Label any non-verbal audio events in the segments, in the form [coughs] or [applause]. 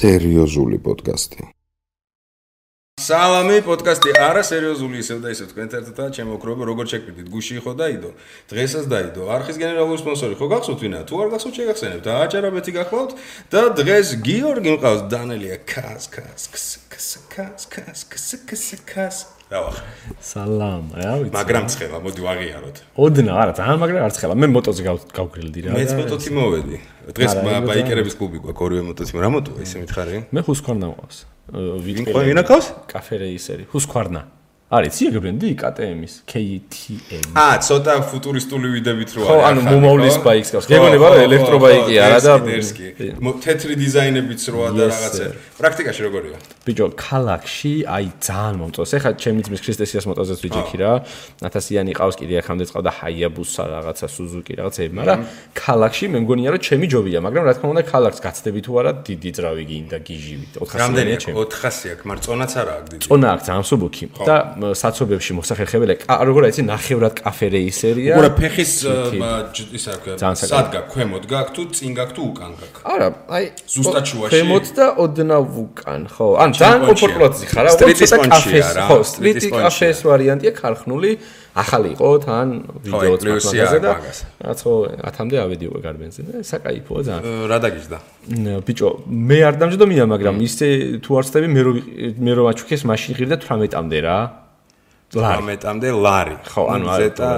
სერიოზული პოდკასტი. სალამი, პოდკასტი არა სერიოზული ისევ და ისევ. თქვენ ერთადაა ჩემო ოქროება როგორ შეკვიდით გუში იყო დაიდო დღესაც დაიდო არხის გენერალური სპონსორი. ხო გახსოვთ ვინა თუ არ გახსოვთ შეგახსენებთ. აჭარაბეთი გახლავთ და დღეს გიორგი მყავს. დანელია კას კას კას კას კას კას კას კას რავახ სალამ რა ვიცი. მაგრამ ცხელა მოდი ვაღიაროთ. ოდნა არა ძალიან მაგრამ არ ცხელა. მე მოტოზე გავგრილდი რა. მეც მოტოცი მოვედი. დღეს ბაიკერების კლუბი გვაქვს ორივე მოტოცი რა მოტოა ისე მითხარი. მე ხუსქორნა მყავს ვიტყვი ვინა ყავს კაფე რეისერი ხუსქორნა არის ციე ბრენდი KTM-ის KTM. აა, ცოტა ფუტურისტული ვიდებით რო არის. ხო, ანუ მომავლის ბაიკს გავს. გეგონება რა ელექტრობაიკი არა და თეთრი დიზაინებიც როა და რაღაცა. პრაქტიკაში როგორია? ბიჭო, ქალაქში აი ძალიან მომწონს. ეხლა ჩემი ძმის ქრისტესიას მოტოზეც ვიჯექი რა. 1000-იანი ყავს კიდე ახამდე წავდა Hayabusa რაღაცა Suzuki რაღაცები, მაგრამ ქალაქში მე მგონია რომ ჩემი ჯობია, მაგრამ რა თქმა უნდა ქალაქს გაცდები თუ არა დიდი ძრავი გინდა გიჟივით. 400-იანი ჩემი. 400 აქვს, მაგრამ წონაც არა აქვს დიდი. წონა აქვს ძალიან მსუბუქი და საცობებში მოსახერხებელი როგორ არის ნახევრად კაფე რეისერია უბრალოდ ფეხის ისა რა სად გაქვს ქვემოთ გაქვს თუ წინ გაქვს თუ უკან გაქვს? არა აი ზუსტად შუაში ქვემოთ და ოდნავ უკან ხო ან ძალიან კომფორტულად ხარ რა უბრალოდ კაფეს ხო სტრიტი კაფეს ვარიანტია ხარხნული ახალი იყო თან ვიდეოც მაგაზე და რაც ხო 10-მდე ავედი უკვე გარბენზე და საკაიფოა ძალიან. რა დაგიჟდა? ბიჭო მე არ დამჯდომია მაგრამ ისე თუ არ ვწდები მე რო მე რო აჩუქეს მაშინ ღირდა 18-მდე რა 18-მდე ლარი. ხო, ანუ ზეტა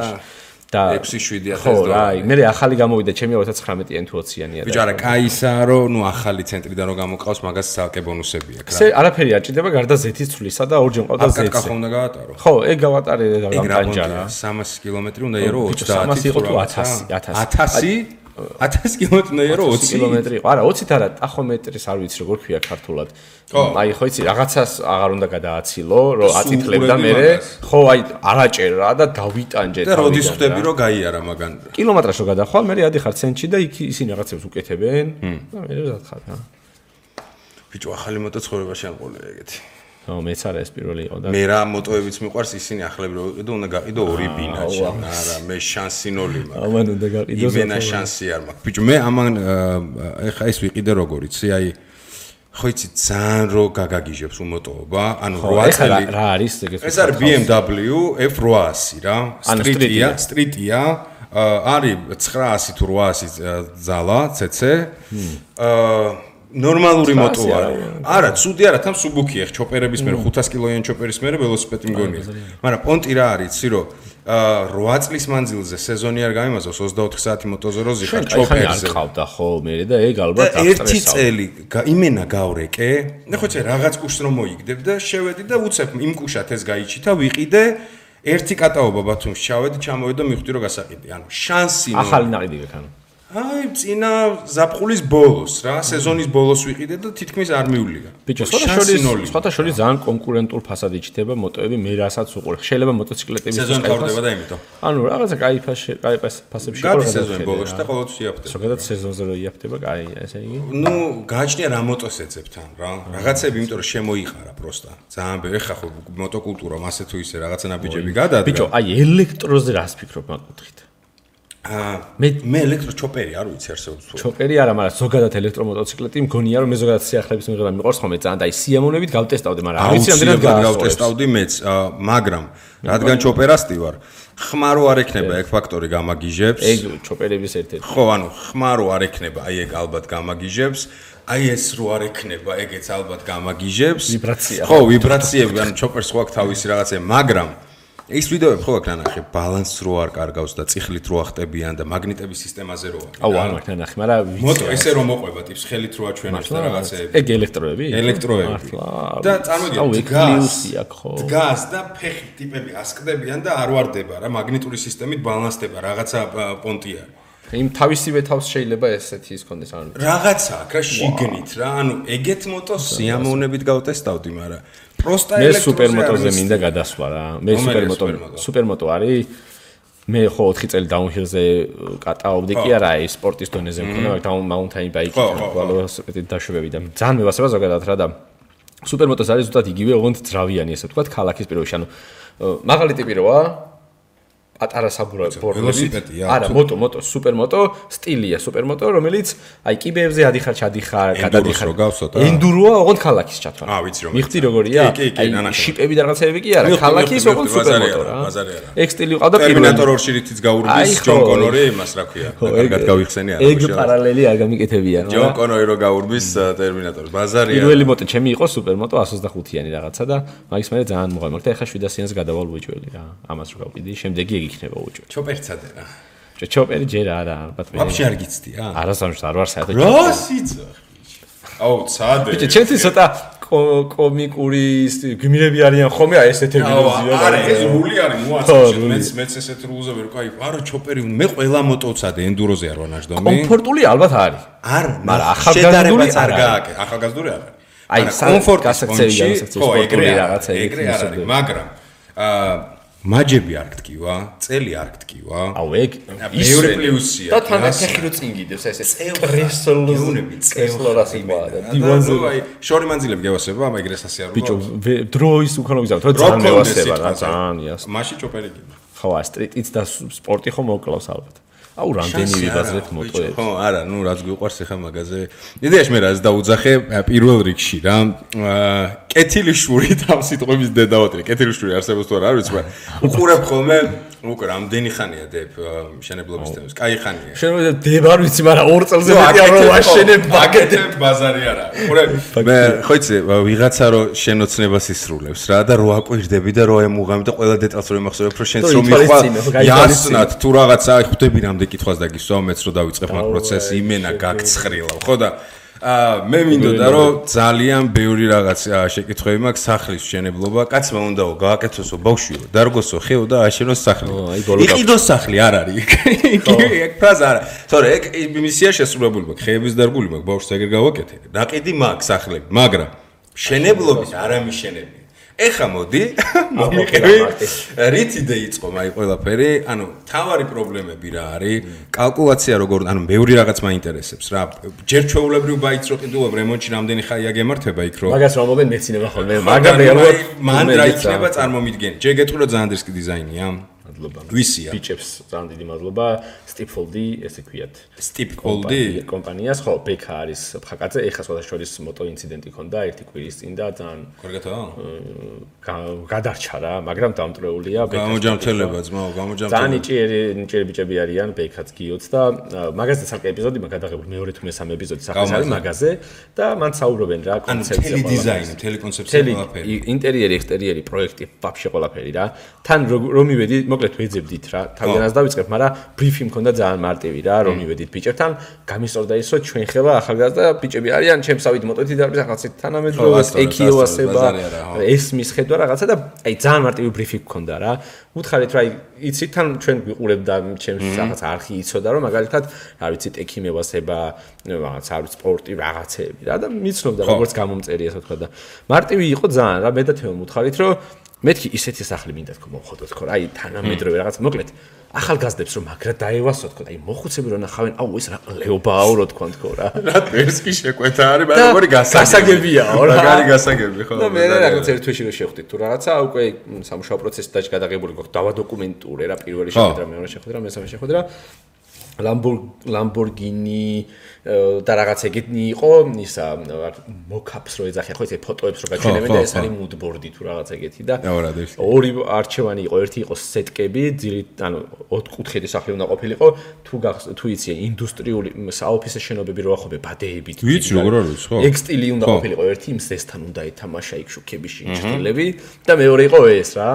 და 6-7 ხო, აი, მე ახალი გამოვიდა ჩემი 19-იანი თუ 20-იანია. ბიჭო, არა, кайსაა რო, ну, ახალი ცენტრიდან რო გამოყავს, მაგას ცალკე ბონუსები აქვს. ესე არაფერი არ ჭირდება გარდა ზეთის ცვლისა და ორჯერ მყავდა ზეთზე. აკაკა ხო უნდა გავატარო. ხო, ეგ გავატარე და გამტანჯარა. ეგ 300 კილომეტრი უნდა იარო 30. 300 იყო თუ 1000, 1000. 1000 კილომეტრია რო 20 კილომეტრი იყო. არა, 20-ით არა, ტახომეტრის არ ვიცი როგორ ქვია ქართულად. აი, ხო იცი, რაღაცას აღარ უნდა გადააცილო, რომ აწითლებდა მე. ხო, აი, არაჭერა და დავიტანჯე და როდის ხვდები რომ გაიარა მაგან. კილომეტრას რო გადახვალ, მე ადიხარ ცენტში და იქ ისინი რაღაცებს უკეთებენ. და მე რა უნდა. ბიჭო, ახალი მოტოცხოვრებაში ამ ყოლე ეგეთი. ხო, მეც არა ეს პირველი იყო და მე რა მოტოებიც მიყვარს ისინი ახლები რომ ვიყიდო, უნდა გაყიდო ორი ბინა შენ. არა, მე შანსი ნოლი მაქვს. ამან უნდა გაყიდო. იმენა შანსი არ მაქვს. ბიჭო, მე ამან ეხა ეს ვიყიდე როგორ იცი, აი ხო იცი ძალიან რო გაგაგიჟებს უმოტოობა, ანუ 8 წელი. რა არის ეგეთ? ეს არის BMW F800 რა, სტრიტია, სტრიტია. არის 900 თუ 800 ძალა CC. აა ნორმალური მოტო არის. არა, ცუდი არა, თან სუბუქია, ჩოპერების მერე 500 კილოიანი ჩოპერის მერე ველოსიპედი მგონია. მაგრამ პონტი რა არის, ცირო? აა 8 წლის მანძილზე სეზონი არ გამიმაზოს 24 საათი მოტოზე როზი ხარ ჩოპერზე. შენ ყავდა ხო მე და ეგ ალბათ აღწესავ. ერთი წელი იმენა გავრეკე. ნახო ცე რაღაც კუშს რომ მოიგდებ და შევედი და უცებ იმ კუშათ ეს გაიჩითა ვიყიდე. ერთი კატაობა ბათუმში ჩავედი, ჩამოვედი და მივხვდი რომ გასაყიდი. ანუ შანსი ახალი ნაყიდი გქანა. აი, წინა ზაფხულის ბოლოს რა, სეზონის ბოლოს ვიყიდე და თითქმის არ მივლიდა. ბიჭო, შორის სხვათა შორის ძალიან კონკურენტულ ფასადი ჩნდება მოტოები, მე რასაც უყურებ. შეიძლება მოტოციკლეტების სეზონი თავდება და იმიტომ. ანუ რაღაცა კაი ფასში, კაი ფასებში იყო. გადის სეზონი ბოლოში და ყოველთვის იაფდება. ზოგადად სეზონზე რო იაფდება, კაი, ესე იგი. ნუ, გააჩნია რა მოტოს ეძებთან რა. რაღაცები, იმიტომ რომ შემოიყარა პროსტა. ძალიან ბევრი ხა ხო მოტოკულტურა მასე თუ ისე რაღაცა ნაბიჯები გადაადგა. ბიჭო, აი ელექტროზე რას ფიქრობ მაგ კუთხით? მე მე ელექტროჩოპერი არ ვიცი არსებობს თუ ჩოპერი არა მაგრამ ზოგადად ელექტრომოტოციკლეტი მგონია რომ მე ზოგადად სიახლეების მიღება მიყვარს ხოლმე ძალიან და აი სიამოვნებით გავტესტავდი მაგრამ არ ვიცი ამდენად გავტესტავდი მეც მაგრამ რადგან ჩოპერასტი ვარ ხმარო არ ექნება ეგ ფაქტორი გამაგიჟებს. ეგ ჩოპერების ერთ-ერთი. ხო ანუ ხმარო არ ექნება აი ეგ ალბათ გამაგიჟებს. აი ეს რო არ ექნება ეგეც ალბათ გამაგიჟებს. ვიბრაცია. ხო ვიბრაციები ანუ ჩოპერს ხო აქვს თავისი რაღაცა მაგრამ ეს ვიდეოები ხო აქ ნანახე ბალანს რო არ კარგავს და ციხლით რო ახტებიან და მაგნიტების სისტემაზე რო არის. აუ არ ნანახე, მაგრამ მოტო ესე რომ მოყვება ტიპს ხელით რო აჩვენებს და რაღაცეები. ეგ ელექტროები? ელექტროები. და წარმოიდგინე გლიუსი აქ ხო. დგას და ფეხი ტიპები ასკდებიან და არ واردება რა მაგნიტური სისტემით ბალანსდება რაღაცა პონტია. იმ თავისივე თავს შეიძლება ესეთი ის კონდეს ანუ რაღაცა აქ რა შიგნით რა ანუ ეგეთ მოტო სიამოვნებით გავტესტავდი, მაგრამ პროსტა ელექტროზე მე სუპერმოტოზე მინდა გადასვა რა. მე სუპერმოტო სუპერმოტო. არის. მე ხო 4 წელი დაუნჰილზე კატაობდი კი არა აი სპორტის დონეზე მქონდა მაგრამ მაუნტაინ ბაიკი ველოსიპედი დაშვებები და ძალიან მევასება ზოგადად რა და სუპერმოტოს არის ზუსტად იგივე ოღონდ ძრავიანი ესე ვთქვათ ქალაქის პირველში. ანუ მაღალი ტიპი როა პატარა საბურავი ველოსიპედია? არა, მოტო, მოტო, სუპერმოტო, სტილია სუპერმოტო, რომელიც აი კიბეებზე ადიხარ, ჩადიხარ, გადადიხარ. ენდუროა, ოღონდ ქალაქის ჩათვალ. აა, ვიცი, რომ მიხდი როგორია? აი, შიპები და რაღაცეები კი არა, ქალაქის ოღონდ ბაზარი სუპერმოტო არა, რა. ბაზარი არა. ეგ სტილი ყავდა ტერმინატორ 2-ში რითიც გაურბის ჯონ კონორი, იმას რა ქვია. კარგად გავიხსენე არა. ეგ პარალელი არ გამიკეთებიან, რა. ჯონ კონორი რო გაურბის ტერმინატორს. ბაზარია. პირველი მოტო ჩემი იყო სუპერმოტო 125-იანი რაღაცა და მაგის მერე ძალიან და ეხა 700-იანს გადავალ უეჭველი რა. ამას რო გავყიდი, შემდეგი ეგ იქნება უეჭველი. ჩოპერცადე რა. ჩო ჩოპერი ჯერ არა, ალბათ მე. ვაფშე არ გიცდია? არასამშ არ ვარ საერთოდ. რა სიძახი. აუ, ცადე. ბიჭო, ჩემთვის ცოტა კო- კომიკური გმირები არიან ხოლმე აი ესეთები აუ, როზია. არა, ეს რული არის რული. მეც მეც ესეთ რულზე ვერ კაი. არა, ჩოპერი, მე ყველა მოტოცადე ენდუროზე არ ვარ ნაშდომი. კომფორტული ალბათ არის. არ, მაგრამ ახალგაზრდული არ არის. გააკე, ახალგაზრდული არ არის. აი, კომფორტის პონჩი, გასაქცევი, ხო, სპორტული ეგრე რაღაცა, არის, ეგ ეგრე არ არის, მაგრამ აა მაჯები არ გტკივა, წელი არ გტკივა. აუ ეგ მეორე პლუსია, და თან ფეხი რო წინგიდებს ეს ეს გეუნები, კრესლოზე წელს წელს და და დივანზე აი შორი მანძილები გევასება, მაგრამ ეგრე სასიარულო. ბიჭო ვე- დროის უკან მოგზავნოთ რო ძალიან მევასება რა ძალიან იას მაშინ ჩოპერი გიმ. ხო სტრიტიც და სპორტი ხო მოკლავს ალბათ აუ რამდენი ვიბაზრეთ მოტოებს ხო, არა, ნუ რაც გვიყვარს ახლა მაგაზე. იდეაში მე რაც დაუძახე პირველ რიგში რა. კეთილი შური [laughs] ამ სიტყვების დედაოთრი. კეთილი შური არსებობს თუ არა, არ ვიცი, მაგრამ უყურებ ხოლმე უკვე რამდენი ხანია დებ ა, მშენებლობის თემას. კაი ხანია. შენ რომ დებარ ვიცი მაგრამ ორ წელზე მეტი არ ვაშენებ ბაგეტებ ბაზარი არა. უყურე მე ხო იცი ვიღაცა რო შენოცნებას ისრულებს რა და რო აკვირდები და რო ემუღამი და ყველა დეტალს რო ემახსოვრებ რომ შენც თუ რომ გაითვალისწინე. იასნად თუ რაღაცა ხვდები რამდენი კითხვას დაგისვა მეც რო დავიწყებ მაგ პროცესს იმენა გაგცხრილავ ხო და აა მე მინდოდა რომ ძალიან ბევრი რაღაც აა, შეკითხვები მაქვს სახლის შენებლობა კაცმა უნდაო გააკეთოსო ბავშვიო დარგოსო ხეო და აშენოს სახლი. ო, აი, ბოლო იყიდოს სახლი არ არის. იქ ეგ ფრაზა არა თორე ეგ მისია შესრულებული მაქვს. ხეების დარგული მაქვს. ბავშვს ეგერ გავაკეთე. ნაყიდი მაქვს სახლები მაგრამ შენებლობის არ ამიშენები ეხა მოდი. მომიყევი რითიდე იწყო მაი ყველაფერი? ანუ თავარი პრობლემები რა არის? კალკულაცია როგორ ანუ მეური რაღაც მაინტერესებს რა. ჯერ ჩვეულებრივ ბაიც რო ყიდულობ რემონტში რამდენი ხაია გემართება იქ რო მაგას რომ მომენ მეცინება ხოლმე მაგრამ რეალურად მან რა იქნება წარმომიდგენი რომ ძალიან დისკი დიზაინია მადლობა. ვისია ბიჭებს ძალიან დიდი მადლობა. სტიპფოლდი ესე ქვიათ. კოლდი კომპანიას. ხო ბექა არის ფხაკაძე ეხა სხვა შორის მოტო ინციდენტი ქონდა ერთი კვირის წინ და ძალიან კარგათა გა- გადარჩა რა მაგრამ დამტრეულია ბექას გამოჯამთელება ძმაო ძალიან გამოჯამთელება ნიჭიერი ნიჭიერი ბიჭები არიან. ბექაც გიოც და მაგაზე ცალკე ეპიზოდი მაგ გადაღებული მეორე თუ მესამე ეპიზოდი არის გავმართლა. მაგაზე. და მან საუბრობენ რა ანუ კონცეფცია მთელი ყველაფერი. დიზაინი მთელი კონცეფცია მთელი ყველაფერი. ინტერიერი ექსტერიერი პროექტი ვაფშე ყველაფერი რა. თან რო- რომ მივედი მოკლედ ვეძებდით რა თავიდანაც დავიწყებ მაგრამ ბრიფი მქონდა ძალიან მარტივი რა რომ მივედით ბიჭებთან გამისწორდა ისო ჩვენ ხელა ახალგაზრდა ბიჭები არიან ჩემსავით მოტოთი და რაღაცით თანამედროვე ეკიოასება ბაზარი არა, ხო. ესმის ხედვა რაღაცა და აი ძალიან მარტივი ბრიფი გქონდა რა. უთხარით რა იცით თან ჩვენ გვიყურებ და ჩემს რაღაც არხი იცოდა რომ მაგალითად რა ვიცი ტექიმევასება რაღაც არ ვიცი სპორტი რაღაცეები რა და მიცნობდა როგორც გამომწერი ასე ვთქვა და. მარტივი იყო ძალიან რა მე და თემო უთხარით რომ მეთქი ისეთი სახლი მინდა თქო მომხოდო თქო რა აი თანამედროვე რაღაც მოკლედ. ახალგაზრდებს რომ მაგრა დაევასო თქო აი მოხუცები რომ ნახავენ აუ ეს რა ლეობაო რო თქო თქო რა. რა ვერსკი შეკვეთა არის მაგრამ როგორი გასაგებიაო რა. მაგარი გასაგები ხო და მე რაღაც ერთ თვეში რომ შეხვდით თუ რაღაცა უკვე სამუშაო პროცესი დაჭ გადაღებული გქონდა დავადოკუმენტურე რა პირველი შეხვედრა მეორე შეხვედრა მესამე შეხვედრა ლამბორგინი და რაღაც ეგეთნი იყო ისა მოკაპს რო ეძახიან ხო ესე ფოტოებს რო გაჩვენებენ ხო, და ეს არის მუდბორდი თუ რაღაც ეგეთი და ორი არჩევანი იყო ერთი იყო სეტკები ძილით ანუ ოთხკუთხედი სახლი უნდა ყოფილიყო თუ თუ იცი ინდუსტრიული საოფისე შენობები რო ახობე ბადეებით ვიცი, როგორ არის, ხო. ეგ სტილი უნდა ყოფილიყო ერთი იმ ზესთან უნდა ეთამაშა იქ შუქები შინჭილები და მეორე იყო ეს რა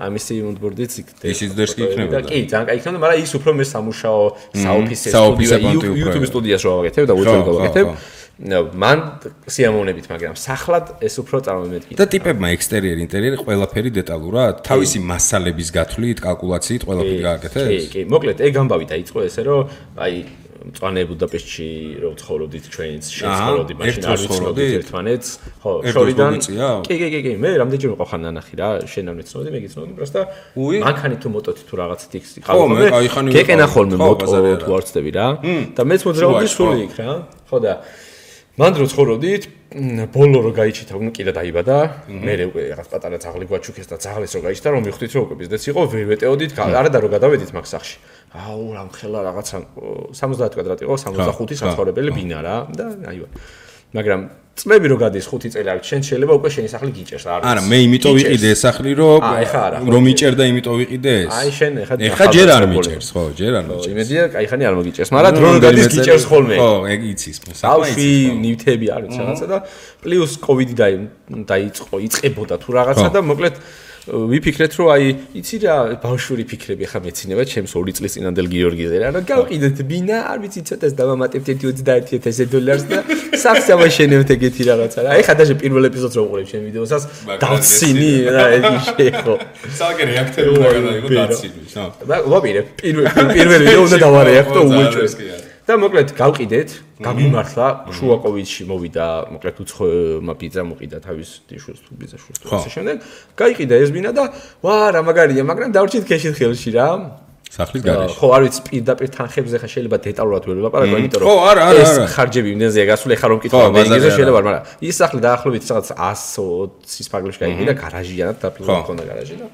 ამისი მუდბორდიც იქ ისიც დერსკი იქნებოდა. კი ძალიან კაი იქნებოდა მაგრამ ის უფრო მე სამუშაო საოფისე სტუდია YouTube სტუდიას რო ავაკეთებ და უცებ გავაკეთებ. მან სიამოვნებით მაგრამ სახლად ეს უფრო წარმომედგი და ტიპებმა ექსტერიერი ინტერიერი ყველაფერი დეტალურად თავისი მასალების გათვლით კალკულაციით ყველაფერი კი, გააკეთეს. კი, მოკლედ ეგ ამბავი დაიწყო ესე რომ აი მწვანე ბუდაპეშტში რო ცხოვრობდით ჩვენც შეცხოვრობდი მაშინ არ ვიცნობდით ერთმანეთს. ხო შორიდან კი კი კი კი მე რამდენჯერ მიყავ ხან ნანახი რა შენ არ ვიცნობდი მე გიცნობდი პროსტა უი. მანქანი თუ მოტოთი თუ რაღაცით იქ ხო, მე კაი ხანი გეკენა ვიყავი. ხოლმე ხო, მოტო თუ არ ცდები რა. და მეც მოძრაობდი სული იქ რა. ხო და მან დრო ცხოვრობდით, ბოლო რო გაიჩითა, ნუ კიდე დაიბადა, მე უკვე რაღაც პატარა ძაღლი გვაჩუქეს და ძაღლის რო გაიჩითა, რომ მივხვდით რომ უკვე ბიზნესი იყო, ვერ ვეტეოდით, არა და რო გადავედით მაგ სახში. აუ, რამ ხელა რაღაცა 70 კვადრატი იყო, 65 საცხოვრებელი ბინა რა და აივა. მაგრამ წლები რო გადის 5 წელი არ შენ შეიძლება უკვე შენი სახლი გიჭერს არ არა მე იმიტომ ვიყიდე სახლი რომ რომ მიჭერდა იმიტომ ვიყიდე ეს. აი შენ ეხა ეხა ჯერ არ მიჭერს ხო ჯერ არ მიჭერს. იმედია აი ხანი არ მოგიჭერს მაგრამ დრო რო გადის გიჭერს ხოლმე. ხო ეგ იცის საყვი ნივთები არის რაღაცა და პლუს კოვიდი დაიწყო იწყებოდა თუ რაღაცა და მოკლედ ვიფიქრეთ რომ აი იცი რა ბავშვური ფიქრები ხა მეცინება ჩემს 2 წლის წინანდელ გიორგიზე რა რა გავყიდეთ ბინა არ ვიცი ცოტას დავამატებთ 21000 დოლარს და სახს ამაშენებთ ეგეთი რაღაცა რა. ეხა დაჟე პირველ ეპიზოდს რო უყურებ ჩემ ვიდეოსაც დავცინი რა ეგ შეეხო. სალგე რეაქტორი უნდა გადაიღო დაცინი რა ვაპირე პირველ პირველ ვიდეო [laughs] უნდა დავარეაქტო უეჭვეს და მოკლედ გავყიდეთ, გამიმართლა, შუაკოვიჩი მოვიდა, მოკლედ უცხომა ბიძა მოყიდა თავის დიშოს თუ ბიძა შუს თუ ასე შემდეგ. გაიყიდა ეს ბინა და ვა რა მაგარია, მაგრამ დავრჩით ქეშით ხელში რა. სახლის გარეშე. ხო, არ ვიცი, პირდაპირ თანხებზე ხა შეიძლება დეტალურად ვერ ვილაპარაკო, იმიტომ რომ ხო, არა, არა, ეს ხარჯები იმდენზეა გასული, ხა რომ მკითხავ, მეგეზე შეიძლება, მაგრამ ის სახლი დაახლოებით რაღაც 120-ის ფარგლებში გაიყიდა, გარაჟია და დაფილმო ქონდა გარაჟი და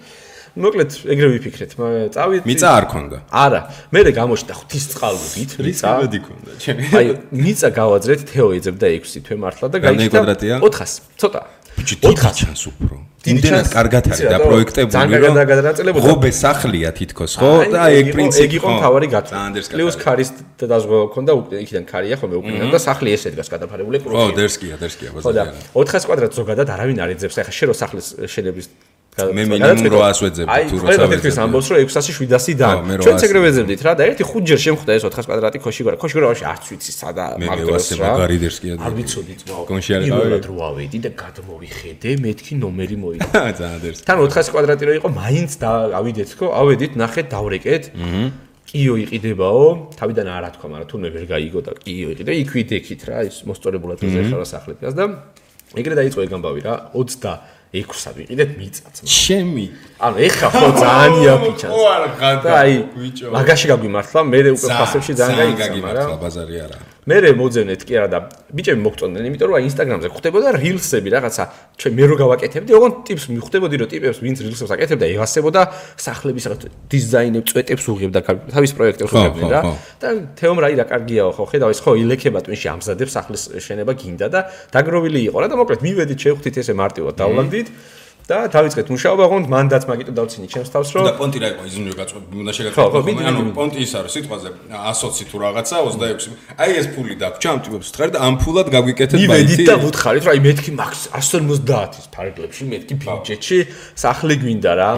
მოკლედ ეგრე ვიფიქრეთ. წავით. მიწა არ ქონდა. არა, მე და გამოჩნდა ღვთის წყალობით, მიწა. რიცხვედი ქონდა, ჩემი. აი, მიწა გავაძრეთ, თეო ეძებდა 6 თვე მართლა და გაიჩნდა 400. ცოტა. ბიჭი, 400 ჩანს უფრო. იმდენად კარგად არის და პროექტებული რომ ღობე სახლია თითქოს, ხო? და ეგ პრინციპი ეგ იყო თავარი გაწვა. პლუს ქარის დაზღვევა ქონდა უკვე იქიდან ქარია ხოლმე უკვე და სახლი ესე დგას გადაფარებული პროექტი. ხო, დერსკია, დერსკია ბაზარია. 400 კვადრატ ზოგადად არავინ არ ეძებს. ახლა შე რო სახლის შენების მე მინიმუმ 800 ვეძებდი თუ რო საერთოდ ის ამბობს რომ 600-700 და. ჩვენც ეგრე ვეძებდით რა და ერთი ხუთჯერ შემხვდა ეს 400 კვადრატი ქოში გორა ქოში გორაში არც ვიცი სადა მაგდროს რა. მე მაგარი დერსკია არ ვიცოდი ძმაო კონში არ გავი რო ავედი და გადმოვიხედე მეთქი ნომერი მოიდა [laughs] ძალიან დერსკია თან 400 კვადრატი რო იყო მაინც და ავიდეთ ხო ავედით ნახეთ დავრეკეთ. აჰა კიო იყიდებაო. თავიდან არა თქვა მაგრამ თუნდაც ვერ გაიგო და კიო იყიდე. იქ ვიდექით რა ის მოსწორებულად ეზერხა სახლებს და ეგრე დაიწყო ეგ ამბავი რა. 20 ექვსა ვიყიდეთ მიწაც. შემი. ანუ ეხა ხო [laughs] ძალიან იაფიჩანს. ო არა გადა. აი მაგაში გაგვიმართლა, მე უკვე ფასებში ძალიან გაიგცა, მაგრამ ბაზარი არა. მე მოძენეთ კი არა და ბიჭები მოგწონდნენ, იმიტომ რომ აი ინსტაგრამზე ხვდებოდა rilsები რაღაცა. ჩვენ მე რო გავაკეთებდი, ოღონდ ტიპს მიხვდებოდი, რომ ტიპებს ვინც rilsებს აკეთებდა, ევასებოდა სახლების რაღაც დიზაინებს, წვეტებს უღებდა თავის პროექტებს უღებდნენ რა. და თეომ რაი რა კარგიაო ხო, ხედავ ეს ხო ილექება ტვინში ამზადებს სახლის შენება გინდა და დაგროვილი იყო რა და მოკლედ მივედით შევხვდით ესე მარტივად დავლანდით. და დავიწყეთ მუშაობა, ოღონდ მანდაც მაგიტო დავცინი ჩემს თავს რომ და პონტი რა იყო იზმნიო გაწყვეტ უნდა შეგაწყვეტო ანუ პონტი ის არის სიტყვაზე 120 თუ რაღაცა 26 აი ეს ფული დაგვჭა ამ ტიპებს თხარი და ამ ფულად გაგვიკეთეთ ბაითი მივედით და ვუთხარით რომ აი მეთქი მაქს 150-ის ფარგლებში მეთქი ბიუჯეტში სახლი გვინდა რა.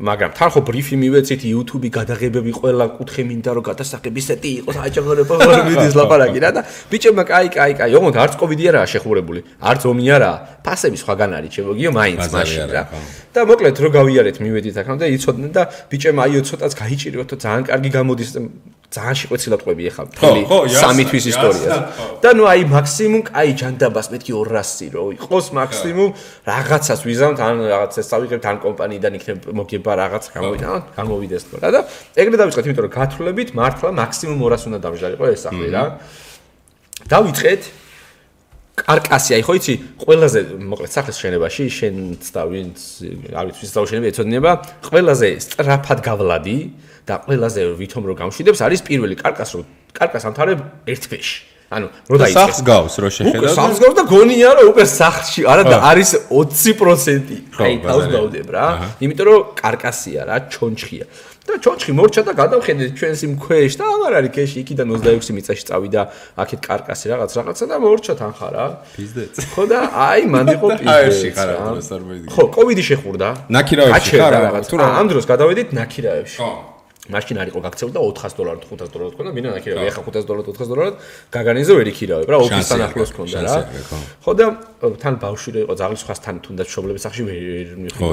მაგრამ თან ხო ბრიფი მივეცით YouTube-ი გადაღებები ყველა კუთხე მინდა რომ გადასახები სეტი იყოს აჭაღრება ხოლმე მიდის ლაპარაკი რა და ბიჭებმა კაი კაი კაი ოღონდ არც კოვიდი არაა შეხურებული არც ომი არაა ფასები სხვაგან არის ჩემოგიო მაინც მაშინ რა და მოკლედ რო გავიარეთ მივედით აქამდე იცოდნენ და ბიჭებმა აიო ცოტაც გაიჭიროთ ძალიან კარგი გამოდის ძალიან შეყვეცილად ყვები ახლა მთელი სამი თვის ისტორია. და ნუ აი მაქსიმუმ აი ჯანდაბას მეთქი 200 რო იყოს მაქსიმუმ. რაღაცას ვიზამთ ან რაღაცას წავიღებთ ან კომპანიიდან იქნებ მოგება რაღაც გამოვიდა გამოვიდეს თქო რა. და ეგრე დავიწყეთ იმიტომ რომ გათვლებით მართლა მაქსიმუმ 200 უნდა დამჟდარიყო ეს სახლი რა. დავიწყეთ კარკასი აი ხო იცი ყველაზე მოკლედ სახლის შენებაში შენც და ვინც არ ვიცი ვის დაუშენები ეცოდინება ყველაზე სწრაფად გავლადი და ყველაზე ვითომ რო გამშვიდებს არის პირველი კარკას რო კარკას ამთავრებ ერთ თვეში. ანუ რო დაიწყეს. სახს გავს რო შეხედა. უკვე სახს გავს და გონია რომ უკვე სახში არა და არის 20%. აი თავს გავდებ რა. იმიტომ რომ კარკასია რა, ჩონჩხია. და ჩონჩხი მორჩა და გადავხედეთ ჩვენს იმ ქვეშ და აღარ არის ქეში იქიდან 26 მიწაში წავიდა აქეთ კარკასი რაღაც რაღაცა და მორჩა თანხა რა. პიზდეც. ხო და აი მან იყო პიზდეც. ხო, კოვიდი შეხურდა. ნაკირავებში ხარ რაღაც. ამ დროს გადავედით ნაკირავებში. ხო. მაშინ არ იყო გაქცეული და 400 დოლარად 500 დოლარად ქონდა მინა ნაკირავი ეხა 500 დოლარად 400 დოლარად გაგანიზე ვერ იქირავებ რა ოფისთან ახლოს ქონდა რა ხო და თან ბავშვი იყო ზაღლის ხასთან თუნდაც შობლების სახში ვერ მიხო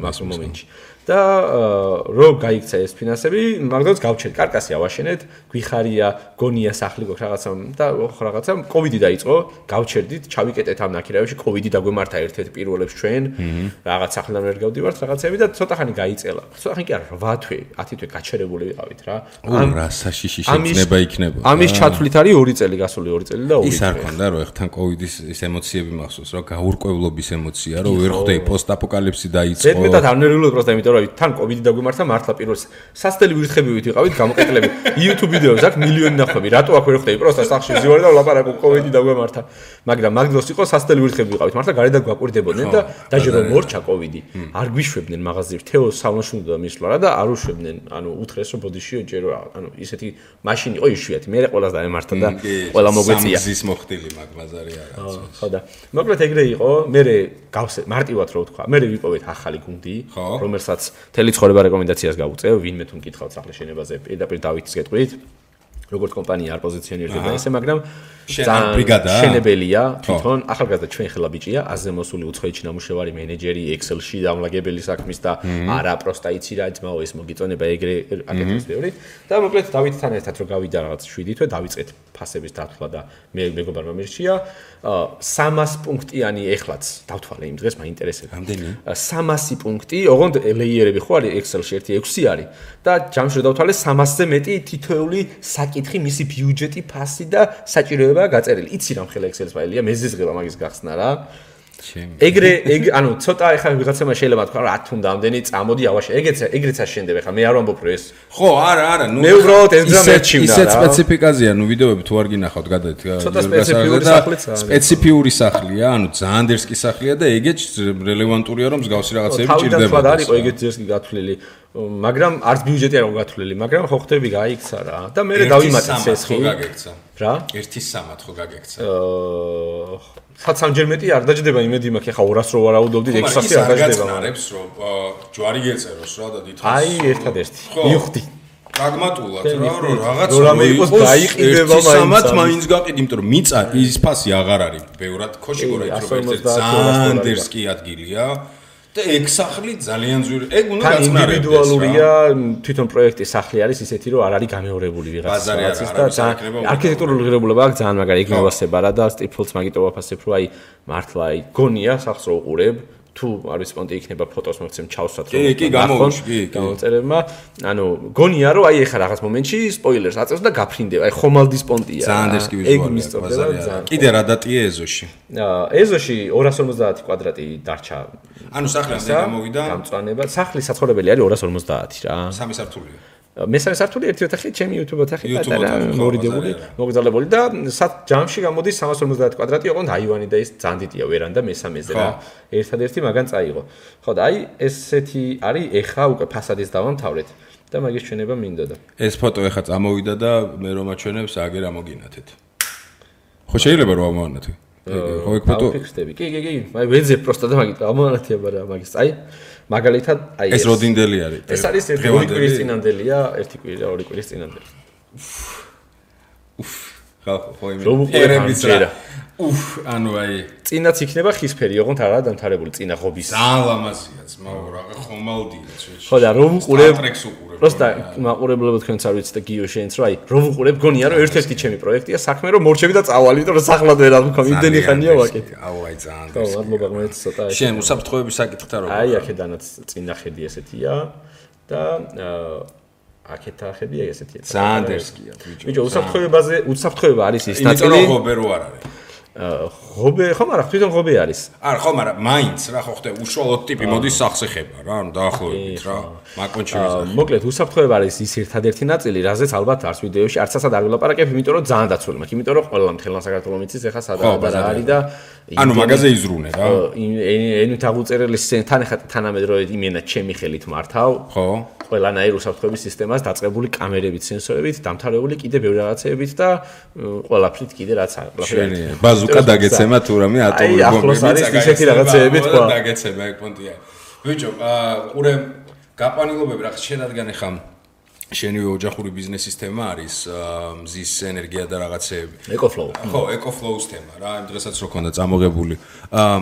მაგ მომენტში და რო გაიქცა ეს ფინანსები, მაგდროს გავჩერდ კარკასი ავაშენეთ, გვიხარია, გონია სახლი გქ რაღაცა და ხო რაღაცა კოვიდი დაიწყო, გავჩერდით, ჩავიკეტეთ ამ ნაკირავებში, კოვიდი დაგვემართა ერთ-ერთ პირველებს ჩვენ, რაღაც სახლიდან ვერ გავდივართ რაღაცები და ცოტა ხანი გაიწელა. ცოტა ხანი კი არა, 8 თვე, 10 თვე გაჩერებული ვიყავით რა. ამ რა საშიში შეცნება იქნება. ამის ჩათვლით არის 2 წელი გასული, 2 წელი და 2 ის არ ქონდა რომ ეხთან კოვიდის ეს ემოციები მახსოვს, რომ გაურკვევლობის ემოცია, რომ ვერ ხვდები პოსტაპოკალიფსი დაიწყო. ზედმეტად არ ნერვიულად პროსტა, იმიტომ რომ თან კოვიდი დაგვიმართა მართლა პირველს სასტელი ვირთხებივით ვიყავით გამოყენლები. YouTube ვიდეოებს აქვს მილიონი ნახვები. რატო აქ ვერ ხვდები? პროსტა სახში ვზივარ და ვლაპარაკო კოვიდი დაგვიმართა. მაგრამ მაგდროს იყო სასტელი ვირთხები ვიყავით. მართლა გარედან გვაკვირდებოდნენ და დაჟე რომ მორჩა კოვიდი. არ გვიშვებდნენ მაღაზიაში. თეო სალონში უნდა მისვლა რა და არ უშვებდნენ. ანუ უთხრეს რომ ბოდიში ჯერ ანუ ისეთი მაშინ იყო იშვიათი. მე ყველას დაემართა და ყველა მოგვეწია. სამზის მოხდილი მაგ ბაზარი არა. ხო და მოკლედ ეგრე იყო. მე გავსე მარტივად რო ვთქვა. მე ვიპოვეთ ახალი გუნდი, რომელსაც თელი ცხოვრება რეკომენდაციას გავუწევ, ვინმე თუ მკითხავთ სახლის შენებაზე, პირდაპირ დავითს გეტყვით. როგორც კომპანია არ პოზიციონირდება ესე, მაგრამ ძალიან შენებელია, თვითონ ახალგაზრდა ჩვენ ხელა ბიჭია, აზე მოსული უცხოეთში ნამუშევარი მენეჯერი, Excel-ში დამლაგებელი საქმის და არა პროსტა იცი რა ძმაო ეს მოგიწონება ეგრე აკეთებს ბევრი. და მოკლედ დავითთან ერთად რო გავიდა რაღაც 7 თვე დავიწყეთ ფასების დათვლა და მე მეგობარმა მირჩია 300 პუნქტიანი ეხლაც დავთვალე იმ დღეს მაინტერესებს. რამდენი? 300 პუნქტი, ოღონდ ლეიერები ხო არის Excel-ში 1 6 არის და ჯამში დავთვალე 300-ზე მეტი თითოეული საკითხი, მისი ბიუჯეტი, ფასი და საჭიროება გაწერილი. იცი რამ ხელა Excel-ს ფაილია, მეზეზღება მაგის გახსნა რა. ეგრე ეგ ანუ ცოტა ეხლა ვიღაცამა შეიძლება თქვა რა თუნდა ამდენი წამოდი ავაშე. ეგეც ეგრეც არ შენდება ხა მე არ ვამბობ რომ ეს ხო არა არა ნუ მე უბრალოდ ეს ძა მეჩივდა ისეთ სპეციფიკაზია ნუ ვიდეოები თუ არ გინახავთ გადაით ცოტა სპეციფიკური სახლია სპეციფიური სახლია ანუ ძალიან დერსკი სახლია და ეგეც რელევანტურია რომ მსგავსი რაღაცები ჭირდება თავიდან არის ეგეც დერსკი გათვლილი. მაგრამ არც ბიუჯეტი არ გათვლილი მაგრამ ხო ხდები გაიქცა რა. და მე დავიმატე ცესხი რა? 1.3 ხო გაგექცა. აა სად სამჯერმეტი არ დაждდება იმედი მაქვს ახლა 200 რო ვარაუდობდი 600 არ დაждდება მაგრამ რომ ჯვარი გეწეროს რა და დიდხანს აი ერთადერთი მივხვდი პრაგმატულად რა რომ რაღაც რამე იყოს დაიყიდება მაინც სამათ მაინც გაყიდ იმიტომ რომ მიწა ის ფასი აღარ არის. ბევრად ქოშიგორა ის რომ ერთ ძალიან დერსკი ადგილია. და ეგ სახლი ძალიან ძვირი. ეგ უნდა გაწნარდეს. ინდივიდუალურია, თვითონ პროექტის სახლი არის ისეთი, რომ არ არის გამეორებული ვიღაცის და არქიტექტურული ღირებულება აქვს ძალიან მაგარი ეგ მოვასება რა და სტიპლს მაგიტო ვაფასებ, რომ აი მართლა აი გონია სახლს რო უყურებ. თუ არ ვიცი პონტი იქნება ფოტოს მოგცემ ჩავსვათ რომ კი კი გამოვიში კი გამოწერებმა ანუ გონია რომ აი ეხა რაღაც მომენტში სპოილერს აწევს და გაფრინდება. აი ხომალდის პონტია. ძალიან დერსკი ვიზუალია ეგ მისწორდება ძალიან კიდე რა დატია ეზოში? ეზოში 250 კვადრატი დარჩა. ანუ სახლი ამ გამოვიდა? გამწვანება. სახლი საცხოვრებელი არის 250 რა. სამი სართულია მესამე სართული ერთი ოთახი ჩემი YouTube ოთახი და მორიდებული მოგზალებული და სად ჯამში გამოდის 350 კვადრატი ოღონდ აივანი და ის ძანდიტია ვერანდა მესამეზე რა. ერთადერთი მაგან წაიღო. ხო და აი ესეთი არის ეხა უკვე ფასადის დავამთავრეთ და მაგის ჩვენება მინდოდა. ეს ფოტო ეხა წამოვიდა და მე რომ აჩვენებს აგერ ამოგინათეთ. ხო შეიძლება რომ ამოვანათე ხო ეგ ფოტო ფიქსდები კი კი კი. აი ვეძე პროსტა და მაგით ამოვანათია რა მაგის აი მაგალითად აი ეს როდინდელი არის ეს არის ერთი კვირის წინანდელია ერთი კვირა ორი კვირის წინანდელი. უფ ხო ხო იმე ერების რა უფ ანუ აი წინაც იქნება ხისფერი ოღონდ არა დამთავრებული წინა ღობის ძალიან ლამაზია ძმაო რა ხომალდია ხო და რომ უყურებ პროსტა მაყურებლებო თქვენც არ ვიცით და გიო შენც რა აი რომ უყურებ გონია რომ ერთ-ერთი ჩემი პროექტია საქმე რომ მორჩები და წავალი იმიტომ რომ სახლად ვერ აღმქო იმდენი ხანია ვაკეთე აუ აი ძალიან ხო მადლობა მე ცოტა შენ უსაფრთხოების საკითხთა რო აი აქედანაც წინა ხედი ესეთია და აქეთა ხედი ესეთია. ძალიან დერსკია ბიჭო ბიჭო უსაფრთხოებაზე უსაფრთხოება არის ის ნაწილი იმიტომ რომ ღობე რო არ არის ღობე ხო მაგრამ თვითონ ღობე არის? არა ხო მაგრამ მაინც რა ხო ხდება უშუალოდ ტიპი მოდის სახზე ხება რა ანუ დაახლოებით რა მაკონჩი ვიზახი მოკლედ უსაფრთხოება არის ის ერთადერთი ნაწილი რაზეც ალბათ არც ვიდეოში არც ასად არ ვილაპარაკებ იმიტომ რომ ძალიან დაცული მაქვს იმიტომ რომ ყველა მთლიან საქართველოს მიცის ეხა სადაა რა არის და ანუ მაგაზე იზრუნე რა ენით აღუწერელი თან ეხა თანამედროვე იმენა ჩემი ხელით მართავ ხო ყველანაირ უსაფრთხოების სისტემას დაწყებული კამერებით, სენსორებით, დამთავრებული კიდე ბევრი რაღაცეებით და ყველაფრით კიდე რაც ყველაფერი. ბაზუკა დაგეცემა თუ რამე ატომური ბომბი. აი ახლოს არის ისეთი რაღაცეებით თქვა. დაგეცემა ეგ პონტია. ბიჭო, აა ყურე გაყვანილობები რა შედადგან ეხა შენივე ოჯახური ბიზნესის თემა არის მზის ენერგია და რაღაცეები. ეკოფლოუ. ხო, ეკოფლოუს თემა რა, იმ დღესაც რო ქონდა წამოღებული. აა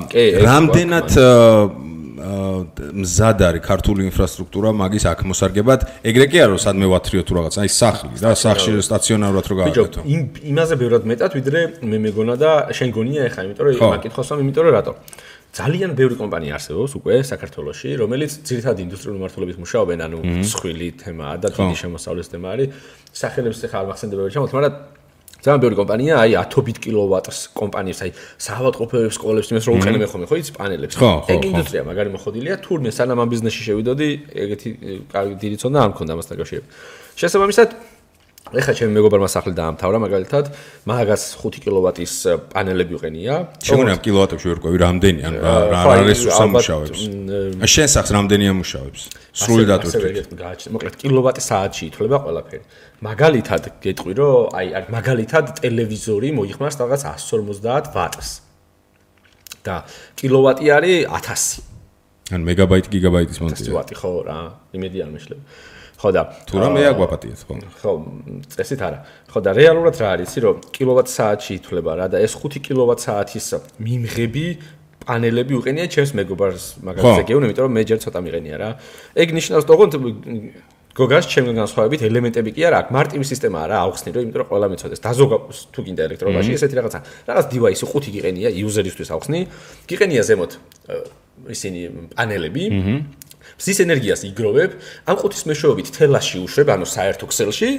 რამდენად მზად არის ქართული ინფრასტრუქტურა მაგის აქ მოსარგებად. ეგრე კი არა სადმე ვათრიო თუ რაღაც, აი სახლი და სახში სტაციონარულად რო გავაკეთო. იმ იმაზე ბევრად მეტად ვიდრე მე მეგონა და შენ გონია ეხა, იმიტომ რომ იმაკ კითხოსამ, იმიტომ რომ რატო? ძალიან ბევრი კომპანია არსებობს უკვე საქართველოში, რომელიც ძირითადად ინდუსტრიული მართლობის მუშაობენ, ანუ მსხვილი თემაა და დიდი შემოსავლის თემა არის. სახელებს ახლა არ მახსენდება ჩამოთ, მაგრამ ძალიან ბევრი კომპანია, აი 10 კილოვატს კომპანიებს, აი საავადმყოფოებს, სკოლებს იმას რო უყენებენ ხოლმე, ხო იცი პანელებს. ეგ ინდუსტრია მაგარი მოხოდილია, თურმე სანამ ამ ბიზნესში შევიდოდი, ეგეთი კარგი დიდი ცოდნა არ მქონდა ამასთან კავშირებით. შესაბამისად, ეხლა ჩემი მეგობარმა სახლი დაამთავრა მაგალითად მაგას 5 კილოვატის პანელები უყენია შეგონა კილოვატებში ვერ ყვევი რამდენი ან რა რა რესურსი მუშაობს ა შენ სახს რამდენი ამუშავებს სრული დატვირთვით. მოკლედ კილოვატი საათში ითვლება ყველაფერი. მაგალითად გეტყვი რომ აი მაგალითად ტელევიზორი მოიხმარს რაღაც 150 ვატს. და კილოვატი არის 1000 ან მეგაბაიტი გიგაბაიტის მონტი ვატი ხო რა იმედი არ მეშლება ხო და თუ რა მე აგვაპატიეთ ხო. ხო წესით არა. ხო და რეალურად რა არის იცი რომ კილოვატ საათში ითვლება რა და ეს 5 კილოვატ საათის მიმღები პანელები უყენია ჩემს მეგობარს მაგალითად გეუბნები იმიტომ რომ მე ჯერ ცოტა მიყენია რა. ეგ ნიშნავს თქო გოგას ჩემი განსხვავებით ელემენტები კი არა აქ მარტივი სისტემაა რა აუხსნი რომ იმიტომ რომ ყველა მეცოდეს. დაზოგა თუ გინდა ელექტრონიკაში ესეთი რაღაცა. რაღაც დივაისი ხუთი გიყენია იუზერისთვის აუხსნი. გიყენია ზემოთ ისინი პანელები მზის ენერგიას იგროვებ, ამ ყუთის მეშვეობით თელაში უშვებ, ანუ საერთო ქსელში.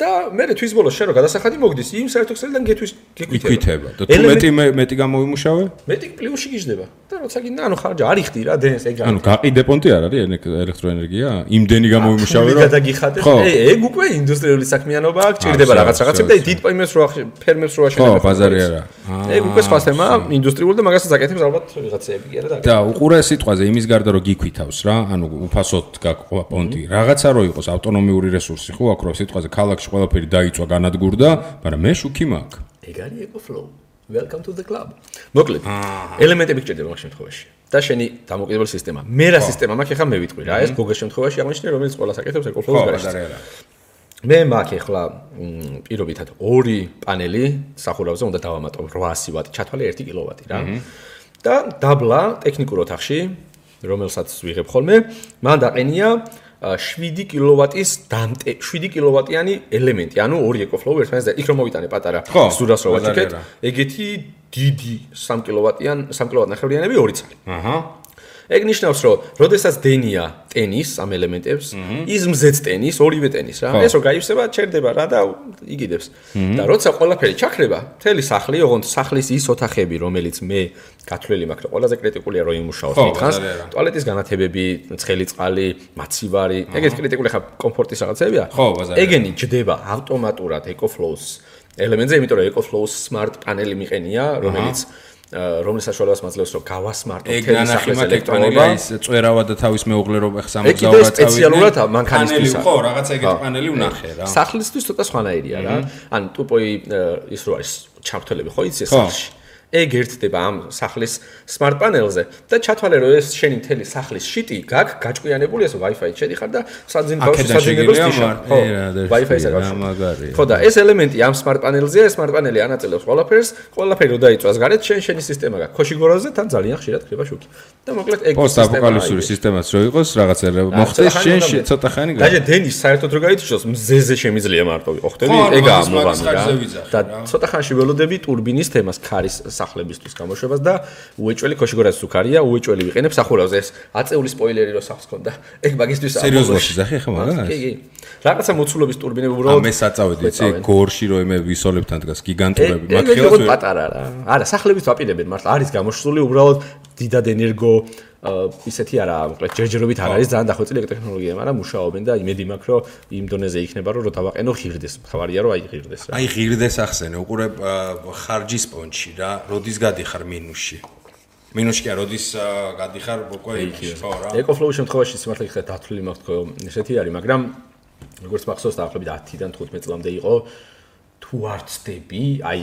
და მე თვის ბოლოს შენ რო გადასახადი მოგდის იმ საერთო ქსელიდან გეთვის გეკვითება. და თუ მეტი მეტი გამოვიმუშავე? მეტი პლუსში გიждდება. და როცა გინდა ანუ ხარჯი არ იხდი რა დენს ეგ ანუ გაყიდე პონტი არ არის ელექტროენერგია? იმდენი გამოვიმუშავე რომ გადაგიხადე. ეგ უკვე ინდუსტრიული საქმიანობა აქ ჭირდება რაღაც რაღაცები და დიდ პაიმებს რო ფერმებს რო აშენებ. ხო, ბაზარი არა. ეგ უკვე სხვა თემა, ინდუსტრიული და მაგასაც აკეთებს ალბათ რაღაცეები კი არა და. უყურე სიტყვაზე იმის გარდა რომ გიქვითავს რა, ანუ უფასოდ გაგყვა პონტი. რაღაცა რო იყოს ავტონომიური რესურსი ხო აქ რო სიტყვაზე ქალაქში ყველაფერი დაიწვა განადგურდა, მაგრამ მე შუქი მაქვს. ეგ არის ეკოფლოუ. Welcome to the club. მოკლედ, ელემენტები გჭირდება მაგ შემთხვევაში. და შენი დამოკიდებული სისტემა. მე რა სისტემა მაქვს, ახლა მე ვიტყვი რა, ეს გოგოს შემთხვევაში აღნიშნე, რომელიც ყველას აკეთებს ეკოფლოუს გარშემო. მე მაქვს ახლა პირობითად ორი პანელი სახურავზე უნდა დავამატო 800 ვატი, ჩათვალე 1 კილოვატი რა. და დაბლა ტექნიკურ ოთახში, რომელსაც ვიღებ ხოლმე, მან დაყენია 7 კილოვატის დამტე 7 კილოვატიანი ელემენტი, ანუ ორი ეკოფლოუ ერთმანეთს და იქ რომ მოვიტანე პატარა სურას რო ვაჭიქეთ, ეგეთი დიდი 3 კილოვატიან 3 კილოვატ ნახევრიანები ორი წელი. აჰა. ეგ ნიშნავს, რომ როდესაც დენია ტენის ამ ელემენტებს, ის მზეც ტენის, ორივე ტენის რა. ეს რო გაიხსება, ჩერდება რა და იგიდებს. და როცა ყველაფერი ჩაქრება, მთელი სახლი, ოღონდ სახლის ის ოთახები, რომელიც მე გათვლილი მაქვს, ყველაზე კრიტიკულია რომ იმუშაოს მითხას. ტუალეტის განათებები, ცხელი წყალი, მაცივარი, ეგეთ კრიტიკული ხა კომფორტის რაღაცებია. ხო, ბაზარი. ეგენი ჯდება ავტომატურად EcoFlows ელემენტზე, იმიტომ რომ EcoFlows smart panel-ი მიყენია, რომელიც რომლის საშუალებას მაძლევს რომ გავასმარტო თელის სახლის ელექტრონიკა ის წვერავა და თავის მეუღლერობა ხსამოგზაურა წავიდნენ სპეციალურად მანქანისთვის ხო რაღაც ეგეთი პანელი ვნახე რა. სახლისთვის ცოტა სხვანაირია რა. ან ტუპოი ის რო არის ჩართულები ხო იცი სახლში ეგ ერთდება ამ სახლის smart panel-ზე და ჩათვალე რომ ეს შენი მთელი სახლის შიტი გაკ გაჭკვიანებული ეს Wi-Fi-ით შედიხარ და საძინ ბავშვი საძინებელს თიშარ ხო Wi-Fi-ს აგარ ხო და ეს ელემენტი ამ smart panel-ზე ეს smart panel-ი ანაწილებს ყველაფერს ყველაფერი რო დაიწვას გარეთ შენ შენი სისტემა გაქვს ქოშიგორაზე თან ძალიან ხშირად ხდება შუქი. და მოკლედ ეგ პოსტაპოკალიფსური სისტემაც რო იყოს რაღაცა მოხდეს შენ ცოტა ხანი გაჟე დენის საერთოდ რო გაიჩოს მზეზე შემიძლია მარტო ოხტები ეგაა მოგამი რა. და ცოტა ხანში ველოდები ტურბინის თემას ქარის სახლებისთვის გამოშვებას და უეჭველი ქოშიგორას სუქარია, უეჭველი ვიყენებ სახურავზე ეს აწეული სპოილერი რო სახს ქონდა. ეგ მაგისტვის სერიოზულად ზახი ხა მაგას? კი, კი. რაღაცა მოცულობის ტურბინები უბრალოდ ამე საწავედი, იცი, გორში რო ემე ვისოლებთან დგას გიგანტურები, მაგ ხელს ვერ პატარა რა. არა, სახლებით ვაპირებენ მართლა, არის გამოშლული უბრალოდ დიდად ენერგო ისეთი არა, მოკლედ ჯერჯერობით არ არის ძალიან დახვეწილი ტექნოლოგია, მაგრამ მუშაობენ და იმედი მაქვს, რომ იმ დონეზე იქნება, რომ რო დავაყენო ღირდეს. თავარია რომ აი ღირდეს რა. აი ღირდეს ახსენე, უყურე ხარჯის პონჩი რა, როდის გადიხარ მინუსში? მინუსში არა, როდის გადიხარ უკვე იმში, ხო რა. ეკოფლოუს შემთხვევაში სიმართლე გიხდა დათვლილი მაქვს თქო, ესეთი არის, მაგრამ როგორც მახსოვს დაახლოებით 10-დან 15 წლამდე იყო თუ არ ცდები, აი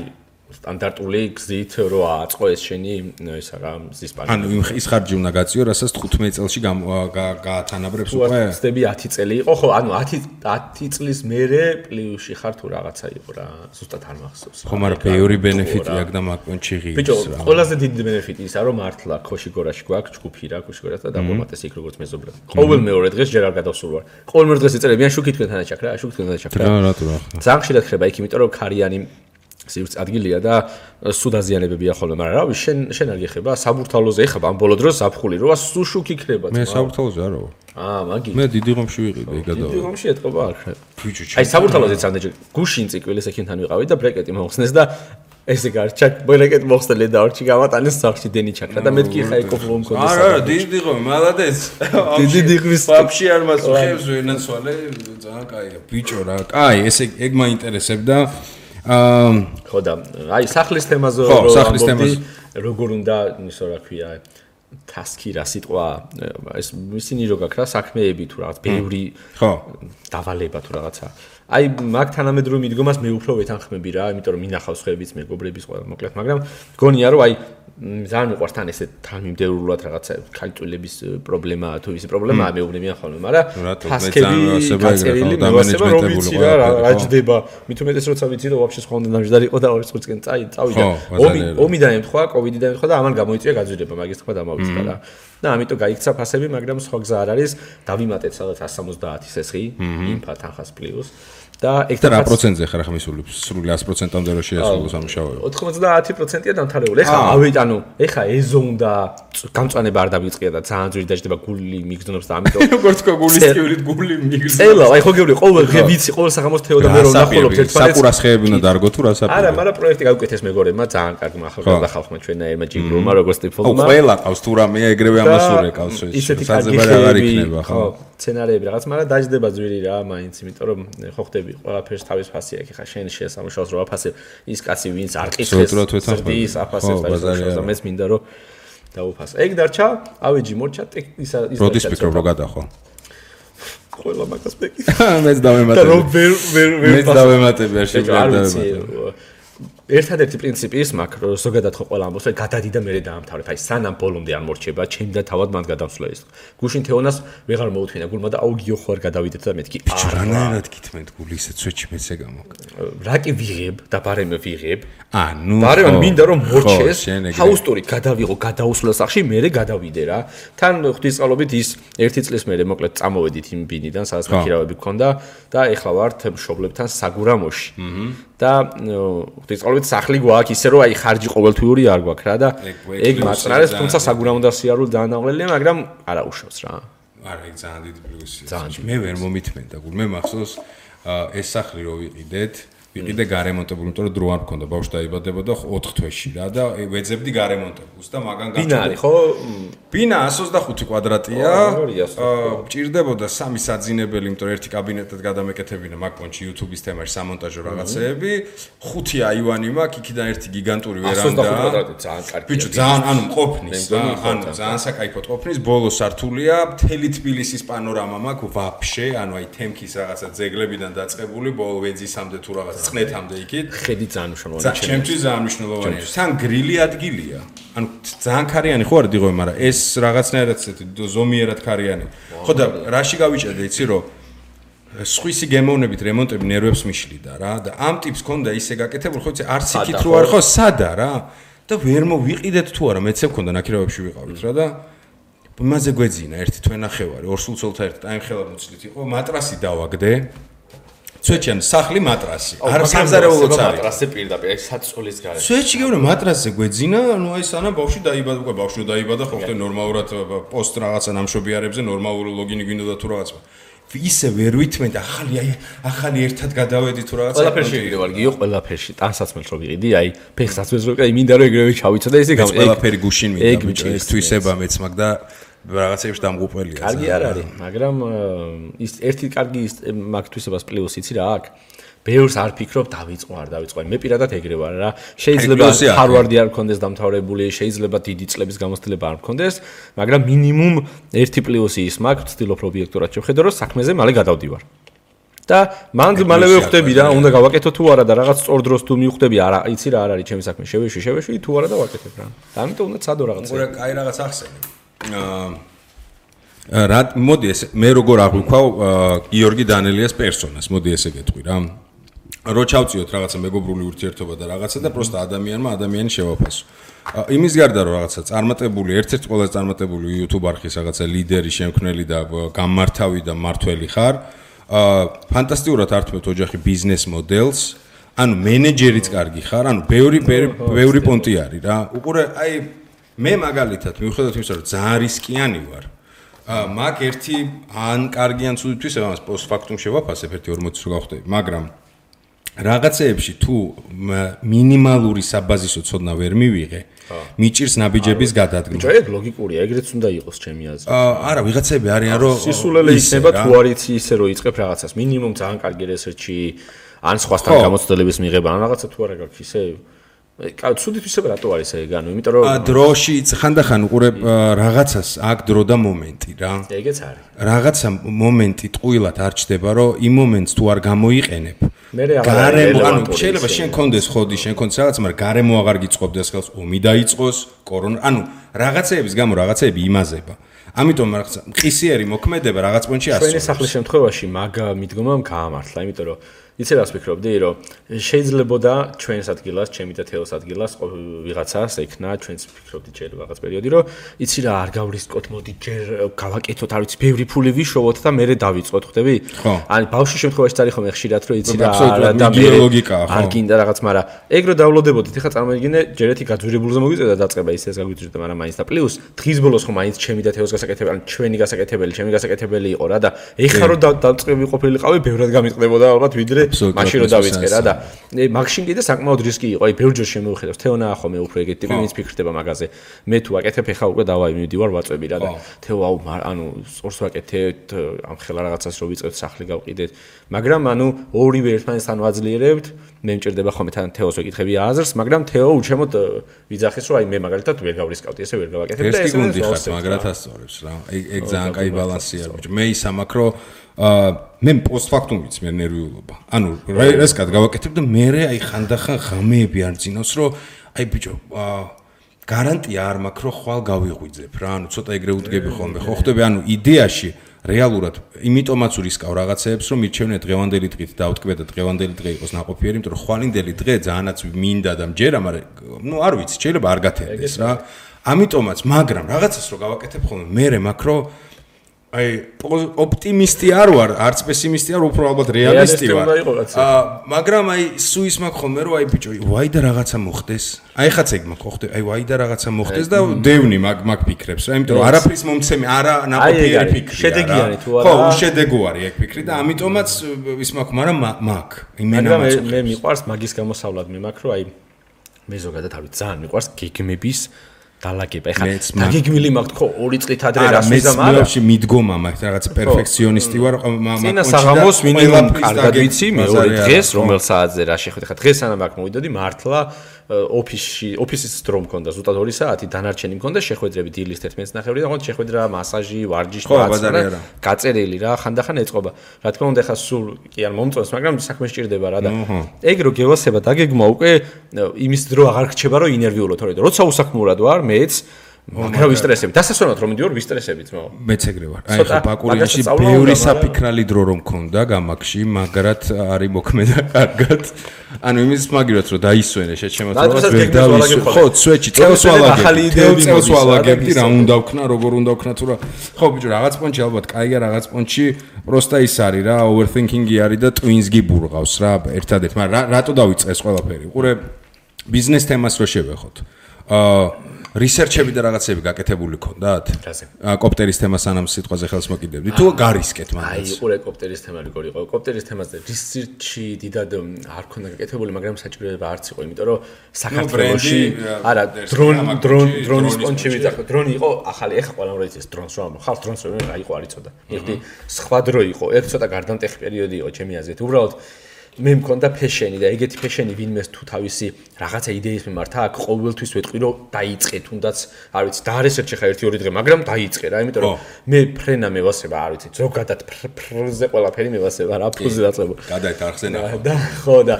სტანდარტული გზით რო აწყო ეს შენი ისა რა მზის პანელი. ანუ ის ხარჯი უნდა გაწიო, რასაც 15 წელში გაათანაბრებს უკვე. ხდები 10 წელი იყო, ხო, ანუ 10 10 წლის მერე პლუსში ხარ თუ რაღაცა იყო რა, ზუსტად არ მახსოვს. ხო, მაგრამ ბევრი ბენეფიტი აქვს და მაკონჩი ღირს. ბიჭო, ყველაზე დიდი ბენეფიტი ისა რომ მართლა ქოშიგორაში გვაქვს ჯგუფი რა, ქოშიგორას და დაგომატეს იქ როგორც მეზობლად. ყოველ მეორე დღეს ჯერ არ გადავსულ ვარ. ყოველ მეორე დღეს იწერებიან შუქი თქვენ თანაჩაკ რა, შუქი თქვენ თანაჩაკ რა. რა, რატო რა. ძალიან ხშირად ხდება იქ, იმიტომ რომ ქარიანი სივრცე ადგილია და სუდაზიანებებია ხოლმე, მაგრამ რავი, შენ შენ არ გეხება საბურთალოზე ეხება ამ ბოლო დროს საფხული, როა სუშუკი ქრება. მე საბურთალოზე არა ვარ. აა, მაგი. მე დიდი ღომში ვიყიდე, იგადო. დიდი ღომში ეთყობა არ ხარ. აი საბურთალოზეც ამდენ გუშინ წიკვილის ექინთან ვიყავი და ბრეკეტი მოხსნეს და ესე გარჩაკ ბრეკეტ მოხსნელი და ორჩი გამატანეს სახში დენი ჩაკრა და მეთქი ხა ეკოფლო მქონდა. არა, არა, დიდი ღომი, მალადეს. დიდი დიღვის ვაფშე არ მასხებს ვენაცვალე, ძალიან კაია. ბიჭო რა, კაი, ესე ეგ მაინტერესებდა. აა ხო და აი სახლის თემაზე რო სახლის თემაზე როგორ უნდა ისო რა ქვია task-ი რა სიტყვა ეს ისინი რო გაქრა საქმეები თუ რაღაც ბევრი ხო. დავალება თუ რაღაცა აი მაგ თანამედროვე მიდგომას მე უფრო ვეთანხმები რა იმიტომ რომ მინახავს ხვებიც მეგობრების ყველა მოკლედ მაგრამ გონია რომ აი ძალიან მიყვარს თან ესე თან მიმდევრულად რაღაცა ქალწულების პრობლემა თუ ისი პრობლემაა მეუბნებიან ხოლმე მაგრამ თასკები გაწერილი მენეჯმენტებული რა რა ჯდება. მით უმეტეს როცა ვიცი რომ ვაფშე სხვა უნდა დამჯდარი იყო და ორი წუთისკენ წაი წავიდა. ომი ომი დაემთხვა კოვიდი დაემთხვა და ამან გამოიწვია გაძვირება მაგის თქვა დამავიწყდა რა. და ამიტომ გაიქცა ფასები მაგრამ სხვა გზა არ არის. დავიმატეთ სადაც 170 სესხი ინფა თანხას პლუს და ეგ და რა პროცენტზე ხარ ახლა მისული? სრული 100%-ამდე რო შეასრულოს ამ შავები 90%-ია დამთავრებული. ეხლა ავით ანუ ეხლა ეზო უნდა გამწვანება არ დავიწყია და ძალიან ძვირი დაждდება გული მიგზნობს და ამიტომ [laughs] როგორც თქო გულის ტივრით გული მიგზნობს. ელო აი ხო გეუბნები ყოველ დღე ვიცი ყოველ საღამოს თეო და მე რომ ნახულობ ერთმანეთს. საკურას ხეები უნდა დარგო თუ რა საფუძველი არა მაგრამ პროექტი გავუკეთეს მეგობრებმა ძალიან კარგი ახალგაზრდა ხალხმა ჩვენაერმა ჯიგრომა როგორც ტიპოლმა ო ყველა ყავს თუ რამე ეგრევე ამასურე ყავს ეს საძებარი აღარ იქნება ხო სცენარები რაღაც მაგრამ დაждდება ძვირი რა მაინც იმიტომ რომ ხო ხდები ყველაფერს თავის ფასი აქვს ხა შენ შეესამუშავოს რა ფასი ის კაცი ვინც არ ყისხეს ზრდის აფასებს და მეც მინდა რომ დაუფასო. ეგ დარჩა, ავეჯი მორჩა ისა ის როდის ფიქრობ რომ გადახო? ყველა მაგას [laughs] მეკი. მეც დავემატებ. და რომ ვერ ვერ ვერ მეც დავემატებ არ შეგვიძლია. ერთადერთი პრინციპი ის მაქვს, ზოგადად ხო ყველა ამბობს, რომ გადადი და მე დაამთავრებ. აი სანამ ბოლომდე არ მორჩება, ჩემი და თავად მან გადავსვლა ის. გუშინ თეონას ვეღარ მოუთმინა გულმა და აუ გიო ხო არ გადავიდეთ და მეთქი. ბიჭო, რანაირად გითმენთ გული ისე ცვეჩი მეცე გამოკ. რა კი ვიღებ და ბარემ ვიღებ. ანუ ბარემ მინდა რომ მორჩეს. ჰაუსტური გადავიღო გადაუსვლა სახში, მე გადავიდე რა. თან ღვთისყალობით ის ერთი წლის მერე მოკლედ წამოვედით იმ ბინიდან, სადაც მაქირავები გქონდა და ეხლა ვართ მშობლებთან საგურამოში. და ღვთისმსწავლობით სახლი გვაქვს ისე რომ აი ხარჯი ყოველთვიური არ გვაქვს რა და ეგ მაწნარეს თუმცა საგურამო სიარული დაანაღლელია მაგრამ არა უშავს რა. არა ეგ ძალიან დიდი პლუსია მე ვერ მომითმენდა გულ მე მახსოვს ეს სახლი რო ვიყიდეთ ვიყიდე გარემონტებული, იმიტომ რომ დრო არ მქონდა, ბავშვი დაიბადებოდა 4 თვეში რა და ვეძებდი გარემონტებულს და მაგან გაჩვენე. ბინა არის ხო? ბინა 125 კვადრატია. აა ჭირდებოდა სამი საძინებელი, იმიტომ რომ ერთი კაბინეტად გადამეკეთებინა მაგ პონჩი YouTube-ის თემაში სამონტაჟო რაღაცეები. ხუთი აივანი მაქვს, იქიდან ერთი გიგანტური ვერანდა. 125 კვადრატი ძალიან კარგი. ბიჭო, ძალიან ანუ მყოფნის, ანუ ძალიან საკაიფო მყოფნის, ბოლო სართულია, მთელი თბილისის პანორამა მაქვს ვაფშე, ანუ აი თემქის რაღაცა ძეგლებიდან დაწყებული, ბოლო ვეძისამდე თუ რაღაც წყნეთამდე იქით. ხედი ძალიან მნიშვნელოვანია. ჩემთვის ძალიან მნიშვნელოვანია. თან გრილი ადგილია. ანუ ძალიან ქარიანი ხო არ დიღო, მაგრამ ეს რაღაცნაირად ესეთი ზომიერად ქარიანი. ხო და რაში გავიჭედე, იცი რომ სხვისი გემოვნებით რემონტები ნერვებს მიშლიდა რა და ამ ტიპს ქონდა ისე გაკეთებული ხო იცი არც იქით რო არ ხო სადა რა და ვერ მოვიყიდეთ თუ არა მეცე მქონდა ნაკირავებში ვიყავით რა და იმაზე გვეძინა ერთი თვენახევარი ორსულცოლთა ერთ ტაიმხელა მოცლით იყო მატრასი დავაგდე სვეჩიან სახლი მატრასი. არ სამზარეულოც არის. მატრასზე პირდაპირ, აი საწოლის გარე. სვეჩი გეუბნა მატრასზე გვეძინა, ну აი სანამ ბავშვი დაიბადა, უკვე ბავშვი დაიბადა, ხო ხტე ნორმალურად პოსტ რაღაცა ნამშობიარებზე ნორმალური ლოგინი გვინდოდა თუ რაღაცა. ისე ვერ ვითმენ და ახალი აი ახალი ერთად გადავედი თუ რაღაცა. ყველაფერში ვიყიდე, გიო ყველაფერში. ტანსაცმელს რო ვიყიდი, აი ფეხსაცმელს რო აი მინდა რომ ეგრევე ჩავიცო და ესე გამ. ყველაფერი გუშინ მინდა. ეგ თვისება მეც მაგ და რაღაცეებში დამღუპველია. კარგი არ არის, მაგრამ ის ერთი კარგი მაგთვისებას პლუს იცი რა აქვს. ბევრს არ ფიქრობ დავიწყო არ დავიწყო. მე პირადად ეგრე ვარ რა. შეიძლება ჰარვარდი არ მქონდეს დამთავრებული, შეიძლება დიდი წლების გამოცდილება არ მქონდეს, მაგრამ მინიმუმ ერთი პლუსი ის მაქვს, ვცდილობ ობიექტურად შევხედო, რომ საქმეზე მალე გადავდივარ. და მანდ მალევე ხვდები რა, უნდა გავაკეთო თუ არა და რაღაც სწორ დროს თუ მივხვდები, არა, იცი რა, არ არის ჩემი საქმე, შევეშვი, შევეშვი თუ არა და ვაკეთებ რა. და ამიტომ უნდა ცადო რაღაც. უყურე, კაი რაღაც ახსენე. რა მოდი ეს მე როგორ აღვიქვა გიორგი დანელიას პერსონას, მოდი ესე გეტყვი რა. რო ჩავწიოთ რაღაცა მეგობრული ურთიერთობა და რაღაცა და პროსტა ადამიანმა ადამიანი შევაფასო. იმის გარდა რომ რაღაცა წარმატებული, ერთ-ერთი ყველაზე წარმატებული YouTube არქის რაღაცა ლიდერი, შემქმნელი და გამმართავი და მართველი ხარ. აა ფანტასტიკურად ართმევთ ოჯახი ბიზნეს მოდელს. ანუ მენეჯერიც კარგი ხარ, ანუ ბევრი ბევრი პონტი არის რა. უყურე, აი მე მაგალითად მიუხედავად იმისა, რომ ძალიან რისკიანი ვარ. მაგ ერთი ან კარგი ან ცუდი თვის ამას პოსტფაქტუმ შევაფასებ ერთი 40 რო გავხდები, მაგრამ რაღაცეებში თუ მინიმალური საბაზისო ცოდნა ვერ მივიღე, მიჭირს ნაბიჯების გადადგმა. ჯო ეგ ლოგიკურია, ეგრეც უნდა იყოს ჩემი აზრით. აა არა, ვიღაცები არიან რომ სისულელე იქნება თუ არიცი ისე რომ იწყებ რაღაცას, მინიმუმ ძალიან კარგი რესერჩი ან სხვასთან გამოცდილების მიღება, ან რაღაცა თუ არა გაქვს ისე კა ცუდით ისე რატო არის ეგ ანუ იმიტომ რომ დროში ხანდახან უყურებ რაღაცას აქ დრო და მომენტი რა. ეგეც არის. რაღაცა მომენტი ტყუილად არ ჩდება რომ იმ მომენტს თუ არ გამოიყენებ მე გარემო ანუ შეიძლება შენ კონდეს ხოდი შენ კონდეს რაღაც მაგრამ გარემო აღარ გიწყობდეს ხელს ომი დაიწყოს კორონა ანუ რაღაცეების გამო რაღაცეები იმაზება. ამიტომ რაღაცა მყისიერი მოქმედება რაღაც პონჩი ასწორებს ჩვენი სახლის შემთხვევაში მაგ მიდგომამ გაამართლა იმიტომ რომ იცი რას ვფიქრობდი რომ შეიძლებოდა ჩვენს ადგილას, ჩემი და თეოს ადგილას ვიღაცას ეკნა ჩვენს ვფიქრობდი შეიძლება რაღაც პერიოდი რომ იცი რა არ გავრისკოთ მოდი ჯერ გავაკეთოთ არ ვიცი ბევრი ფული ვიშოვოთ და მეરે დავიწყოთ ხვდები? ან ბავშვის შემთხვევაში წარი ხომ ხშირად რომ იცი რა და მე ლოგიკაა ხო? არ გინდა რაღაც, მაგრამ ეგ რო დავლოდებოდით, ეხლა წარმოიდგინე ჯერეთი გაძვირებულზე მოგვიწევდა დაწყება ისე ეს გაგვიწევდა, მაგრამ მაინც და პლუს დღის ბოლოს ხომ მაინც ჩემი და თეოს გასაკეთებელი, ან ჩვენი გასაკეთებელი, ჩემი გასაკეთებელი იყო რა და ეხლა რო დაწყები ყოფილიყავი, ბევრად გამიყდებოდა ალბათ ვიდრე მაშინ რომ დავიწყე რა და მაგშინ კიდე საკმაოდ რისკი იყო. აი ბევრჯერ შემოვხედავს თეონა ახო მე უფრო ეგეთი ტიპი ვინც ფიქრდება მაგაზე. მე თუ აკეთებ ეხა უკვე დავაი მივდივარ ვაწვევი რა და თეო აუ ანუ სწორს ვაკეთებ ამ ხელა რაღაცას რო ვიწყებ სახლი გავყიდეთ. მაგრამ ანუ ორივე ერთმანეთთან ვაძლიერებთ. მე მჭირდება ხოლმე თან თეოს ვეკითხები აზრს, მაგრამ თეო უჩემოდ ვიძახის რომ აი მე მაგალითად ვერ გავრისკავდი, ესე ვერ გავაკეთებ და ესე უნდა ხარ მაგრათ ასწორებს რა. ეგ ეგ ძალიან კაი ბალანსია ბიჭო. მე ის ამაკრო აა მე პოსტფაქტუმიც მე ნერვიულობა. ანუ რასკად გავაკეთებ და მე აი ხანდახან ღამეები არ ძინავს, რომ აი ბიჭო აა გარანტია არ მაქვს, რომ ხვალ გავიღვიძებ რა. ანუ ცოტა ეგრე უდგები ხოლმე. ხო ხტები, ანუ იდეაში რეალურად იმიტომაც ურისკავ რაღაცეებს, რომ მირჩევნე დღევანდელი დღით დავტკბე და დღევანდელი დღე იყოს ნაყოფიერი, იმიტომ რომ ხვალინდელი დღე ძალიანაც მინდა და მჯერა, მაგრამ ნუ არ ვიცი, შეიძლება არ გათერდეს რა. ამიტომაც, მაგრამ რაღაცას რო გავაკეთებ ხოლმე, მე მაქრო აი ოპტიმისტი არ ვარ, არც პესიმისტი არ, უფრო ალბათ რეალისტი ვარ. აა მაგრამ აი სუის მაქვს ხოლმე რომ აი ბიჭო, ვაი და რაღაცა მოხდეს. აი ხაც ეგ მაქვს, ხო, აი ვაი და რაღაცა მოხდეს და დევნი მაგ მაგ ფიქრებს რა, იმიტომ რომ არაფრის მომცემი, არა ნაყოფიერი ფიქრი. შედეგიანი თუ არა. ხო, უშედეგო არის ეგ ფიქრი და ამიტომაც ის მაქვს, მაგრამ მაგ. იმენა მაქვს. მაგრამ მე მიყვარს მაგის გამოსავლად, მე მაქვს რომ აი მე ზოგადად არ ვიცი, ძალიან მიყვარს გეგმების დალაგება. ეხლა დაგეგმილი მაქვს ხო ორი წლით ადრე რას ვიზამ არა? მე მიდგომა მაქვს რაღაც პერფექციონისტი ვარ მამა. წინა საღამოს მინიმუმ კარგად ვიცი მეორე დღეს რომელ საათზე რა შეხვდი. ეხლა დღეს ანა მაქვს მოვიდოდი მართლა ოფისში ოფისის დრო მქონდა ზუსტად 2 საათი დანარჩენი მქონდა შეხვედრები დილის 11 ნახევრიდან ხო შეხვედრა მასაჟი ვარჯიში და გაწერილი რა ხანდახან ეწყობა. რა თქმა უნდა ხა სულ კი არ მომწონს მაგრამ საქმე სჭირდება რა და ეგ რო გევასება დაგეგმა უკვე იმის დრო აღარ რჩება რომ ინერვიულო თორე როცა უსაქმურად ვარ მეც მაგრამ ვისტრესები. დასასვენად რომ მიდივარ ვისტრესებით, მო. მეც ეგრე ვარ. აი ხო ბაკურიაში ბევრი საფიქრალი დრო რომ მქონდა გამაკში, მაგრად არის მოქმედა კარგად. ანუ იმის მაგიროთ რომ დაისვენე შეჩემოთრობას ვერ დავისვენ. ხო, სვეჩი წელს იდეები წელს ვალაგებდი რა უნდა ვქნა, როგორ უნდა ვქნა თუ რა. ხო ბიჭო, რაღაც პონჩი ალბათ კაია, რაღაც პონჩი პროსტა ის არის რა, overthinking-ი არის და twins გიბურღავს რა, ერთადერთ, მაგრამ რატო დავიწყე ეს ყველაფერი? ყურე ბიზნეს თემას რო შევეხოთ. აა რისერჩები და რაღაცები გაკეთებული ქონდათ? რაზე? ა კოპტერის თემას ანამ სიტყვაზე ხელს მოკიდებდი. თუ გარისკეთ მაგას. აი, ყურე კოპტერის თემა როგორ იყო? კოპტერის თემაზე რისერჩი დიდად არ ქონდა გაკეთებული, მაგრამ საჭიროება არც იყო, იმიტომ რომ საქართველოში არა დრონ დრონ დრონის პონჩი ვიძახო. დრონი იყო ახალი, ეხა ყველა უნდა იცის დრონს რომ ხალხ დრონს რომ რა იყო არ იცოდა. ერთი სხვა დრო იყო, ერთ ცოტა გარდამტეხი პერიოდი იყო ჩემი აზრით. უბრალოდ მე მქონდა ფეშენი და ეგეთი ფეშენი ვინმეს თუ თავისი რაღაცა იდეის მიმართ აქვს ყოველთვის ვეთყვი რომ დაიწყე თუნდაც არ ვიცი და ერთ ხა 1-2 დღე მაგრამ დაიწყე რა იმიტომ რომ მე ფრენა მევასება არ ვიცი ზოგადად ფრზე ყველაფერი მევასება რა ფუზე დაწყებო გადაით არხზენა და ხო და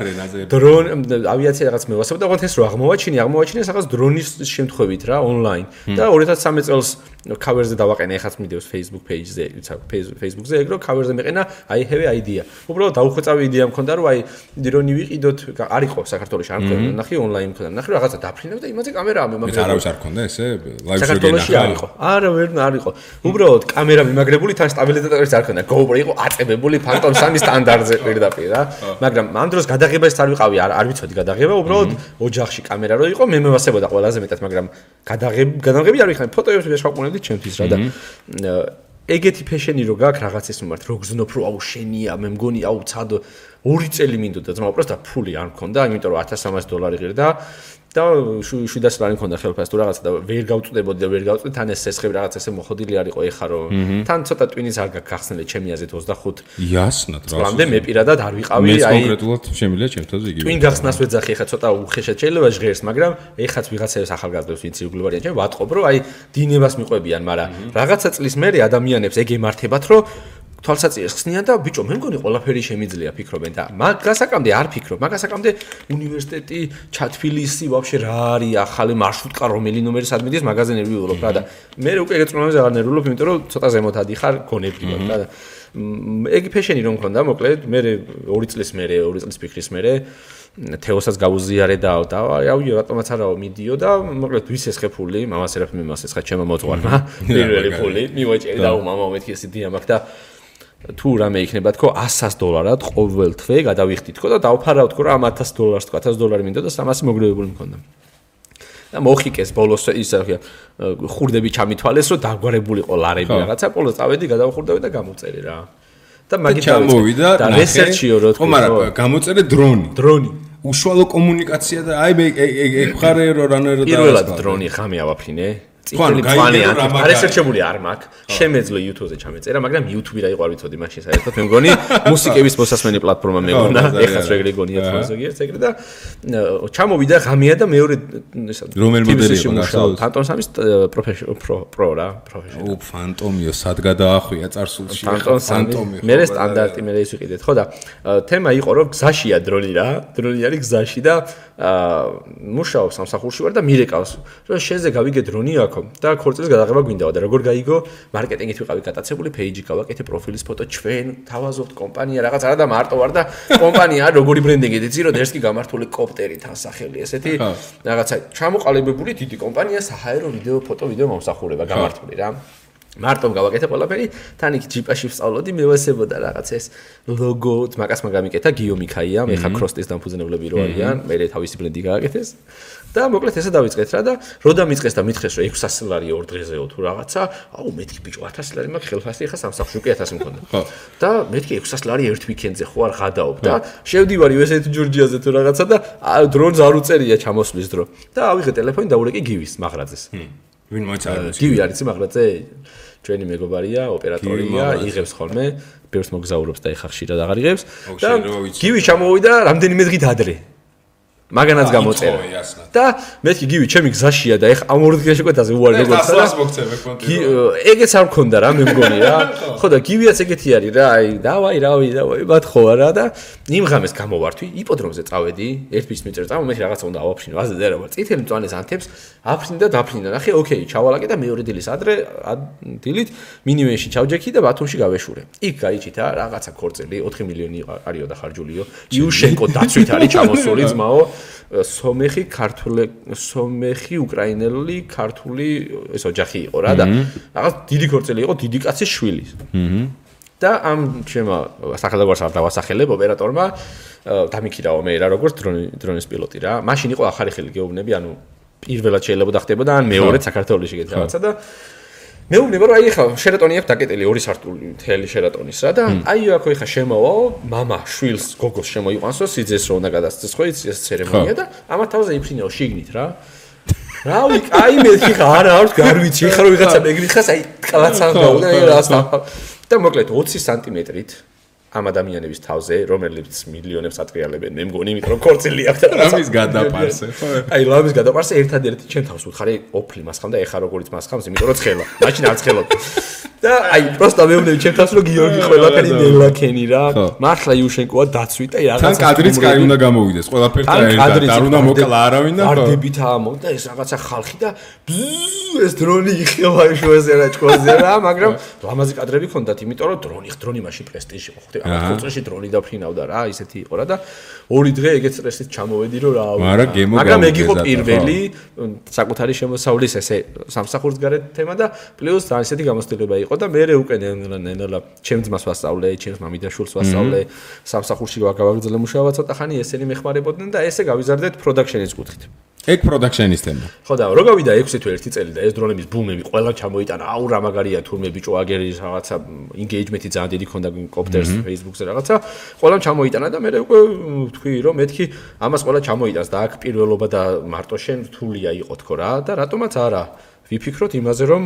დრონ ავიაცია რაღაც მევასება და ყოველთვის რო აღმოვაჩინე აღმოვაჩინე რაღაც დრონის შემთხვევით რა ონლაინ და 2013 წელს cover-ზე დავაყენე ეხაც მიდევს Facebook page-ზე, იცი, Facebook-ზე ეგ რომ cover-ზე მეყენა, I have idea. უბრალოდ დაუხვეწავი იდეა მქონდა რომ აი დრონი ვიყიდოთ, არ იყო საქართველოს არ მქონდა, ნახე ონლაინ მქონდა. ნახე რაღაცა დაფრინებ და იმაზე კამერაა მე მაგრამ არავის არ მქონდა ესე live streaming-ში არ იყო. არა, ვერ არ იყო. უბრალოდ კამერა მიმაგრებული თან სტაბილიზატორიც არ მქონდა. GoPro იყო აწებებული Phantom 3 სტანდარტზე პირდაპირ რა. მაგრამ ამ დროს გადაღებას არ ვიყავი, არ არ ვიცოდი გადაღება, უბრალოდ ოჯახში კამერა რო იყო, მე მევასებოდა ყველაზე მეტად, მაგრამ გადაღები გადაღები არ ვიხარ, ფოტოებს ვეშაყუნებდი ჩემთვის რა და ეგეთი ფეშენი რო გაქვს რაღაცის მიმართ რო გზნობ რო აუ შენია მე მგონი აუ ცადო ორი წელი მინდოდა ძმა უბრალოდ ფული არ მქონდა იმიტომ რომ 1300 დოლარი ღირდა და შვიდას ლარი მქონდა ხელფასი თუ რაღაცა და ვერ გავწუდებოდი და ვერ გავწუდე თან ეს სესხები რაღაც ესე მოხდილი არისო ეხა რომ თან ცოტა ტვინის არ გახსნელი ჩემი აზრით 25 იასნად რა ლამდე მე პირადად არ ვიყავი აი მე კონკრეტულად შემიძლია ჩემთვის იგივე ტვინ გახსნას ვეძახი ეხა ცოტა უხეშად შეიძლება ჟღერს მაგრამ ეხაც ვიღაცებს ახალგაზრდებს ვინც იგულვარიან ჩემ ვატყობ რომ აი დინებას მიყვებიან მაგრამ რაღაცა წლის მერე ადამიანებს ეგ ემართებათ რომ თვალსაჩინოს ხსნიან და ბიჭო მე მგონი ყველაფერი შემიძლია ფიქრობენ და მაგასაკამდე არ ფიქრობ მაგასაკამდე უნივერსიტეტი ჩათფილისი ვაფშე რა არის ახალი მარშრუტკა რომელი ნომერი სად მიდის მაღაზიები ვიულობ რა და მე უკვე ეგ წრომაზე აღარ ნერვულობ იმიტომ რომ ცოტა ზემოთ ადიხარ გონებრივად რა და ეგ ფეშენი რომ მქონდა მოკლედ მე 2 წლის მერე 2 წლის ფიქრის მერე თეოსაც გავუზიარე და და აუიო რატომაც არაო მიდიო და მოკლედ ვის ესხეფული მამას ერაფი მიმას ესხა ჩემო მოწვარმა პირველი ფული მივაჭერი და უმამა მეთქი ეს იდეა მაქვს და თუ რამე იქნება თქო 100 დოლარად ყოველ თვე გადავიხდი თქო და დავფარავ თქო რა 1000 დოლარს თქო 1000 დოლარი მინდო და 300 მოგროვებული მქონდა. და მოხიკეს ბოლოს ისე ხურდები ჩამithვალეს რომ დაგვარებულიყო ლარები რაღაცა ბოლოს წავედი გადავხურდები და გამოწერე რა. და მაგით ჩამოვიდა და რესერჩიო რო თქო მაგრამ გამოწერე დრონი. დრონი. უშუალო კომუნიკაცია და აი მე ეგ ხარე რო რანერ და პირველად დრონი ხამე ავაფრინე წითელი პლანი არ ესერჩებული არ მაქვს. შემეძლო YouTube-ზე ჩამეწერა მაგრამ YouTube-ი რა იყო არ ვიცოდი მაშინ საერთოდ მე მგონი [laughs] [laughs] მუსიკების მოსასმენი პლატფორმა მე მგონა ეხლა შეგრი გონია თქო ზოგიერთ ეგრე და ჩამოვიდა ღამეა და მეორე ესა რომელ მოდელი იყო ნახავ Phantom 3-ის პროფესიონალ პრო რა პროფესიონალ უ Phantom-იო სად გადაახვია წარსულში Phantom-ი მე სტანდარტი მე ის ვიყიდეთ. ხო და თემა იყო რომ გზაშია დრონი რა დრონი არის გზაში და მუშაობს სამსახურში ვარ და მირეკავს. რომ შენზე გავიგე დრონი აქო და ქორწილის გადაღება გვინდაო და როგორ გაიგო? მარკეტინგით ვიყავი გატაცებული პეიჯი გავაკეთე პროფილის ფოტო ჩვენ თავაზობთ კომპანია რაღაც არა და მარტო ვარ და კომპანია როგორი ბრენდინგი იცი რომ ერთი გამართული კოპტერი თან სახელი ესეთი რაღაცა. ჩამოყალიბებული დიდი კომპანია საჰაერო ვიდეო ფოტო ვიდეო მომსახურება გამართული რა მარტო გავაკეთე ყველაფერი, თან იქ ჯიპაში ვსწავლოდი, მევასებოდა რაღაც ეს ლოგო, მაგას მაგამიკეთა გიო მიქაია, მე ხა კროსტის დამფუძნებლები რო არიან, მე თავისი ბრენდი გააკეთეს. და მოკლედ ესე დავიწყეთ რა და რო დამიწყეს და მითხეს რომ 600 ლარი ორ დღეზეო თუ რაღაცა, აუ მეთქი ბიჭო 1000 ლარი მაქვს ხელფასი, ხა სამსახურში უკვე 1000 მქონდა. ხო. და მეთქი 600 ლარი ერთ ვიკენდზე ხო არ ღადაობ და შევდივარი ესეთ ჯორჯიაზე თუ რაღაცა და დრონს არ უწერია ჩამოსვლის დრო. და ავიღე ტელეფონი და ურეკი გივის მაღრაძეს. ვინ მოიწადა? გივი არის მაღრაძე? ჩვენი მეგობარია, ოპერატორია, იღებს ხოლმე, ბევრს მოგზაურობს და ეხა ხშირად აღარ იღებს. და გივი ჩამოვიდა რამდენიმე დღით ადრე. მაგანაც გამოწერა. და მეთქი გივი ჩემი გზაშია და ეხა ამ ორ დღეში ყვეთაზე უარი მეგობრებო. და მოგცემ ეკონტი. ეგეც არ მქონდა რა მე მგონი რა. [laughs] ხო და გივიაც ეგეთი არის რა, აი დავაი რავი დავაი ბათ ხო არა და იმ ღამეს გამოვართვი, იპოდრომზე წავედი, ერთ ფის მიწერ წავ, მე რაღაცა უნდა ავაფშინო, აზე და რა ვარ. წითელი მწვანეს ანთებს აფრინდა და დაფრინდა. ნახე, ოკეი, ჩავალაკე და მეორე დილის ადრე დილით მინიმუმში ჩავჯექი და ბათუმში გავეშურე. იქ გაიჩითა რაღაცა ქორწილი, 4 მილიონი არისო და ხარჯულიო. იუშენკო დაცვით არის [laughs] ჩამოსული ძმაო. სომეხი ქართული სომეხი უკრაინელი ქართული ეს ოჯახი იყო რა და რაღაც დიდი ქორწილი იყო დიდი კაცის შვილი. აჰა. და ამ ჩემო სახელმწიფოს არ დავასახელებ ოპერატორმა დამიქირაო მე რა როგორც დრონი დრონის პილოტი რა. მაშინ იყო ახალი ხელი გეუბნები, ანუ პირველად შეიძლება დახტებოდა ან მეორედ საქართველოს შეგეთ რაღაცა და მე ვუნება რომ აი ხა შერატონი აქვს დაკეტილი ორი სართული მთელი შერატონის რა და აი აქ ხა შემოვა мама შვილს გოგოს შემოიყვანსო სიძეს რო უნდა გადასცეს ხო იცი ეს ცერემონია და ამათ თავზე იფრინეო შიგნით რა რავი აი მე ხა არა აქვს გარვიცი ხა რო ვიღაცა მეგრიხას აი კლაცან გაუნა აი რას და მოკლედ 20 სანტიმეტრით ამ ადამიანების თავზე, რომელიც მილიონებს ატრიალებენ, მე მგონი, იმიტომ რომ ქორწილი აქვს და რამის გადაპარსე, ხო? აი, რამის გადაპარსე ერთადერთი ჩემ თავს უთხარი, ოფლი მასხამ და ეხა როგორიც მასხამს, იმიტომ რომ ცხელა. მაშინ არ ცხელობ. და აი, პროსტა მეუბნები ჩემ თავს რომ გიორგი ყველაფერი ნელაქენი რა. მართლა იუშენკოა დაცვით და რაღაცა. თან კადრიც კაი უნდა გამოვიდეს, ყველაფერთან ერთად. არ უნდა მოკლა არავინ და ხო. არდებით ამოვიდა ეს რაღაცა ხალხი და ეს დრონი იხევა შუაზე რა ჭკოზე რა, მაგრამ ლამაზი კადრები ქონდათ, იმიტომ რომ დრონი, დრონი მაშინ პრესტიჟი ხო ხდება. ამ კონცერტში დრონი დაფრინავდა რა, ისეთი იყო რა და ორი დღე ეგეც სტრესით ჩამოვედი რომ რა მაგრამ ეგ იყო პირველი საკუთარი შემოსავლის ესე სამსახურს გარეთ თემა და პლუს ძალიან ისეთი გამოცდილება იყო და მე უკვე ნელა ჩემს ძმას ვასწავლე, ჩემს მამიდაშვილს ვასწავლე სამსახურში რა გავაგრძელე მუშაობა ცოტა ხანი ესენი მეხმარებოდნენ და ესე გავიზარდეთ პროდაქშენის კუთხით. ეგ პროდაქშენის თემა. ხო და რო გავიდა 6 თვე 1 წელი და ეს დრონების ბუმები ყველა ჩამოიტანა. აუ რა მაგარია თურმე ბიჭო აგერი რაღაცა ინგეიჯმენტი ძალიან დიდი ქონდა კოპტერს Facebook-ზე რაღაცა. ყველა ჩამოიტანა და მე უკვე თქვი რომ მეთქი ამას ყველა ჩამოიტანს და აქ პირველობა და მარტო შენ რთულია იყო თქო რა და რატომაც არა ვიფიქროთ იმაზე რომ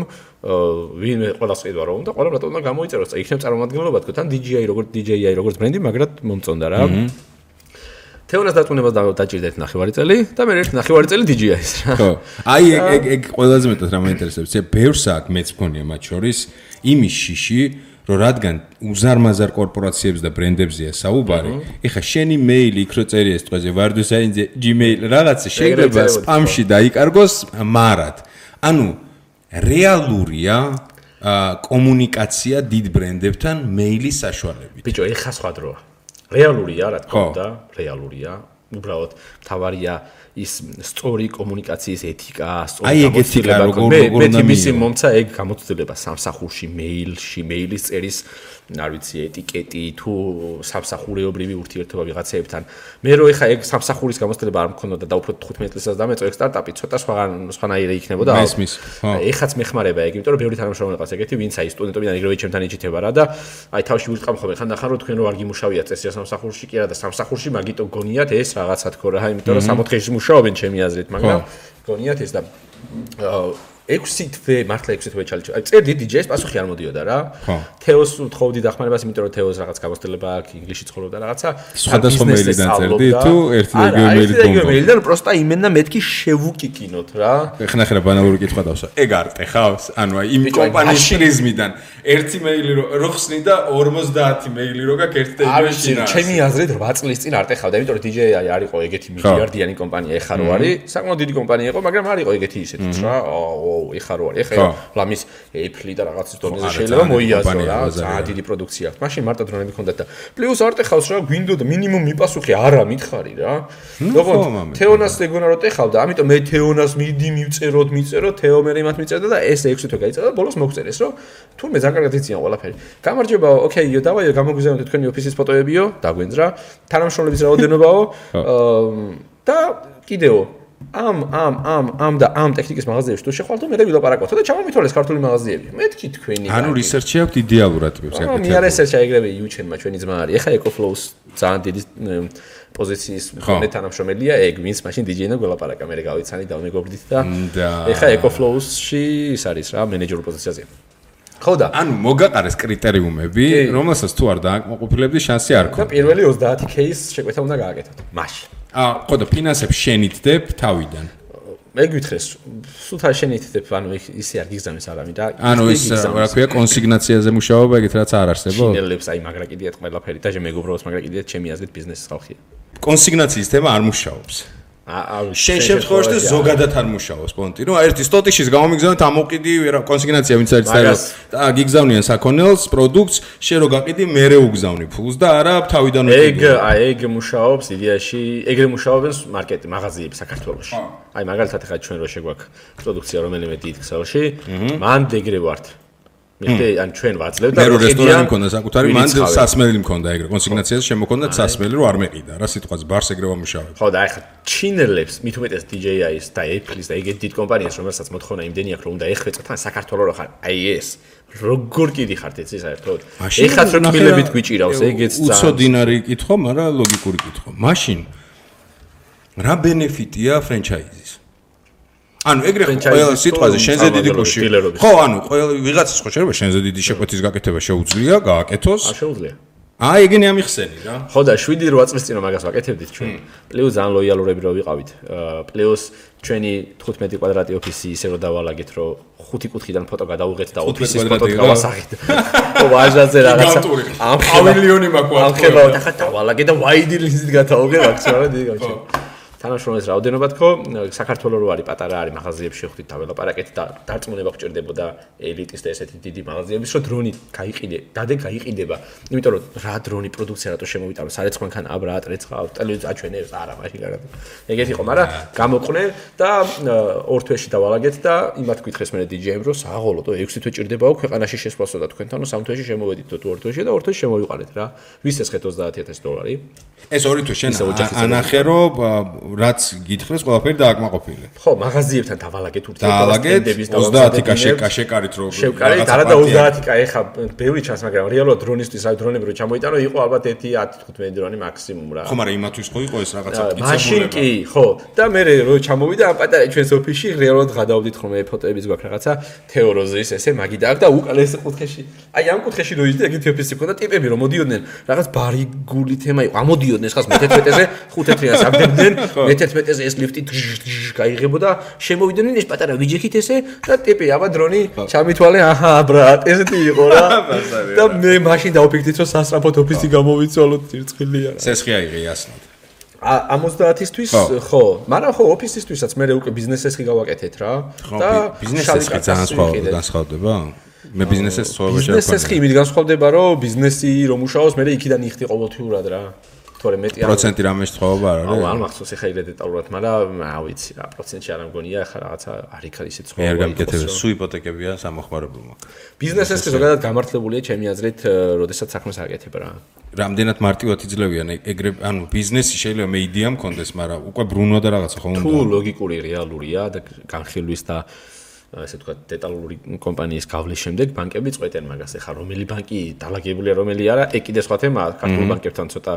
ვინმე ყველა სყიდვა რომ და ყველა რატომ უნდა გამოიწეროს და იქნებ წარმომადგენლობა თქო თან DJI როგორც DJI როგორც ბრენდი მაგრამ მომწონდა რა თეონას დაწუნებას დაჭირდეთ ნახევარი წელი და მე ერთი ნახევარი წელი DJI-ს რა. ხო. აი ეგ ეგ ეგ ყველაზე მეტად რა მაინტერესებს. ეს ბევრს აქ მეც მქონია მათ შორის იმის შიში, რომ რადგან უზარმაზარ კორპორაციებს და ბრენდებზეა საუბარი, ეხა შენი მეილი იქ რო წერია ეს ტყვეზე ვარდუსაინზე Gmail რაღაცა შეიძლება სპამში დაიკარგოს მარად. ანუ რეალურია კომუნიკაცია დიდ ბრენდებთან მეილის საშუალებით. ბიჭო, ეხა სხვა დროა. რეალურია, რა თქმა უნდა, რეალურია. უბრალოდ თავარია ის სწორი კომუნიკაციის ეთიკა, სწორი გამოცდილება. მე მე თიმისი მომცა ეგ გამოცდილება სამსახურში, მეილში, მეილის წერის არ ვიცი ეტიკეტი თუ სამსახურეობრივი ურთიერთობა ვიღაცეებთან. მე რო ეხა ეგ სამსახურის გამოცდილება არ მქონოდა და უფრო 15 წელსაც დამეწო ეგ სტარტაპი ცოტა სხვაგან სხვანაირი იქნებოდა. მესმის ხო. ეხაც მეხმარება ეგ იმიტომ რომ ბევრი თანამშრომელი ყავს ეგეთი ვინც აი სტუდენტობიდან იგივე ჩემთან იჩითება რა და აი თავში ვიწყამ ხოლმე. ხანდახან რომ თქვენ რო არ გიმუშავიათ წესია სამსახურში კი რა და სამსახურში მაგიტო გონიათ ეს რაღაცა თქო რა იმიტომ რომ სამოთხეში მუშაობენ ჩემი აზრით მაგრამ გონიათ ეს და 6 თვე მართლა 6 თვე ჩალიჩა. აი წერდი DJ-ს პასუხი არ მოდიოდა რა. თეოს თხოვდი დახმარებას, იმიტომ რომ თეოს რაღაც გამოცდილება აქვს, ინგლისში ცხოვრობდა რაღაცა. სხვადასხვა მეილიდან წერდი თუ ერთი და იგივე მეილი გქონდა. არა, ერთი და იგივე მეილი და პროსტა იმენა მეთქი შევუკიკინოთ რა. ეხლა ხერა ბანალური კითხვა დავსვა. ეგ არ ტეხავს? ანუ აი იმ კომპანიის პრიზმიდან ერთი მეილი რო ხსნი და 50 მეილი რო გაქვს ერთი და იგივე შინაა. ჩემი აზრით 8 წლის წინ არ ტეხავდა, იმიტომ რომ DJ-ი არ იყო ეგეთი მილიარდიანი კომპანია, ეხა რო არის, საკმაოდ დიდი კომპანია იყო, მაგრამ არ იყო ეგეთი ისეთი რა. ო, ეხა რო არის. ეხა ლამის ეფლი და რაღაცის დონეზე შეიძლება მოიაზრო რა. ძალიან დიდი პროდუქცია აქვს. მაშინ მარტო დრონები ქონდათ და პლუს არ ტეხავს რა, გვინდოდა მინიმუმ მიპასუხი არა მითხარი რა. როგორც თეონას ეგონა რო ტეხავდა, ამიტომ მე თეონას მიდი მივწეროთ, მიწეროთ, თეო მე იმათ მიწერდა და ეს 6 თვე გაიწედა და ბოლოს მოგწერეს რომ თურმე ძალიან კარგად იციან ყველაფერი. გამარჯობა, ოკეიო, დავაიო, გამოგვიზევნოთ თქვენი ოფისის ფოტოებიო, დაგვენძრა. თანამშრომლების რაოდენობაო. და კიდეო ამ ამ ამ ამ და ამ ტექნიკის მაღაზიებში თუ შეხვალთ, მე ვილაპარაკოთ და ჩამომითვალეს ქართული მაღაზიები. მეთქი თქვენი. ანუ რისერჩი აქვთ იდეალურად ტიპებს აკეთებს. მე რისერჩი ეგრევე იუჩენმა ჩვენი ძმა არის. ეხა EcoFlow-ს ძალიან დიდი პოზიციის მქონე თანამშრომელია ეგ, ვინც მაშინ DJ-ნა გველაპარაკა, მე გავიცანი და მეგობრდით და ეხა EcoFlow-ში ის არის რა, მენეჯერ პოზიციაზე. ხო და ანუ მოგაყარეს კრიტერიუმები, რომელსაც თუ არ დააკმაყოფილებდი, შანსი არ გქონდა. და პირველი 30K-ის შეკვეთა უნდა გააკეთოთ. მაშინ აა ხო და ფინანსებს შენითდებ თავიდან. მე გითხეს, სულ თა შენითდებ, ანუ ისე არ გიგზავნის არავინ და ანუ ის რა ქვია კონსიგნაციაზე მუშაობა, ეგეთ რაც არ არსებობს. შინელებს აი მაგრა კიდიათ ყველაფერი და მეგობრებს მაგრა კიდიათ ჩემი აზრით ბიზნესის ხალხია. კონსიგნაციის თემა არ მუშაობს. შენ შემთხვევაში ზოგადად არ მუშაობს პონტი. ნუ ერთი სტოტიშის გამომიგზავნეთ ამოყიდი კონსიგნაცია ვინც არის წერილ და გიგზავნიან საქონელს პროდუქტს, შენ რო გაყიდი მერე უგზავნი ფულს და არა თავიდან უყიდი. ეგ აი ეგ მუშაობს იდეაში, ეგრე მუშაობენ მარკეტი მაღაზიები საქართველოში. აი მაგალითად ხა ჩვენ რო შეგვაქვს პროდუქცია რომელიმე დიდ ქსელში, მან დეგრე ვართ. მე ან ჩვენ ვაძლევ და მე რესტორანი მქონდა საკუთარი მან სასმელი მქონდა ეგრე. კონსიგნაციაზე შემოქონდა სასმელი რო არ მეყიდა რა სიტყვაც ბარს ეგრე ვამუშავებ ხო და აი ხა ჩინელებს მით უმეტეს DJI-ის და Apple-ის და ეგეთ დიდ კომპანიას რომელსაც მოთხოვნა იმდენი აქვს რომ უნდა ეხვეწოთ ან საქართველოს რო ხარ აი ეს როგორ კიდი ხართ ეცი საერთოდ? ეხაც რო კმილებით გვიჭირავს ეგეც ძალიან უცოდინარი კითხვა მაგრამ ლოგიკური კითხვა. მაშინ რა ბენეფიტია ფრენჩაიზის ანუ ეგრე ყველა სიტყვაზე შენზე დიდი კუში ხო ანუ ყველა ვიღაცას ხო შეიძლება შენზე დიდი შეკვეთის გაკეთება შეუძლია გააკეთოს არ შეუძლია აი ეგენი ამიხსენი რა. ხო და 7-8 წლის წინ მაგას ვაკეთებდით ჩვენ. პლუს ძალიან ლოიალურები რო ვიყავით. პლუს ჩვენი 15 კვადრატი ოფისი ისე რომ დავალაგეთ, რომ ხუთი კუთხიდან ფოტო გადაუღეთ და ოფისის ფოტო გავასაღეთ. ო ვაჟაზე რაღაცა. ამ პავილიონი მაქვს. ამ ხება და ხა დავალაგე და ვაიდი ლინზით გადაუღე მაქსიმალურად დიდი გავჩა. თანაშრომლის რაოდენობა თქო საქართველოს რო არის პატარა არის მაღაზიებში ხვდით და ველაპარაკეთ და დარწმუნება გჭირდებოდა ელიტის და ესეთი დიდი მაღაზიების რომ დრონი გაიყიდე დადე გაიყიდება. იმიტომ რომ რა დრონი პროდუქცია რატო შემოვიტანო? სარეცხ მანქანა აბრა ატრეცხა ტელევიზია აჩვენებს არა მაშინ გარდა ეგეთი იყო მაგრამ გამოყნე და ორ თვეში დავალაგეთ და იმათ გითხეს მე დიჯეიმ რომ საღოლო და 6 თვე ჭირდებაო ქვეყანაში შესვლასო და თქვენთანო სამ თვეში შემოვედით თუ ორ თვეში და ორ თვეში შემოვიყარეთ რა. ვის ესხეთ 30000 დოლარი? ეს ორი თვე შენ ანახე რომ რაც გითხრეს, ყველაფერი დააკმაყოფილი. ხო, მაღაზიებთან დავალაგეთ ურთიერთობებს 30 კაშე კაშეკარით რო შევკარით, არა და 30 კა ეხა ბევრი ჩანს, მაგრამ რეალურად დრონისტვის აი დრონები რო ჩამოიტანო, იყო ალბათ 10-15 დრონი მაქსიმუმ რა. ხო, მაგრამ იმათვის ხო იყო ეს რაღაცა კიცებულება. მაშინ კი, ხო. და მე რო ჩამოვიდა ამ პატარა ჩვენს ოფისში, რეალურად გადავდით ხოლმე ფოტოებიც გვაქვს რაღაცა თეოროზის ესე მაგი და და უკან ეს კუთხეში. აი ამ კუთხეში რო იჯდი, ეგეთი ოფისი ქონდა ტიპები რომ მოდიოდნენ, რაღაც ბარიგული თემა იყო. ამოდიოდნენ ხას მე-11-ზე 5 თრიას აბდებდნენ მე-11-ზე ეს ლიფტი გაიღებოდა, შემოვიდნენ ეს პატარა ვიჯექით ესე და ტიპი აბა დრონი ჩამითვალე, აჰა, ბრატ, ესეთი იყო რა. [laughs] და მე მაშინ დავფიქრდით, რომ სასწრაფოდ ოფისი გამოვიცვალოთ ძირცხილია რა. სესხი აიღე ასნად. ა 70-ისთვის ხო, მაგრამ ხო ოფისისთვისაც მე უკვე ბიზნესეს ხი გავაკეთეთ რა. და ბიზნესის ხი ძალიან სხვა განსხვავდება. მე ბიზნესის ცხოვრება შევქვა. ბიზნესის ხი იმით განსხვავდება, რომ ბიზნესი რომ მუშაობს, მე იქიდან იხდი ყოველთვიურად რა. თორე მეტი პროცენტი რამე შეთხოვება არა რა. აუ არ მახსოვს ეხა იდე დეტალურად, მაგრამ რა ვიცი რა, პროცენტი არ მგონია, ახლა რაღაცა არ იქა ისე ცხოვრება. მე არ გამიგეთებ, სუ იპოთეკებია სამოხმარებლო. ბიზნესის ზოგადად გამართლებულია ჩემი აზრით, როდესაც საქმეს აკეთებ რა. რამდენად მარტივად იძლევიან ეგრე, ანუ ბიზნესი შეიძლება მე იდეა მქონდეს, მაგრამ უკვე ბრუნვა და რაღაცა ხო უნდა. თუ ლოგიკური რეალურია და განხილვის და ესე თქვა დეტალური კომპანიის გავლის შემდეგ ბანკები წყვეტენ მაგას. ეხა რომელი ბანკი დალაგებულია რომელი არა ეგ კიდე სხვა თემაა ქართულ ბანკებთან ცოტა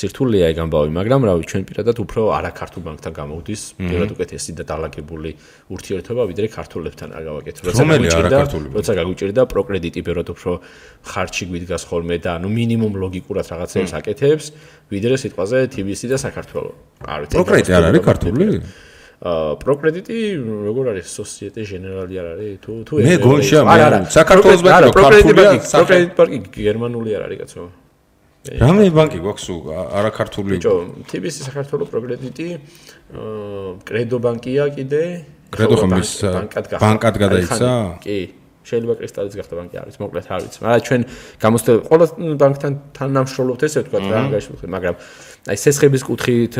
სირთულეა ეგ ამბავი მაგრამ რავი ჩვენ პირადად უფრო არა ქართულ ბანკთან გამოვდის პირადად უკეთესი და დალაგებული ურთიერთობა ვიდრე ქართულებთან არ გავაკეთე როცა გაგვიჭირდა როცა გაგვიჭირდა პროკრედიტი პირადად უფრო ხარჩი გვიდგას ხოლმე და ნუ მინიმუმ ლოგიკურად რაღაცებს აკეთებს ვიდრე სიტყვაზე TBC და საქართველოს არ ვიცი პროკრედიტი არ არის ქართული პროკრედიტი როგორ არის სოციეტე ჟენერალი არ არის? თუ თუ მე გონშია მე საქართველოს ბანკი ქართულია პროკრედიტ ბანკი გერმანული არ არის კაცო. რამე ბანკი გვაქვს არა ქართული ბიჭო TBC საქართველოს პროკრედიტი კრედო ბანკია კიდე. კრედო ხომ ის ბანკად გადაიცა. კი შეიძლება კრისტალიც გახდა ბანკი არის მოკლედ არ ვიცი მაგრამ ჩვენ გამოსწორ ყველა ბანკთან თანამშრომლობთ ესე ვთქვა რა გაიშუქეთ მაგრამ აი სესხების კუთხით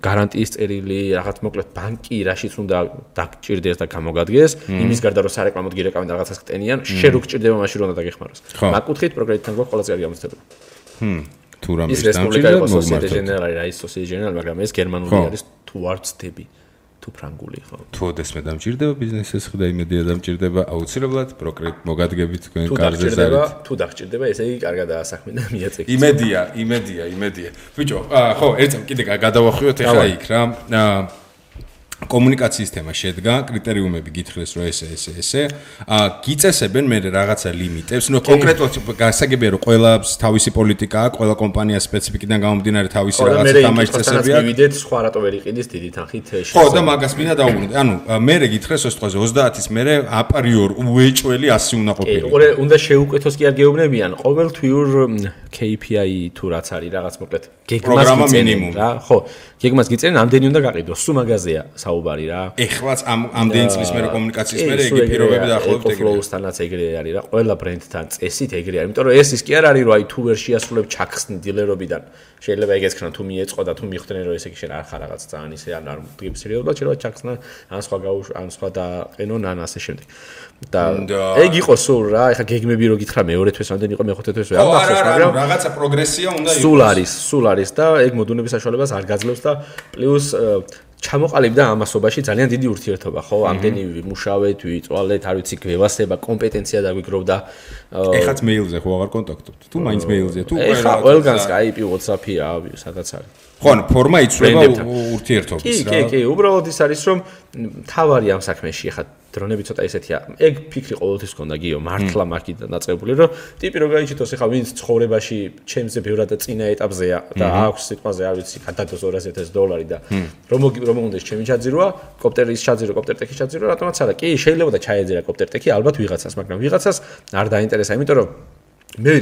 გარანტიის წერილი რაღაც მოკლედ ბანკი რაშიც უნდა დაგჭირდეს და გამოგადგეს იმის გარდა რომ სარეკლამოდ გირეკავენ და რაღაცას ხტენიან შენ რო გჭირდება მაშინ რომ უნდა დაგეხმაროს. მაგ კუთხით პროგრამიდან გვაქვს ყველაზე კარგი გამოცდილება ჰმ თუ რამე ის რესპუბლიკა იყო სოციეტე ჟენერალი რა ის სოციეტე ჟენერალი მაგრამ ეს გერმანული არის თუ არ ვწდები თუ ფრანგული ხო? თუ ოდესმე დამჭირდება ბიზნესის ხდა იმედია დამჭირდება აუცილებლად პროკრეტ მოგადგებით თქვენ კარზე ზარით. თუ დაგჭირდება, ესე იგი კარგადაა საქმე და მიაწეკით. იმედია, იმედია, იმედია. ბიჭო, ხო, ერთს კიდე გადავახვიოთ ახლა იქ რა. აა კომუნიკაციის თემა შედგა, კრიტერიუმები გითხრეს რომ ესე ესე ესე. აა გიწესებენ მე რაღაცა ლიმიტებს, ნუ კონკრეტულად გასაგებია რომ ყველას თავისი პოლიტიკა აქვს, ყველა კომპანია სპეციფიკიდან გამომდინარე თავისი რაღაცა თამაში წესებია. მე მივიდეთ სხვა რატო ვერ იყიდეს დიდი თანხით შეშ. ხო, და მაგას მინდა დავუბრუნდე. ანუ მე გითხრეს ეს თვაზე 30-ის მერე აპრიორ უეჭველი 100 უნდა ყოფილიყო. კი, უნდა შეუკვეთოს კი არ გეუბნებიან, ყოველ თვიურ KPI თუ რაც არის რაღაც მოკლედ გეგმას გიწენენ რა ხო გეგმას გიწენენ ამდენი უნდა გაყიდოს სულ მაგაზია საუბარი რა. ეხლაც ამ ამდენი წლის მერე კომუნიკაციის მერე იგი პირობები დაახლოებით ეგრე ფლოუსთანაც ეგრე არის რა. ყველა ბრენდთან წესით ეგრე არის იმიტომ რომ ეს ის კი არ არის რომ აი თუ ვერ შეასრულებ ჩაქსნ დილერობიდან. შეიძლება ეგეც ქნა თუ მიეწყო და თუ მიხვდნენ რომ ესე იგი შენ არ ხარ რაღაც ძალიან ისე ან არ მდგებს რეალურად შეიძლება ჩაქსნა ან სხვა გაუშ ან სხვა დაყენონ ან ასე შემდეგ და ეგ იყო სულ რა ეხა გეგმები რო გითხრა მეორე თვეს ამდენ იყო მეხუთე თვეს რა მახსოვს მაგრამ რაღაცა პროგრესია უნდა იყოს სულ არის სულ არის და ეგ მოდუნების საშუალებას არ გაძლევს და პლუს ჩამოყალიბდა ამასობაში ძალიან დიდი ურთიერთობა, ხო? ამდენი ვიმუშავეთ, ვიწვალეთ, არ ვიცი, გვევასება, კომპეტენცია დაგვიგროვდა. ეხაც მეილზე ხო აღარ კონტაქტობთ? თუ მაინც მეილზე, თუ ყველა ეხა ყველგან Skype, WhatsApp-ია, სადაც არის. ხო, ანუ ფორმა იწვება ურთიერთობის რა. კი, კი, კი, უბრალოდ ის არის, რომ თავარი ამ საქმეში ეხა დრონები ცოტა ისეთია. ეგ ფიქრი ყოველთვის გქონდა გიო, მართლა მაგით დაწყებული, რომ ტიპი რო გაიჩიტოს, ეხა ვინც ცხოვრებაში ჩემზე ბევრად და წინა ეტაპზეა და აქვს სიტყვაზე, არ ვიცი, გადადოს 200000 დოლარი და რომ რომ უნდეს ჩემი ჩაძირვა, კოპტერის ჩაძირო, კოპტერტექის ჩაძირო, რატომაც არა? კი, შეიძლება და ჩაეძირა კოპტერტექი ალბათ ვიღაცას, მაგრამ ვიღაცას არ დაინტერესა, იმიტომ რომ მე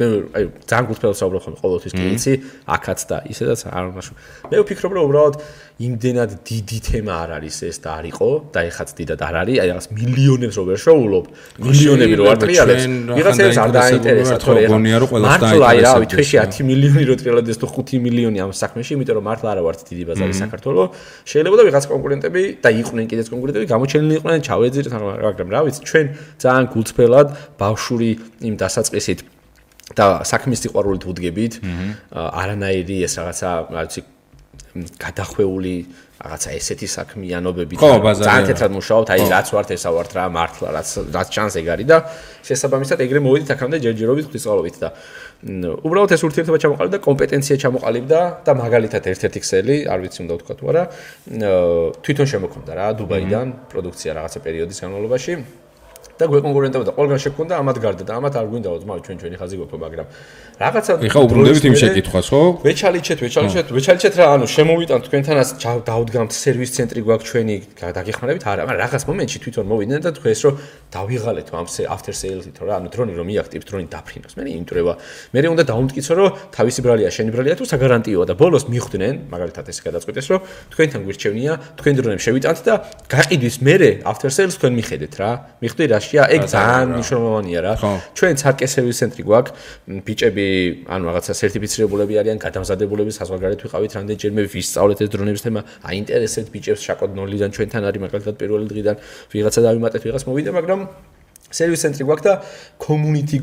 მე აი ძალიან გულწრფელს ვაუბრობ ხოლმე ყოველთვის კი იცი? აქაც და ისედაც არ უნდა მე ვფიქრობ რომ უბრალოდ იმდენად დიდი თემა არ არის ეს და არ იყო და ეხაც დიდად არ არის. აი რაღაც მილიონებს რო ვერ შოულობ მილიონები რო არ ტრიალებს. ვიღაცებს არ დაინტერესა თორე გონია რომ ყველას დაინტერესა აი რავი თვეში 10 მილიონი რო ტრიალდეს თუ 5 მილიონი ამ საქმეში იმიტომ რომ მართლა არა ვართ დიდი ბაზარი საქართველოს შეიძლება და ვიღაც კონკურენტები და იყვნენ კიდეც კონკურენტები გამოჩენილი იყვნენ ჩავეძირეთ მაგრამ რა ვიცი ჩვენ ძალიან გულწრფელად ბავშვური იმ დასაწყისით და საქმის სიყვარულით ვუდგებით არანაირი ეს რაღაცა რა ვიცი გადახვეული რაღაცა ესეთი საქმიანობები ძალიან თეთრად მუშაობთ, აი რაც ვართ ესა ვართ რა მართლა რაც რაც ჩანს ეგ არის და შესაბამისად ეგრე მოვიდით აქამდე ჯერჯერობით ღვთისყალობით და უბრალოდ ეს ურთიერთობა ჩამოყალიბდა, კომპეტენცია ჩამოყალიბდა და მაგალითად ერთ-ერთი ქსელი, არ ვიცი უნდა ვთქვა თუ არა, თვითონ შემოქმდა რა დუბაიდან პროდუქცია რაღაცა პერიოდის განმავლობაში. და გვეკონკურენტებოდა ყველგან შექონდა ამათ გარდა და ამათ არ გვინდაო ძმა ჩვენ ჩვენი ხაზი გვაქვს მაგრამ რაღაცა ეხა უბრუნდებით იმ შეკითხვას ხო? ვეჩალიჩეთ, ვეჩალიჩეთ, ვეჩალიჩეთ რა, ანუ შემოვიტანთ თქვენთანაც დაუდგამთ სერვის ცენტრი გვაქვს ჩვენი, დაგეხმარებით არა, მაგრამ რაღაც მომენტში თვითონ მოვიდნენ და თქვენს რომ დავიღალეთ ამ after sales-ით რა, ანუ დრონი რომ მიაქტივ დრონი დაფრინოს. მე იმტრება. მე უნდა დაუმტკიცო რომ თავისი ბრალია, შენი ბრალია თუ საგარანტიოა და ბოლოს მიხვდნენ, მაგალითად ეს გადაწყვეტეს რომ თქვენთან გვირჩევნია, თქვენ დრონებს შევიტანთ და გაყიდვის მერე after sales თქვენ მიხედეთ რა. მიხვდი რაშია? ეგ ძალიან მნიშვნელოვანია რა. ჩვენ ცარკე სერვის ცენტრი გვაქვს, ბიჭები ანუ რაღაცა სერტიფიცირებულები არიან, გადამზადებულები საზღვარგარეთ ვიყავით რამდენჯერმე ვისწავლეთ ეს დრონების თემა, აინტერესებთ ბიჭებს შაკოდ ნოლიდან ჩვენთან არის მაგალითად პირველი დღიდან ვიღაცა დავიმატეთ, ვიღაც მოვიდა, მაგრამ სერვის ცენტრი გვაქვს და community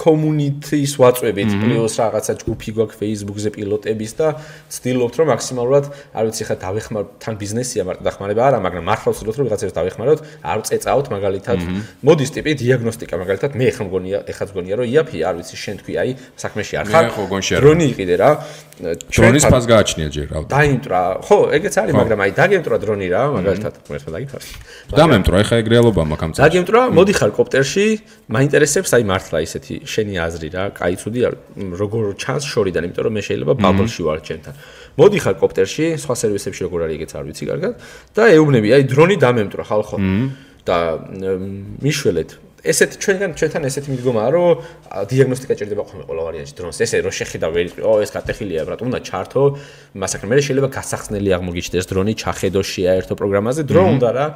community-ის ვაწვევით პლუს რაღაცა ჯგუფი გვაქვს Facebook-ზე პილოტების და ვცდილობთ რომ მაქსიმალურად არ ვიცი ხა დავეხმარ თან ბიზნესია მარტო დახმარება არა მაგრამ მართლა ვცდილობთ რომ ვიღაცებს დავეხმაროთ არ წეწავთ მაგალითად. მოდის ტიპი დიაგნოსტიკა მაგალითად მე ხომ მგონია ეხაც მგონია რომ იაფი არ ვიცი შენ თქვი აი საქმეში არ ხარ დრონი იყიდე რა. დრონის ფას გააჩნია ჯერ რა დაინტრა ხო ეგეც არის მაგრამ აი დაგემტრა დრონი რა მაგალითად მე დაგიფარს დამემტრა ეხა ეგ რეალობა მაქვს ამ წელს დაგემტრა მოდი ხარ კოპტერში მაინტერესებს აი მართლა ისეთი შენი აზრი რა, კაი ცუდი არ როგორ ჩანს შორიდან, იმიტომ რომ მე შეიძლება ბაბლში ვარ ჩემთან. მოდი ხარ კოპტერში, სხვა სერვისებში როგორ არის ეგეც არ ვიცი კარგად და ეუბნები, აი დრონი დამემტრა ხალხო. და მიშველეთ ესეთ ჩვენგან ჩვენთან ესეთი მიდგომაა რომ დიაგნოსტიკა ჭირდება ხოლმე ყველა ვარიანტში დრონს. ესე რომ შეხედა ვერ ო ეს კატეხილია ბრატ უნდა ჩართო? მასაკრე მე შეიძლება გასახსნელი აღმოგიჩნდეს დრონი ჩახედო შეაერთო პროგრამაზე. დრო უნდა რა.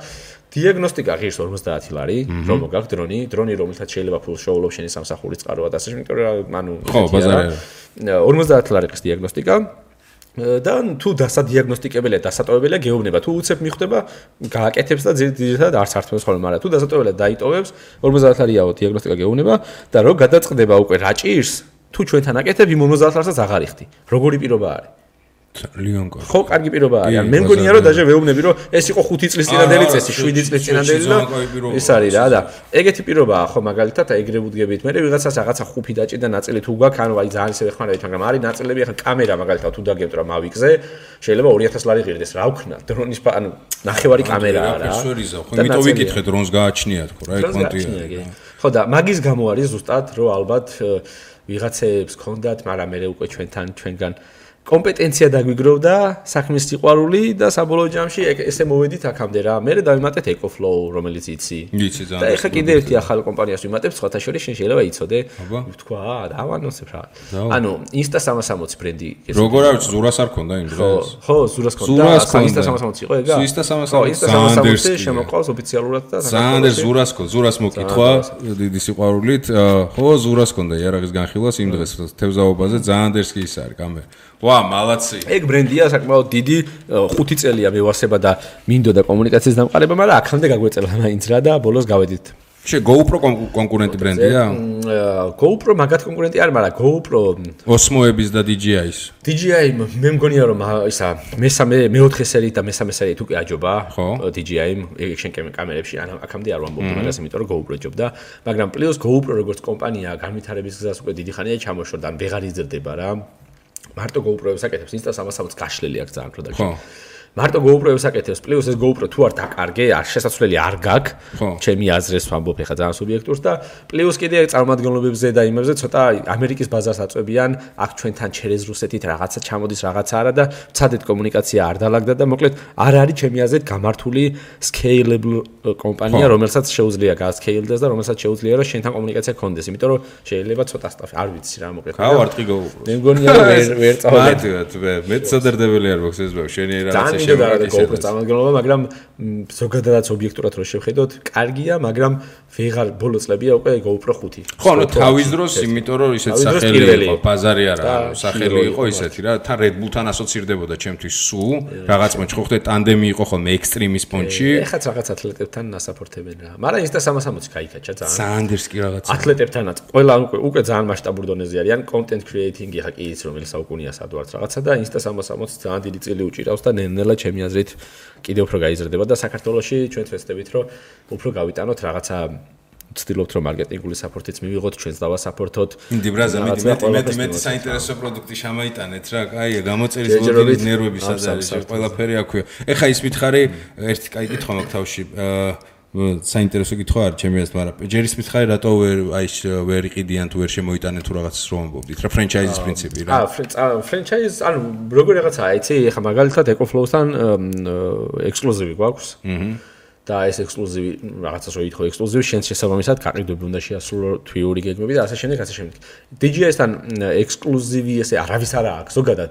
დიაგნოსტიკა ღირს 50 ლარი, რომ მოგაქვს დრონი, დრონი რომელსაც შეიძლება ფულ შოულობ შენი სამსახურის წყაროა და ასე შემდეგ, იმიტომ რომ ანუ ხო, ბაზარი. 50 ლარი ყის დიაგნოსტიკა. და თუ დასადიაგნოსტიკებელია, დასატოვებელია, გეუბნება, თუ უცებ მიხვდება, გააკეთებს და ძირითადად არც ართმევს ხოლმე, მაგრამ თუ დასატოვებელია დაიტოვებს, 50 ლარიაო დიაგნოსტიკა გეუბნება და რო გადაწყდება უკვე რა ჭირს, თუ ჩვენთან აკეთებ, იმ 50 ლარსაც აღარ იხდი. როგორი პირობა არის? ძალიან კარგი. ხო, კარგი პირობა არის. მე მგონია რომ დაჟე ვეუბნები რომ ეს იყო 5 წლის წინანდელი წესი, 7 წლის წინანდელი და ეს არის რა და ეგეთი პირობაა ხო მაგალითად ეგრე ვუდგებით. მე ვიღაცას რაღაცა ხუფი დაჭიდა ნაწილი თუ გაქვს, ანუ აი ძალიან ისე ხმარებით, მაგრამ არის ნაწილები ახლა კამერა მაგალითად თუ დაგემტრა მავიკზე, შეიძლება 2000 ლარი ღირდეს, რა ვქნა? დრონის ანუ ნახევარი კამერაა რა. ხო, იმიტომ ვიკითხე დრონს გააჩნია თქო რა, ეკონტია. ხო და მაგის გამო არის ზუსტად რომ ალბათ ვიღაცებს ქონდათ, მაგრამ მე უკვე ჩვენთან ჩვენგან კომპეტენცია დაგვიგროვდა, საქმის სიყვარული და საბოლოო ჯამში ესე მოვედით აქამდე რა. მე დავიმატეთ EcoFlow, რომელიც იცი. იცი ძალიან. და ეხა კიდე ერთი ახალი კომპანიას ვიმატებ, სხვათა შორის შენ შეიძლება იცოდე. ვთქვა, დავანონსებ რა. ანუ Insta 360 ბრენდი. როგორ არის ზურას არ ქონდა იმ დროს? ხო, ზურას ქონდა. Insta 360 იყო ეგა? Insta 360. Insta 360 შემოყავს ოფიციალურად და ზანდერ ზურას ქონდა, ზურას მოკითხვა დიდი სიყვარულით. ხო, ზურას ქონდა იარაღის განხილვას იმ დღეს თევზაობაზე ზანდერს კი ის არის კამერა. ვა, მალაცი. ეგ ბრენდია საკმაოდ დიდი 5 წელია მევასება და მინდოდა კომუნიკაციის დამყარება, მაგრამ აქამდე გაგვეწელა მაინც რა და ბოლოს გავედით. შე GoPro კონკურენტი ბრენდია? GoPro მაგათ კონკურენტი არ, მაგრამ GoPro Osmo-ების და DJI-ის. DJI მე მგონია რომ ისა მესამე მეოთხე სერიით და მესამე სერიით უკვე აჯობა DJI action კამერებში ან აქამდე არ ვამბობ მაგას იმიტომ რომ GoPro ჯობდა, მაგრამ პლუს GoPro როგორც კომპანია განვითარების გზას უკვე დიდი ხანია ჩამოშორდა, ან ვეღარ იზრდება რა. მარტო GoPro-ებს აკეთებს, Insta 360 გაშლილი აქვს ძალიან პროდუქტი. ხო. მარტო GoPro-ებს აკეთებს, პლუს ეს GoPro თუ არ დაკარგე, არ შესაძლებელი არ გაქვს. ჩემი აზრს ვამბობ ხა ძალიან სუბიექტურს და პლუს კიდე წარმომადგენლობებზე და იმებზე ცოტა ამერიკის ბაზარს აწვევიან, აქ ჩვენთან ჩერეზ რუსეთით რაღაცა ჩამოდის, რაღაცა არა და ცადეთ კომუნიკაცია არ დაალაგდა და მოკლედ არ არის ჩემი აზრით გამართული scalable კომპანია, რომელსაც შეუძლია გასკეილდეს და რომელსაც შეუძლია რომ შენთან კომუნიკაცია გქონდეს, იმიტომ რომ შეიძლება ცოტა სტაფი არ ვიცი რა მოკლედ. გაუ არტყი GoPro. მე მგონია ვერ ვერ წავედი. მე მეცადერდებელი არ გვაქვს ეს ბავშვი, შენი რაღაცა მინდოდა რა გოლფის წარმომადგენლობა, მაგრამ ზოგადადაც ობიექტურად რო შევხედოთ, კარგია, მაგრამ ვეღარ ბოლო წლებია უკვე GoPro 5. ხო, ანუ თავის დროს, იმიტომ რომ ისეთ სახელი იყო, ბაზარი არა, სახელი იყო ისეთი რა, თან Red Bull-თან ასოცირდებოდა ჩემთვის სუ, რაღაც მოჩხოხდე ტანდემი იყო ხოლმე Extreme-ის პონჩი. ეხაც რაღაც ათლეტებთან ასაფორტებენ რა. მაგრამ ის და 360 გაიქაჩა ძალიან. ძალიან დერს კი რაღაცა. ათლეტებთანაც ყველა უკვე უკვე ძალიან მასშტაბურ დონეზე არიან, content creating-ი ხა კი ის რომელიც საუკუნეა სადვარც რაღაცა და Insta 360 ძალიან დიდი წილი უჭირავს და ნელ-ნელა ჩემი აზრით კიდევ უფრო გაიზრდება და საქართველოსში ჩვენ თვესდებით რომ უფრო გავიტანოთ რაღაცა ვცდილობთ რომ მარკეტინგული საფორთიც მივიღოთ ჩვენს დავა საფორთოთ. დი ბრაზა მე მე მე მე საინტერესო პროდუქტი შემაიტანეთ რა. კაია, გამოწერის მოდელი ნერვები სად არის? ყველაფერი აქვია. ეხა ის მითხარი ერთი კაი კითხვა მაქვს თავში. აა საინტერესო კითხვა არის ჩემი აზრით, მაგრამ ჯერის მითხარი რატო ვერ აი ვერ იყიდიან თუ ვერ შემოიტანეთ თუ რაღაცას რომ ამბობდით რა ფრენჩაიზის პრინციპი რა? აა ფრენჩაიზ ანუ როგორ რაღაცაა იცი ეხა მაგალითად ეკოფლოუსთან ექსკლუზივი გვაქვს. აჰა და ეს ექსკლუზივი რაღაცას რო ითხოვ ექსკლუზივი შენს შესაბამისად გაყიდვები უნდა შეასრულო თვიური გეგმები და ასე შემდეგ ასე შემდეგ. DJI-სთან ექსკლუზივი ესე არავის არა აქვს ზოგადად.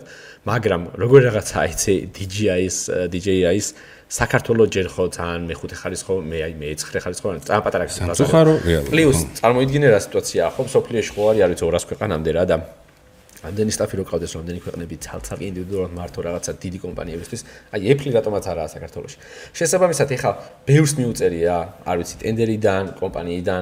მაგრამ როგორ რაღაცაა იცი DJI-ის DJI-ის საქართველოს ჯერ ხო ძალიან მეხუთე ხარის ხო მე აი მე-9 ხარის ხო ძალიან პატარა გასაგებია. სამწუხარო რეალურად. პლუს წარმოიდგინე რა სიტუაციაა ხო სოფლიოში ხო არის არის 200 ქვეყანამდე რა და ამდენი სტაფი რო ყავდეს ამდენი ქვეყნები ცალ-ცალკე ინდივიდუალურად მართო რაღაცა დიდი კომპანიებისთვის აი ეფლი რატომაც არაა საქართველოში. შესაბამისად ეხლა ბევრს მიუწერია არ ვიცი ტენდერიდან კომპანიიდან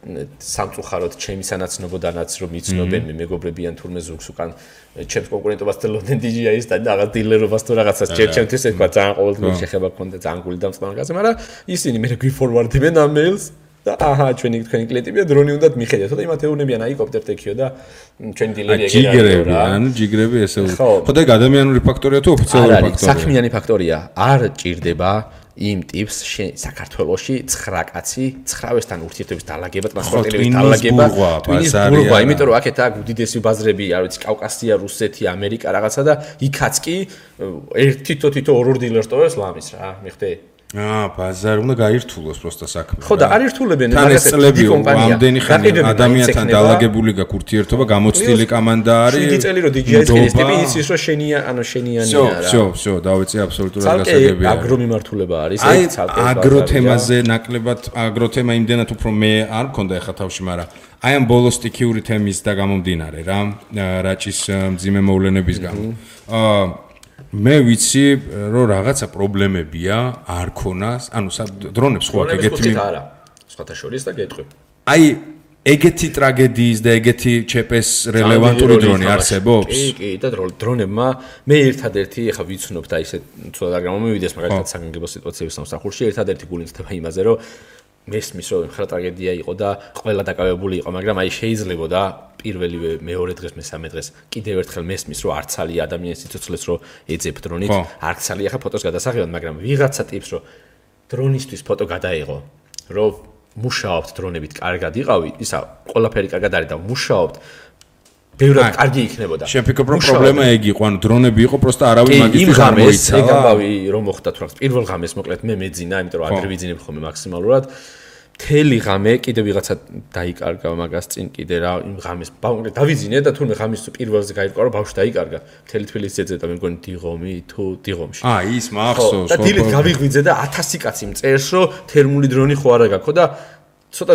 სამწუხაროდ ჩემი სანაცნობოდანაც რომ იცნობენ მე მეგობრებიან თურმე ზუგს უკან ჩემს კონკურენტობას თელოდენ DJI-ის და რაღაც დილერობას თუ რაღაცას ჩემ ჩემთვის ეთქვა ძალიან ყოველდღიურ შეხება ქონდა ძალიან გული დამწყნარგაზე მაგრამ ისინი მე გვიფორვარდებენ ამ მეილს და აჰა ჩვენი თქვენი კლიენტებია დრონი უნდათ მიხედეთ და იმათ ეუნებიან აი კოპტერ ტექიო და ჩვენი დილერი ეგრე რა. ანუ ჯიგრები ესე ხო. და ადამიანური ფაქტორია თუ ოფიციალური ფაქტორია? საქმიანი ფაქტორია. არ ჭირდება იმ ტიპს საქართველოსში 9 კაცი 9-ვესთან ურთიერთობის დალაგება, ტრანსპორტირების დალაგება, ტვინის ბურბა, იმიტომ რომ აქეთ აქ უდიდესი ბაზრები, არ ვიცი, კავკასია, რუსეთი, ამერიკა რაღაცა და იქაც კი ერთი თითო-თითო ორ-ორ დილერს ტოვებს ლამის რა, მიხდე? აა, ბაზარი უნდა გაირთულოს პროსტა საქმე. ხო და არ ირთულებენ მაგას წლები ამდენი ხანი ადამიანთან დაალაგებული გაქვს ურთიერთობა, გამოცდილი კამანდა არის. შვიდი წელი რომ DJI-ს ქრისტები იცის რომ შენია, ანუ შენიანია რა. всё, всё, დავეცი აბსოლუტურად გასაგებია. აი, აგრო მიმართულება არის, აი, აგრო თემაზე ნაკლებად აგრო თემა იმდენად უფრო მე არ მქონდა ახლა თავში, მაგრამ აი ამ ბოლოს სტიქიური თემის და გამომდინარე რა, რაჭის მძიმე მოვლენების გამო. აა მე ვიცი რომ რაღაცა პრობლემებია არ ქონას. ანუ დრონებს ხო აქ ეგეთი არა. სხვათა შორის და გეტყვი. აი ეგეთი ტრაგედიის და ეგეთი ჩეპეს რელევანტური დრონი არსებობს? კი კი და დრონებმა მე ერთადერთი ახლა ვიცნობ და ისე თუ არ გამომივიდეს მაგალითად საგანგებო სიტუაციების სამსახურში ერთადერთი გული ნდება იმაზე რომ მესმის რომ ხრა ტრაგედია იყო და ყველა დაკავებული იყო, მაგრამ აი შეიძლება და პირველივე მეორე დღეს მესამე დღეს კიდევ ერთხელ მესმის რომ არცალი ადამიანის სიცოცხლეს რომ ეძებ დრონით, არცალი ახლა ფოტოს გადასაღებად, მაგრამ ვიღაცა ტიპს რომ დრონისთვის ფოტო გადაიღო, რომ მუშაობთ დრონებით კარგად იყავი, ისა ყველაფერი კარგად არის და მუშაობთ ბევრად კარგი იქნებოდა. შენ ფიქრობ რომ პრობლემა ეგ იყო, ანუ დრონები იყო, პროსტა არავინ მაგისთვის არ მოიცა. ეგ ამბავი რომ მოხდა თუ რა, პირველ ღამეს მოკლედ მე მეძინა, იმიტომ რომ ადრე ვიძინებ ხოლმე მაქსიმალურად. თელი ღამე კიდე ვიღაცა დაიკარგა მაგას წინ კიდე რა იმ ღამეს ბავშვი დავიძინე და თუნდაც ღამის პირველზე გაიყარა რომ ბავშვი დაიკარგა. თელი თბილისის ეძება მე მგონი დიღომი თუ დიღომში. აა ის მახსოვს და დილით გავიღვიძე და 1000 კაცი მწერს რომ თერმული დრონი ხო არა გაქო და ცოტა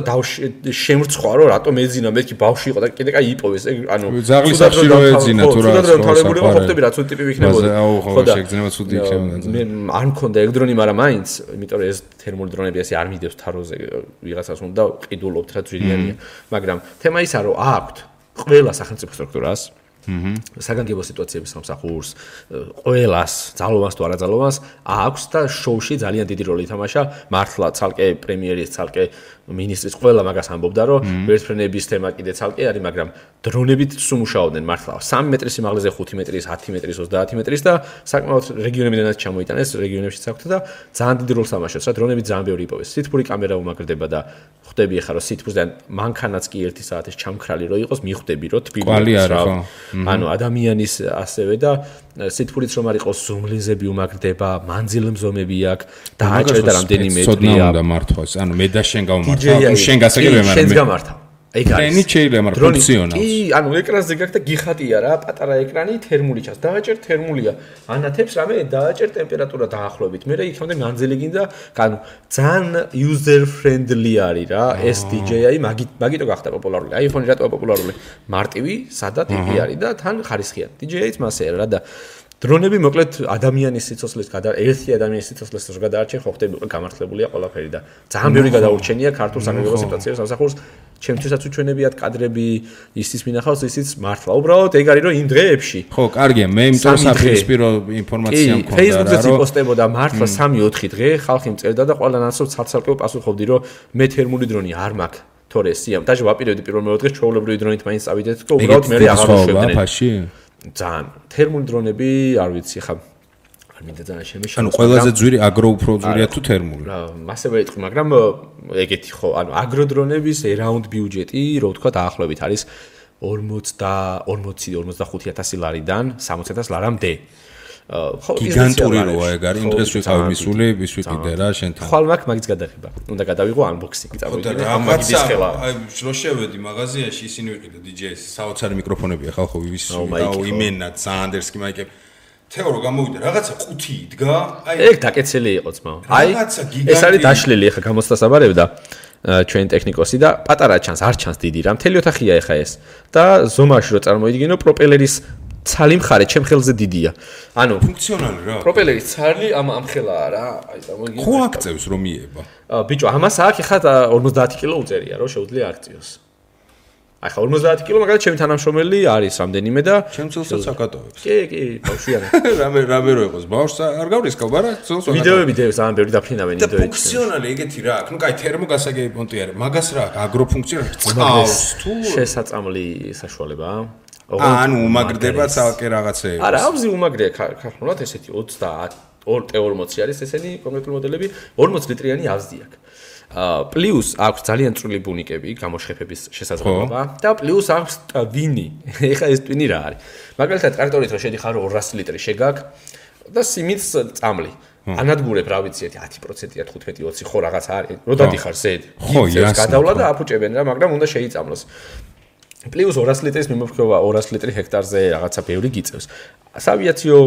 შემრცხვა რომ რატომ ეძინა მე კი ბავში იყო და კიდე კაი იპოვეს ეგ ანუ ზაღლის სახში რომ ეძინა თუ რა თქმა უნდა თვალებული ყოფტები რა ცუდი ტიპი იქნებოდა ხო და შეგძნება ცუდი იქნებოდა მე არ მქონდა ეგ დრონი მაგრამ მაინც იმიტომ რომ ეს თერმული დრონები ასე არ მიდევს თაროზე ვიღაცას უნდა ყიდულობთ რა ძვირიანია. მაგრამ თემა ისა რომ აქვთ ყველა სახელმწიფო სტრუქტურას საგანგებო სიტუაციების სამსახურს, ყველას, ძალოვანს თუ არაძალოვანს აქვს და შოუში ძალიან დიდი როლი ითამაშა. მართლა ცალკე პრემიერის, ცალკე მინისტრის ყველა მაგას ამბობდა, რომ ვერტფრენების თემა კიდე ცალკე არის, მაგრამ დრონებით სუმუშაობდნენ მართლა 3 მეტრის სიმაღლეზე 5 მეტრის, 10 მეტრის, 30 მეტრის და საკმაოდ რეგიონებიდანაც ჩამოიტანეს, რეგიონებში საქმე და ძალიან დიდი როლს თამაშობს რა დრონები ძალიან ბევრი იპოვეს. სითფური კამერა უმაგრდება და ხვდები ახლა რომ სითფურიდან მანქანაც კი 1 საათის ჩამქრალი რო იყოს, მიხვდები რომ თბილი რა. ანუ ადამიანის ასევე და სითფურიც რომ არ იყოს ზუმლინზები უმაგრდება, მანძილმზომები აქვს და აჭერდა რამდენი მეტრია. ცოდნა უნდა მართვას. ანუ მე და შენ გავმართავ, შენ გასაგებია მაგრამ შენს გამართავ. ეგ არის. ტრენი შეიძლება მაგრამ ფუნქციონალს. კი, ანუ ეკრანზე გაქვს და გიხატია რა, პატარა ეკრანი თერმული ჩანს. დააჭერ თერმულია. ანათებს რამე დააჭერ ტემპერატურა დაახლოებით. მე რა იქამდე განძელი გინდა, ანუ ძალიან user friendly არის რა, ეს DJI მაგიტო გახდა პოპულარული. iPhone-ი რატოა პოპულარული? მარტივი, სადა ტიპი არის და თან ხარისხიანი. DJI-ც მასეა რა და დრონები მოკლედ ადამიანის სიცოცხლის გადა ერთი ადამიანის სიცოცხლის რო გადაარჩენ ხო ხდები გამართლებულია ყველაფერი და ძალიან ბევრი გადაურჩენია ქართულ სამეგრელო სიტუაციებს სამსახურს ჩემთვისაც უჩვენებიათ კადრები ისის მინახავს ისიც მართლა. უბრალოდ ეგ არის რომ იმ დღეებში ხო კარგია მე იმიტომ საფრთხისპირო ინფორმაცია მქონდა რა რომ Facebook-ზე იპოსტებოდა მართლა 3-4 დღე ხალხი მწერდა და ყველა ნაცნობ ცალ-ცალკე პასუხობდი რომ მე თერმული დრონი არ მაქვს თორე სიამ. დაჟე ვაპირებდი პირველ მეორე დღეს ჩვეულებრივი დრონით მაინც წავიდეთ და უბრალოდ მე აღარ ვშვებდნენ ძალიან თერმული დრონები არ ვიცი ხა არ მინდა ძალიან შემეშალოს. ანუ ყველაზე ძვირი აგრო უფრო ძვირია თუ თერმული. რა, მასევე იტყვი, მაგრამ ეგეთი ხო, ანუ აგრო დრონების around ბიუჯეტი, რო ვთქვა, დაახლოებით არის 40 და 40-45000 ლარიდან 60000 ლარამდე. ხო, გიგანტური როა ეგ არის, იმ დღეს ვიყავ მისული, ვის ვიყიდე რა შენთან. ხვალ მაქვს მაგის გადაღება. უნდა გადავიღო unboxing-ი წავიდე. ამაგის ხელა. აი, რო შევედი მაღაზიაში, ისინი ვიყიდე DJ-ს, საოცარი მიკროფონებია ხალხო, ვის ვიყავ იმენა, ზანდერსკი მაიკები. თეორო გამოვიდა რაღაცა ყუთი იდგა აი ეგ დაკეცილი იყო ძმა აი ეს არის დაშლილი ახლა გამოსტასაბარებდა ჩვენ ტექნიკოსი და პატარა ჩანს არ ჩანს დიდი რა მთელი ოთახია ახლა ეს და ზომაში რო წარმოიდგინო პროპელერის ცალი მხარე ჩემ ხელზე დიდია ანუ ფუნქციონალი რა პროპელერის ცალი ამ ამ ხელაა რა აი წარმოიდგინე ხო აქწევს რომ მიება ბიჭო ამას აქ ახლა 50 კილო უწერია რომ შეუძლია აღწიოს აი ხა 50 კილო მაგალითად ჩემი თანამშრომელი არის რამდენიმე და ჩემ ცოლსაც აკატოებს. კი, კი, ბავშვიანი. [laughs] რამე რამე რო იყოს, ბავშვს არ გავრისკავ, არა? აკატოებს. ვიდეოები დევს ამ ბევრი დაფრინავენ ვიდეოები. და ფუნქციონალი ეგეთი რა აქვს. ნუ კაი თერმოგასაგები პონტი არის. მაგას რა აქვს? აგროფუნქციონალი. წავს თუ შესაწამლი საშუალება. ანუ უმაგრდება ცალკე რაღაცეები. არა, აუზი უმაგრია ქართულად ესეთი 30 240 არის ესენი კონკრეტული მოდელები 40 ლიტრიანი ავზი აქვს. პლუს აქვს ძალიან წვრილი ბუნიკები გამოშეფების შესაძლებლობა და პლუს აქვს ტვინი. [laughs] ეხა ეს ტვინი რა არის? მაგალითად ტრაქტორით რო შედიხარ 200 ლიტრი შეგაქ და სიმიც წამლი. ანადგურებ რა ვიცი 10%-ია 15-20 ხო რაღაც არის. რო დადიხარ ზედ. ხო, იას. გადავლა და აფუჭებენ რა, მაგრამ უნდა შეიწამლოს. პლუს 200 ლიტრის მიმოფრქება 200 ლიტრი ჰექტარზე რაღაცა ბევრი გიწევს. სავიაციო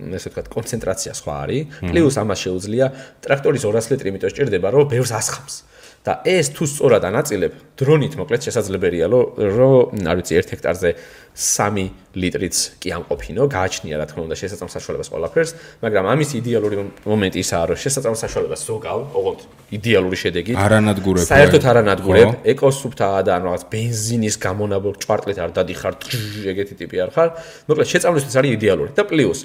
ესე ვთქვათ, კონცენტრაცია სხვა არის. პლუს ამას შეუძლია ტრაქტორის 200 ლიტრი იმიტომ სჭირდება, რომ ბევრს ასხამს. და ეს თუ სწორად ანაწილებ, დრონით მოკლედ შესაძლებელია, რომ არ ვიცი 1 ჰექტარზე 3 ლიტრიც კი ამყოფინო, გააჩნია რა თქმა უნდა შესაძლოა საშუალებას ყველაფერს, მაგრამ ამის იდეალური მომენტი ისაა, რომ შესაძლოა საშუალებას ზოგავ, ოღონდ იდეალური შედეგი. არანადგურებ. საერთოდ არანადგურებ, ეკოსუფთაა და რაღაც ბენზინის გამონაბოლ ჭვარტლით არ დადიხარ, ეგეთი ტიპი არ ხარ. მოკლედ შეწამლისთვის არის იდეალური და პლუს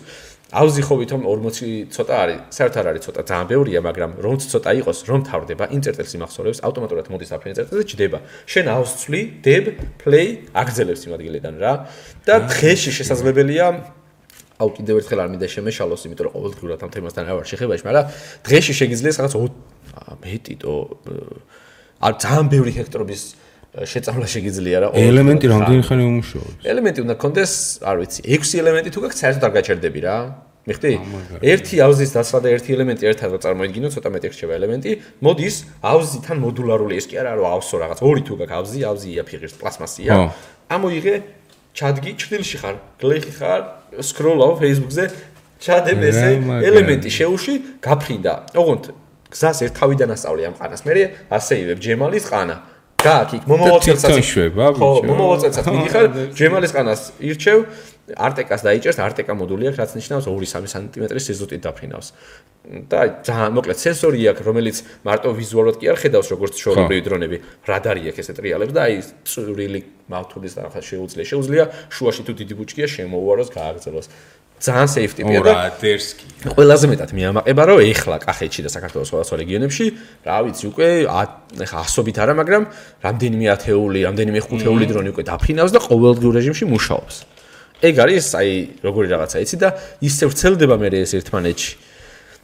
აუზი ხო ვითომ 40 ცოტა არის, საერთოდ არ არის ცოტა, ძალიან ბევრია, მაგრამ რომც ცოტა იყოს, რომ თავდება იმ წერტილს იმახსოვრებს, ავტომატურად მოდის აფრენ წერტილზე ჩდება. შენ აუზ ცვლი, დებ, play, აგზელებს იმ ადგილიდან რა. და დღეში შესაძლებელია აუ კიდევ ერთხელ არ მინდა შემეშალოს, იმიტომ რომ ყოველდღურად ამ თემასთან არ ვარ შეხებაში, მაგრამ დღეში შეგიძლიათ რაღაც მეტიტო არ ძალიან ბევრი ჰექტრობის შეწავლა შეგიძლია რა. ელემენტი რამდენი ხანი უმუშაობს? ელემენტი უნდა კონდეს, არ ვიცი, 6 ელემენტი თუ გაქვს, საერთოდ არ გაჩერდები რა. მიხდი? ერთი აუზის დასვა და ერთი ელემენტი ერთად წარმოიდგინო, ცოტა მეტი რჩება ელემენტი. მოდის აუზიდან მოდულარული ეს კი არა რომ აუსო რაღაც. ორი თუ გაქვს აუზი, აუზი იაფიღებს პლასმასია. ამოიღე, ჩადგი, ჩრდილში ხარ, გლეხი ხარ, სკროლავ Facebook-ზე, ჩადებ ესე ელემენტი შეუში, გაფრინდა. ოღონდ გზას ერთ თავიდან ასწავლე ამ ყანას. მე ასეივებ ჯემალის ყანა. გააკ იქ მომავალ წელსაც [laughs] იშვება ბიჭო ხო მომავალ წელსაც მიდიხარ [laughs] ჯემალის ყანას ირჩევ არტეკას დაიჭერს, არტეკა მოდული აქვს, რაც ნიშნავს 2-3 სანტიმეტრის სიზუსტით დაფრინავს. და ძალიან მოკლედ სენსორი აქვს, რომელიც მარტო ვიზუალურად კი არ ხედავს როგორც შორობრივი დრონები, რადარი აქვს ესე ტრიალებს და აი წვრილი მავთულის თანახმად შეუძლია, შეუძლია შუაში თუ დიდი ბუჩქია შემოუაროს, გააგრძელოს. ძალიან safe ტიპია და დერსკი. ყველაზე მეტად მიამაყება რომ ეხლა კახეთში და საქართველოს სხვადასხვა რეგიონებში, რა ვიცი, უკვე ეხლა ასობით არა, მაგრამ რამდენიმე ათეული, რამდენიმე ხუთეული დრონი უკვე დაფრინავს და ყოველდღიურ რეჟიმში მუშაობს. ეგ არის აი როგორი რაღაცა იცი და ისე ვრცელდება მე ეს ერთმანეთში.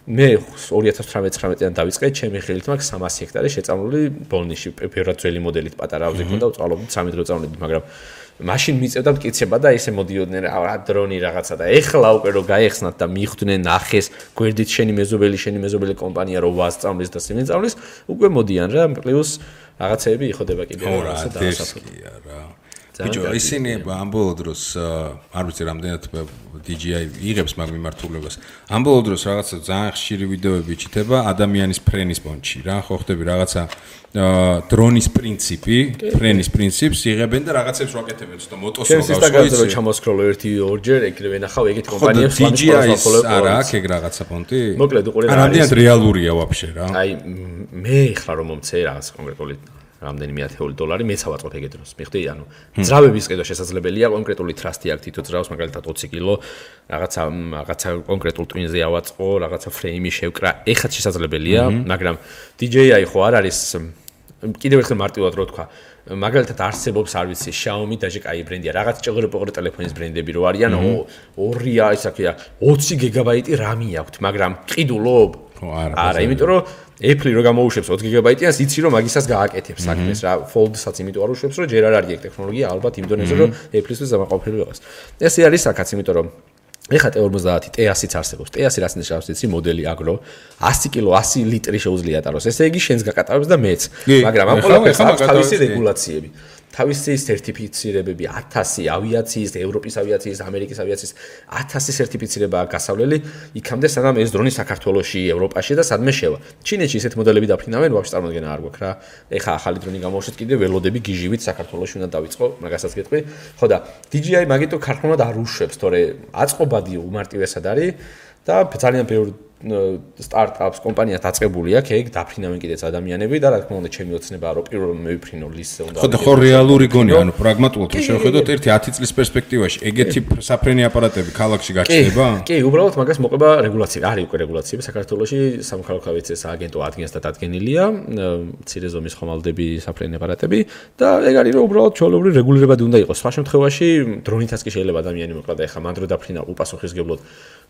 მე 2018-19-დან დავიწყე ჩემი ხელით მაქვს 300 ჰექტარი შეწამლული ბოლნიში პირველად ძველი მოდელით პატარა აუზი ქონდა უწავლობდი 13 დრო წავლობდი მაგრამ მაშინ მიწევდა მკიცება და ესე მოდიოდნენ რა დრონი რაღაცა და ეხლა უკვე რო გაიხსნათ და მიხვდნენ ნახეს გვერდით შენი მეზობელი შენი მეზობელი კომპანია რო ვასწავლის და სიმეწავლის უკვე მოდიან რა პლუს რაღაცეები იხოდება კიდე რაღაცა და დასაფრთხეა რა ბიჭო ისინი ამბოლო დროს არ ვიცი რამდენად DJI იღებს მაგ მიმართულებას. ამბოლო დროს რაღაცა ძალიან ხშირი ვიდეოები ჩიტება ადამიანის ფრენის პონჩი. რა ხო ხდები რაღაცა დრონის პრინციპი ფრენის პრინციპს იღებენ და რაღაცებს ვაკეთებენ ცოტა მოტოს რო გავშვი ის ის და ჩამოსკროლო ერთი ორჯერ ეგრევე ნახავ ეგეთ კომპანიებს DJI არა აქ ეგ რაღაცა პონტი. მოკლედ უყურე რა არის რამდენად რეალურია ვაფშე რა? აი მე ხლა რომ მომცე რაღაც კონკრეტული რამდენიმე ათეული დოლარი მეც ავაწყობ ეგეთ დროს. მიხდი, ანუ ძრავების ყიდვა შესაძლებელია, კონკრეტული ტრასტი აქვს თითო ძრავს, მაგალითად 20 კილო, რაღაცა რაღაცა კონკრეტულ ტვინზე ავაწყო, რაღაცა ფრეიმი შევკრა, ეხაც შესაძლებელია, მაგრამ DJI ხო არ არის კიდევ ერთხელ მარტივად რო თქვა, მაგალითად არსებობს არ ვიცი Xiaomi და ჟეკაი ბრენდია, რაღაც ჭეღროპოღრე ტელეფონის ბრენდები რო არიან, 2-ია, ისა ქვია, 20 გიგაბაიტი RAM-ი აქვს, მაგრამ ყიდულობ? ხო, არა. არა, იმიტომ რომ Apple-ი რო გამოუშვებს 20 გიგაბაიტიანს, იცი რომ მაგისას გააკეთებს საქმეს რა. Fold-საც იმიტომ არ უშვებს, რომ ჯერ არ არის ეგ ტექნოლოგია, ალბათ იმ დონეზე რომ Apple-ისთვის ზამაყოფილი ვიღოს. ესე არის საკაც, იმიტომ რომ ეხა T50 T100-იც არსებობს. T100 რას ნიშნავს, იცი მოდელი აგრო 100 კილო 100 ლიტრი შეუძლია ატაროს. ესე იგი შენს გაკატარებს და მეც. მაგრამ ამ ყველაფერს აქვს თავისი რეგულაციები. თავისი სერტიფიცირებები 1000 ავიაციის, ევროპის ავიაციის, ამერიკის ავიაციის 1000 სერტიფიცირება გასავლელი, იქამდე სანამ ეს დრონი საქართველოსში, ევროპაში და სადმე შევა. ჩინეთში ისეთ მოდელები დაფრინავენ, ვაფშე წარმოადგენა არ გვაქვს რა. ეხა ახალი დრონი გამოუშვეთ კიდე ველოდები გიჟივით საქართველოსში უნდა დავიწყო, მაგასაც გეტყვი. ხო და DJI მაგიტო ქართულად არ უშვებს, თორე აწყობადი უმარტივესად არის და ძალიან ბევრი სტარტაპს კომპანიას დაწყებული აქვს ეგ დაფრინავენ კიდეც ადამიანები და რა თქმა უნდა ჩემი ოცნება რომ პირველ მევიფრინო ლისზე უნდა ხო და ხო რეალური გონია ანუ პრაგმატულად რომ შევხედოთ ერთი 10 წლის პერსპექტივაში ეგეთი საფრენი აპარატები ქალაქში გაჩნდება? კი უბრალოდ მაგას მოყვება რეგულაციები არის უკვე რეგულაციები საქართველოში სამხალხო ავიაციის სააგენტო ადგენს და დადგენილია მცირე ზომის ხომალდები საფრენი აპარატები და ეგ არის რომ უბრალოდ ჩოლობრივი რეგულირებადი უნდა იყოს. სხვა შემთხვევაში დრონითაც კი შეიძლება ადამიანი მოკლა და ეხა მანდრო დაფრინა უპასუხისგებლად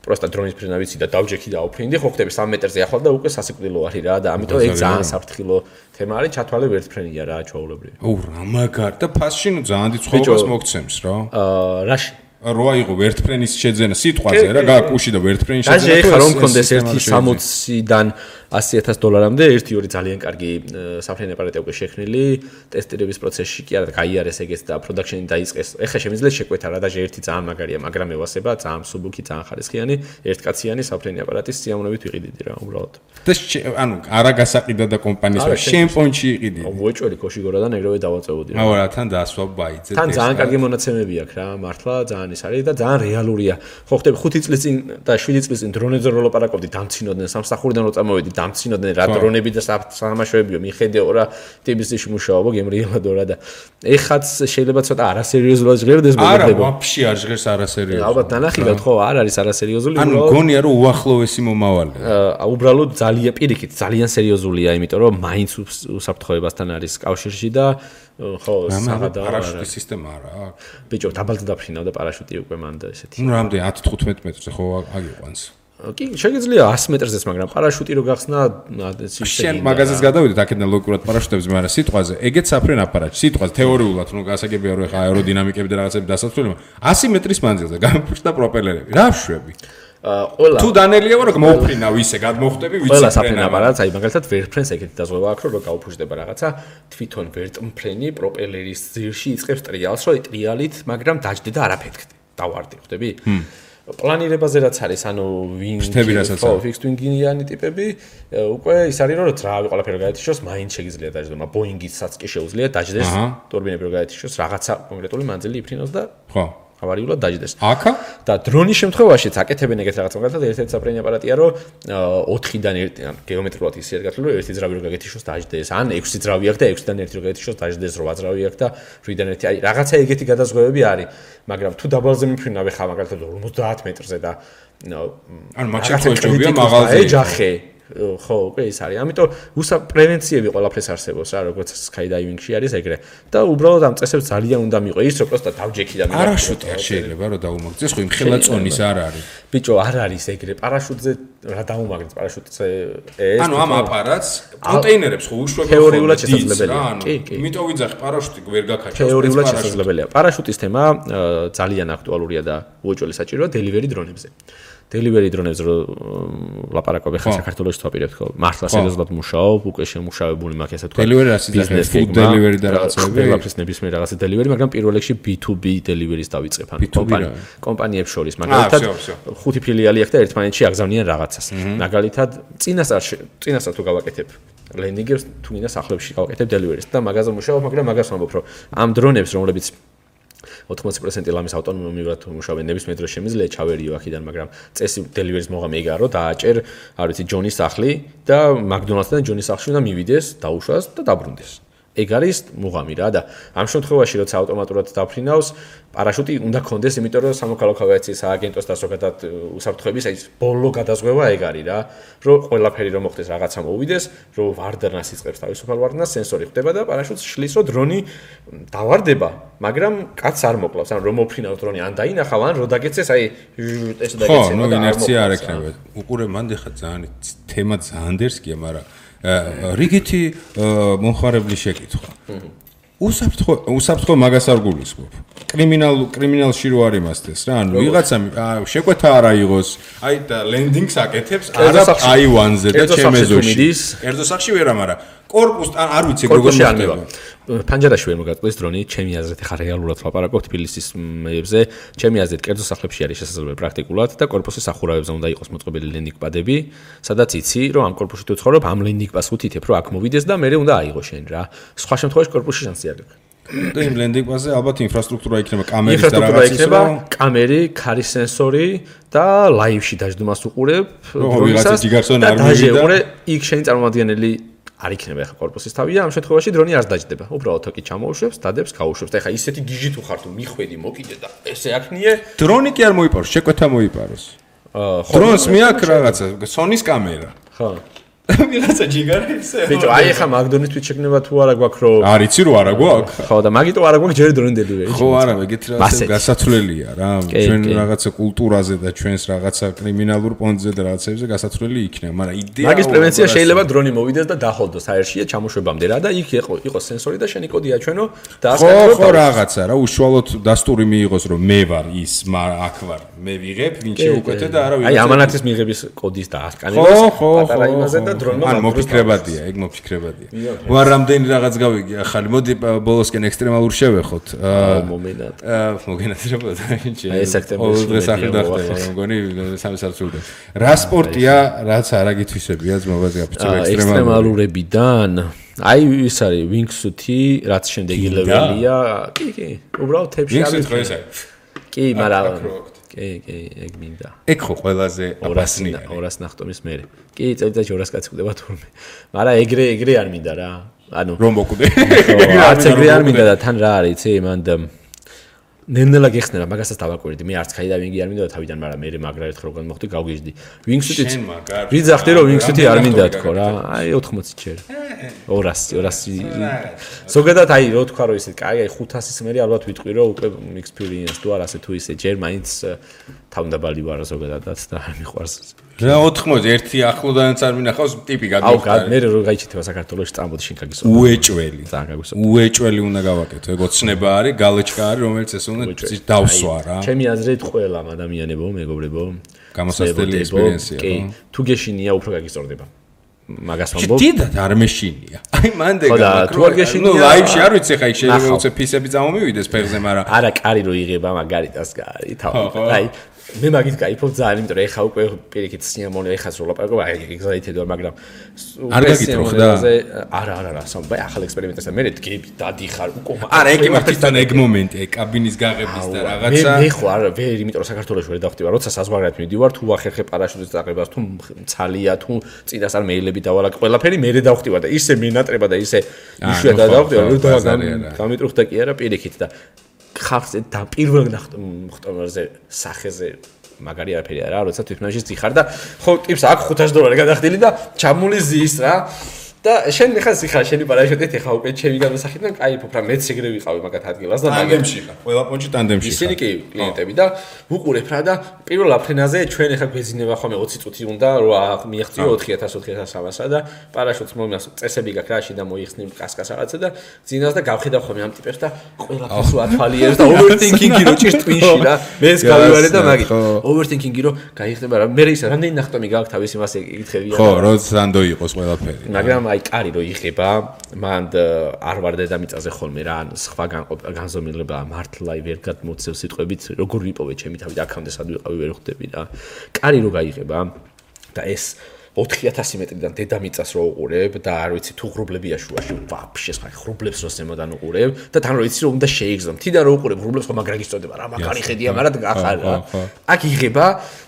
პროსტა დრონის ფრენა ვიცი და დავჯექი და აუფრინდი ხო ხდები 3 მეტრზე ახლა და უკვე სასიკვდილო არის რა და ამიტომ ეგ ძალიან საფრთხილო თემა არის. ჩათვალე ვერთ ფრენია რა ჩაულებრივი. ოუ რა მაგარ. და ფასში ნუ ძალიან დიდ ცხოვრებას მოგცემს რა. აა რაში? რო აიღო ვერტფრენის შეძენა სიტყვაზე რა გააკუში და ვერტფრენის შეძენა თუ ეს რომ კონდეს ერთი 60-დან 100000 დოლარამდე ერთი ორი ძალიან კარგი საფრენი აპარატი უკვე შექმნილი. ტესტირების პროცესში კი არა გაიარეს ეგეც და პროდაქშენი დაიწყეს. ეხლა შემიძლია შეკვეთა რა და ერთი ძალიან მაგარია მაგრამ ევასება ძალიან სუბუქი ძალიან ხარისხიანი ერთკაციანი საფრენი აპარატის სიამოვნებით ვიყიდიდი რა უბრალოდ. და ანუ არა გასაყიდა და კომპანიის რა შენ პონჩი იყიდი. ვეჭველი ქოშიგორადან ეგრევე დავაწევოდი რა. არა თან დასვა ბაიძე თან ძალიან კარგი მონაცემები აქვს რა მართლა ძალიან ის არის და ძალიან რეალურია. ხო ხტები 5 წლის წინ და 7 წლის წინ დრონებზე რო ლაპარაკობდი დამცინოდნენ სამსახურიდან რო წამოვედი დამცინოდნენ რა დრონები და სამაშოებიო მიხედეო რა ტიბისში მუშაობ გემრიელადო რა და ეხაც შეიძლება ცოტა არასერიოზულად ჟღერდეს მაგრამ არა ვაფშე არ ჟღერს არასერიოზულად. ალბათ დანახილად ხო არ არის არასერიოზული ანუ გონია რომ უახლოესი მომავალი აა უბრალოდ ძალიან პირიქით ძალიან სერიოზულია იმიტომ რომ მაინც უსაფრთხოებასთან არის კავშირში და ხო საღადა პარაშუტის სისტემა არა ბიჭო დაბალდა დაფრინავ და პარაშუტი უკვე მანდ ესეთი. ნუ რამდენი 10-15 მეტრზე ხო აგიყვანს კი, შეგიძლია 100 მეტრზეც, მაგრამ პარაშუტი რო გახსნა, სისტემა. შენ მაგაზეს გადავიდეთ, აქედან ლოკურად პარაშუტებს, მაგრამ სიტყვაზე, ეგეც საფრენ აპარატი. სიტყვაზე თეორიულად, ნუ გასაგებია რომ ეხა აეროდინამიკები და რაღაცები დასაცვლელი, 100 მეტრის მანძილზე გამოფრჩა პროპელერები. რა შვები? ყველა თუ დანელია ვარ მოფრინავ ისე გადმოხტები ვიცი ყველა საფრენ აპარატს აი მაგალითად ვერტფრენს ეგეთი დაზღვევა აქვს რომ გაუფუჭდება რაღაცა თვითონ ვერტმფრენი პროპელერის ძირში იწყებს ტრიალს რომ ტრიალით მაგრამ დაждდა და არაფერი დავარდი ხვდები პლანირებაზე რაც არის, ანუ ვინ ხსნები რასაც ხო, ფიქსტვინგიანი ტიპები უკვე ის არის რომ ძრავი ყველაფერი გაეთიშოს, მაინც შეიძლება დაждდომა. ბოინგისაც კი შეუძლია დაждდეს, турბინები რომ გაეთიშოს, რაღაცა კონკრეტული მანძილი იფრინოს და ხო. ავარიულად დაждდეს. აკა და დრონის შემთხვევაშიც აკეთებენ ეგეთ რაღაც მაგალითად ერთ-ერთი საპრენი აპარატია რომ 4-დან 1 ან გეომეტრიულად ისე გათვლილი რომ ერთი ძრავი რო გაგეთიშოს დაждდეს ან 6 ძრავი აქვს და 6-დან 1 რო გაგეთიშოს დაждდეს 8 ძრავი აქვს და 7-დან 1 აი რაღაცა ეგეთი გადაზღვევები არის მაგრამ თუ დაბალზე მიფრინავე ხა მაგალითად 50 მეტრზე და ანუ მაგ შემთხვევაში ჯობია მაღალზე ეჯახე. ხო, უკვე ის არის. ამიტომ უსა პრევენციები ყველაფერს არსებობს რა, როგორც skydiving-ში არის ეგრე. და უბრალოდ ამ წესებს ძალიან უნდა მიყვე ის, რომ პროსტა დავჯექი და მიგა. პარაშუტი არ შეიძლება რომ დაუმაგდეს, ხო იმ ხელაწონის არ არის. ბიჭო, არ არის ეგრე. პარაშუტზე რა დაუმაგდეს პარაშუტზე ეს? ანუ ამ აპარატს კონტეინერებს ხო უშვებ თეორიულად შესაძლებელია. კი, კი. იმიტომ ვიძახი პარაშუტი ვერ გაქაჩავს. თეორიულად შესაძლებელია. პარაშუტის თემა ძალიან აქტუალურია და უოჭველი საჭიროა delivery დრონებზე. Delivery drone-ებს რო ლაპარაკობ ახლა საქართველოს თვაპირებთ ხო. მართლა სერიოზულად მუშაობ უკვე შემუშავებული მაქვს ესე თქვა delivery ასე და food delivery და რაღაცები. ყველაფრის ნებისმიერ რაღაცა delivery მაგრამ პირველ რიგში B2B delivery-ს დავიწყებ ან კომპანია კომპანიებს შორის მაგალითად ხუთი ფილიალი აქვს და ერთმანეთში აგზავნიან რაღაცას. მაგალითად წინასწარ წინასწარ თუ გავაკეთებ ლენდინგებს თუ გინდა სახლებში გავაკეთებ delivery-ს და მაგაზე მუშაობ მაგრამ მაგას ვამბობ რომ ამ დრონებს რომლებიც 80% ლამის ავტონომიურად მუშაობენ ნებისმიერ დროს შემიძლია ჩავერიო აქედან, მაგრამ წესი დელივერის მოღამე იგარო და აჭერ, არ ვიცი, ჯონის სახლი და მაკდონალდსთან ჯონის სახლში უნდა მივიდეს, დაუშვას და დაბრუნდეს. ეგ არის მუღამი რა და ამ შემთხვევაში როცა ავტომატურად დაფრინავს პარაშუტი უნდა კონდეს იმიტომ რომ სამოქალაქო ავიაციის ააგენტოს და ზოგადად უსაფრთხოების აი ბოლო გადაზღვევა ეგ არის რა რომ ყველაფერი რომ მოხდეს რაღაცა მოუვიდეს რომ ვარდნას იწყებს თავისუფალ ვარდნას სენსორი ხდება და პარაშუტს შლის რომ დრონი დავარდება მაგრამ კაც არ მოკლავს ან რომ მოფრინავს დრონი ან დაინახავ ან რო დაგეცეს აი ეს დაგეცეს ხო ნუ ინერცია არ ექნება. უყურე მანდ ხა ძალიან თემა ძალიან დერსკია მაგრამ რიგითი მომხარებლის შეკითხვა. უსაფრთხო უსაფრთხო მაგას არ გულისხმობ. კრიმინალ კრიმინალში რო არ იმასდეს რა, ანუ ვიღაცა შეკვეთა არ აიღოს, აი და ლენდინგს აკეთებს არა აივანზე და ჩემეზოში. კერძო სახში ვერა, მაგრამ კორპუსს არ ვიცი როგორ მოხდება. ფანჯარაში ვერ მოგაწყვეს დრონი, ჩემი აზრით ახლა რეალურად ვაპარაკობთ თბილისის მეებზე, ჩემი აზრით კერძო სახლებში არის შესაძლებელი პრაქტიკულად და კორპუსის სახურავებზე უნდა იყოს მოწყობილი ლენდინგ პადები, სადაც იცი, რომ ამ კორპუსში თუ ცხოვრობ, ამ ლენდინგ პადს უთითებ, რომ აქ მოვიდეს და მე უნდა აიღო შენ რა. სხვა შემთხვევაში კორპუსში შანსი არ აქვს. [coughs] და იმ ლენდინგ პადზე ალბათ ინფრასტრუქტურა იქნება, კამერები და რაღაცა იქნება, კამერი, ქარის სენსორი და ლაივში დაждდომას უყურებ დრონისას. და დაჟეურე იქ შენი წარმომადგენელი არ იქნება ახლა корпуსის თავი და ამ შემთხვევაში დრონი არ დაждდება. უბრალოდ თოკი ჩამოუშვებს, დადებს, გაუშვებს და ახლა ისეთი გიჟი თუ ხარ თუ მიხვედი მოკიდე და ესე აქნიე. დრონი კი არ მოიპაროს, შეკვეთა მოიპაროს. აა ხო. დრონს მეაქ რაღაცა, Sony-ს კამერა. ხო. ვიღაცა ჯიგარებს. ბიჭო, აი ხა მაგდონის თვით შეგნება თუ არა გვაქვს რო არიცი რო არა გვაქვს? ხო და მაგიტო არა გვაქვს ჯერ დრონი დელივერი. ხო არა, ეგეთ რაღაცა გასათვლელია რა. ჩვენ რაღაცა კულტურაზე და ჩვენს რაღაცა კრიმინალურ პონტზე და რაღაცებზე გასათვლელი იქნება, მაგრამ იდეა მაგის პრევენცია შეიძლება დრონი მოვიდეს და დახოლდოს აერშია ჩამოშვებამდე რა და იქ იყო იყოს სენსორი და შენი კოდი აჩვენო და ასე ხო ხო რაღაცა რა უშუალოდ დასტური მიიღოს რომ მე ვარ ის აქ ვარ მე ვიღებ ვინ შეუკვეთე და არა ვიღებ აი ამანათის მიღების კოდის და ასკანებას პატარა იმაზე და დრონმა ან მოფიქრებადია, ეგ მოფიქრებადია. ვარ რამდენი რაღაც გავიგი ახალი. მოდი ბოლოსკენ ექსტრემალურ შევეხოთ. აა მომენად. აა მოგენათრებოდა ინჩი. აი სექტემბერში. დღეს ახლა დახტება, მგონი სამი საათი რა სპორტია, რაც არა გითვისებია ძმობაზე აფიცო ექსტრემალურებიდან? აი ის არის ვინგსუთი, რაც შემდეგი ლეველია. კი, კი. უბრალოდ თებში არის. ვინგსუთი ხო ეს არის? კი, მაგრამ კი, კი, ეგ მინდა. ეგ ხო ყველაზე აბასნია. 200 ნახტომის მერე. კი, წელიწადში 200 კაცი ხდება თურმე. მაგრამ ეგრე ეგრე არ მინდა რა. ანუ რომ მოკვდე. არც ეგრე არ მინდა და თან რა არის, იცი, მანდ ნენელა გეხსნა მაგასაც დავაკვირდი. მე არც ხაიდავინგი არ მინდა თავიდან მაგრამ მე მაგრა ერთხელ როგორ მოხდი გავგიჟდი ვინგსუტიც ვიძახდი რომ ვინგსუტი არ მინდა თქო რა? აი 80 ჯერ. 200 200 ზოგადად აი რო თქვა რომ ისე კაი აი 500-ის მერე ალბათ ვიტყვი რომ უკვე experience თუ არ ასე თუ ისე ჯერ მაინც თავდაბალი ვარ ზოგადადაც და არ მიყვარს რა 80 ერთი ახლოდანაც არ მინახავს ტიპი გადმოხდა აუ მე რო გაიჩიტება საქართველოს წამოდი შენ გაგისვა უეჭველი. ძალიან გაგისვა უეჭველი უნდა გავაკეთო. ეგ ოცნება არის გალეჩკა არის რომელიც ეს უნდა დავსვა რა. ჩემი აზრით ყველა ადამიანებო მეგობრებო გამოსასწრელი ექსპერიენსია კი თუ გეშინია უფრო გაგიზორდება მაგას ვამბობ. დიდად არ მეშინია. [laughs] აი მანდ ეგა მაგრამ თუ არ გეშინია. ნუ ლაივში არ ვიცი ხა შეიძლება უცე ფისები წამომივიდეს ფეხზე, მაგრამ არა, კარი რო იღება მაგარიტას კარი, თავი. აი მე მაგით кайფობ ძალიან, იმიტომ რომ ეხა უკვე პირიქით სიამონი ეხას რო ლაპარაკობ, აი ეგზაითედო, მაგრამ არ გაგიტრო ხდა? არა, არა, არა, სამ ბაი ახალ ექსპერიმენტებსა მე გები დადიხარ უკომ. არა, ეგ იმართებთან ეგ მომენტი, ეგ კაბინის გაღების და რაღაცა. მე მე ხო არა, ვერ, იმიტომ რომ საქართველოს ვერ დავხტივარ, როცა საზღვარგარეთ მივდივარ, თუ ახერხე პარაშუტის დაყებას, თუ ცალია, თუ წინას არ მეილები დავალა, ყველაფერი მე დავხტივარ და ისე მინატრება და ისე იშვიათად დავხტივარ, რომ გამიტრუხდა კი არა პირიქით და ხალხზე და პირველ ხტომერზე სახეზე მაგარი არაფერი არა, როცა თვითონაშიც იხარ და ხო ტიპს აქ 500 დოლარი გადახდილი და ჩამული ზის რა. და შენ მიხა სიხა შენი პარაშუტით ეხა უკვე ჩემი გადასახიდან кайფობ რა მეც ეგრე ვიყავი მაგათ ადგილას და ტანდემში ხარ ყველა პონჩი ტანდემში ხარ ისინი კი კლიენტები და ვუყურებ რა და პირველ აფრენაზე ჩვენ ეხა გვეძინება ხოლმე 20 წუთი უნდა რა მიიღწიო 4000-4300 და პარაშუტს მომიას წესები გაქვს რაში და მოიხსნი კასკას რაღაცა და ძინავს და გავხედავ ხოლმე ამ ტიპებს და ყველაფერს რა თვალიერს და [laughs] ოვერთინკინგი რო ჭირს ტვინში რა. მე ეს გავივარე და მაგით ოვერთინკინგი რო გაიხდება რა. მე ის რამდენი ნახტომი გაქვს თავის იმას ეკითხებიან ხო როც რანდო იყოს ყველაფერი. მაგრამ აი კარი რო იღება, მან არ ვარ დედამიწაზე ხოლმე რა, სხვა განზომილება მართლა ვერ გადმოცევ სიტყვებით, როგორ ვიპოვე ჩემი თავი და აქამდე სად ვიყავი ვერ ხვდები რა. კარი რო გაიღება და ეს 4000 მეტრიდან დედამიწას რო უყურებ და არ ვიცი თუ ღრუბლებია შუაში, ვაფშე სხვა ღრუბლებს რო ზემოდან უყურებ და თან რო ვიცი რომ უნდა შეიგზო. თიდან რო უყურებ ღრუბლებს ხო მაგრა გიწოდება რა, მაგარი ხედია, მაგრამ გახარ რა. აქ იღება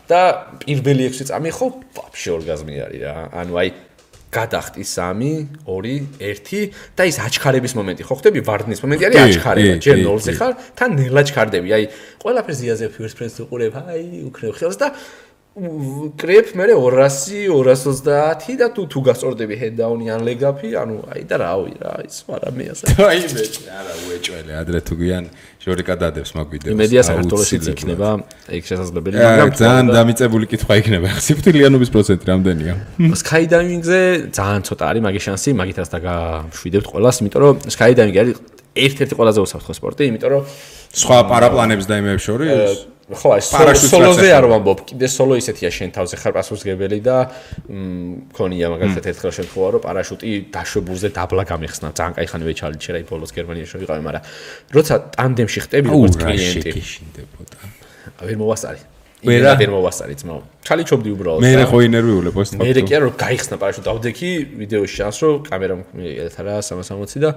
და პირველი 6 წამი ხო ვაფშე ორგაზმი არის რა. ანუ აი გადახტი 3 2 1 და ის აჩქარების მომენტი. ხო ხდები? ვარდნის მომენტი არის აჩქარება. ჯერ 0-ზე ხარ თან ნელა ჩქარდები აი ყველაფერს იაზე first friends უყურებ აი უკრებ ხელს და კრეფ მე 200 230 და თუ თუ გასწორდები ჰედდაუნი ან ლეგაფი ანუ აი და რავი რა ის მაგრამ მე ასე. აი მე არა უეჭველე ადრე თუ გიან ჟორიკა დადებს მაგ ვიდეოს იმედია საქართველოსიც იქნება ეგ შესაძლებელი მაგრამ ძალიან დამიწებული კითხვა იქნება. [laughs] სიფრთხილიანობის პროცენტი რამდენია? [laughs] Skydiving-ზე ძალიან ცოტა არის მაგის შანსი მაგითაც დაგაშვიდებთ ყველას იმიტომ რომ skydiving არის ერთ-ერთი ყველაზე უსაფრთხო სპორტი იმიტომ რომ სხვა პარაპლანებს და იმებს შორის ხო აი სოლოზე არ ვამბობ კიდე სოლო ისეთია შენ თავზე ხარ პასუხისგებელი და მქონია მაგალითად ერთხელ შემთხვევა რომ პარაშუტი დაშვებულზე დაბლა გამიხსნა ძალიან кай ხანი ვეჩალი ჩერა იმ ბოლოს გერმანიაში ვიყავი მაგრამ როცა ტანდემში ხტები როგორც კლიენტი ვერ მოვასწარი ვერა ვერ მოვასწარი ძმაო. ჩალი ჩობდი უბრალოდ. მე ხო ინერვიულებ ეს ფაქტი. მე კი არა რომ გაიხსნა პარაშუტი დავდექი ვიდეოში ჩანს რომ კამერა მეთარა 360 და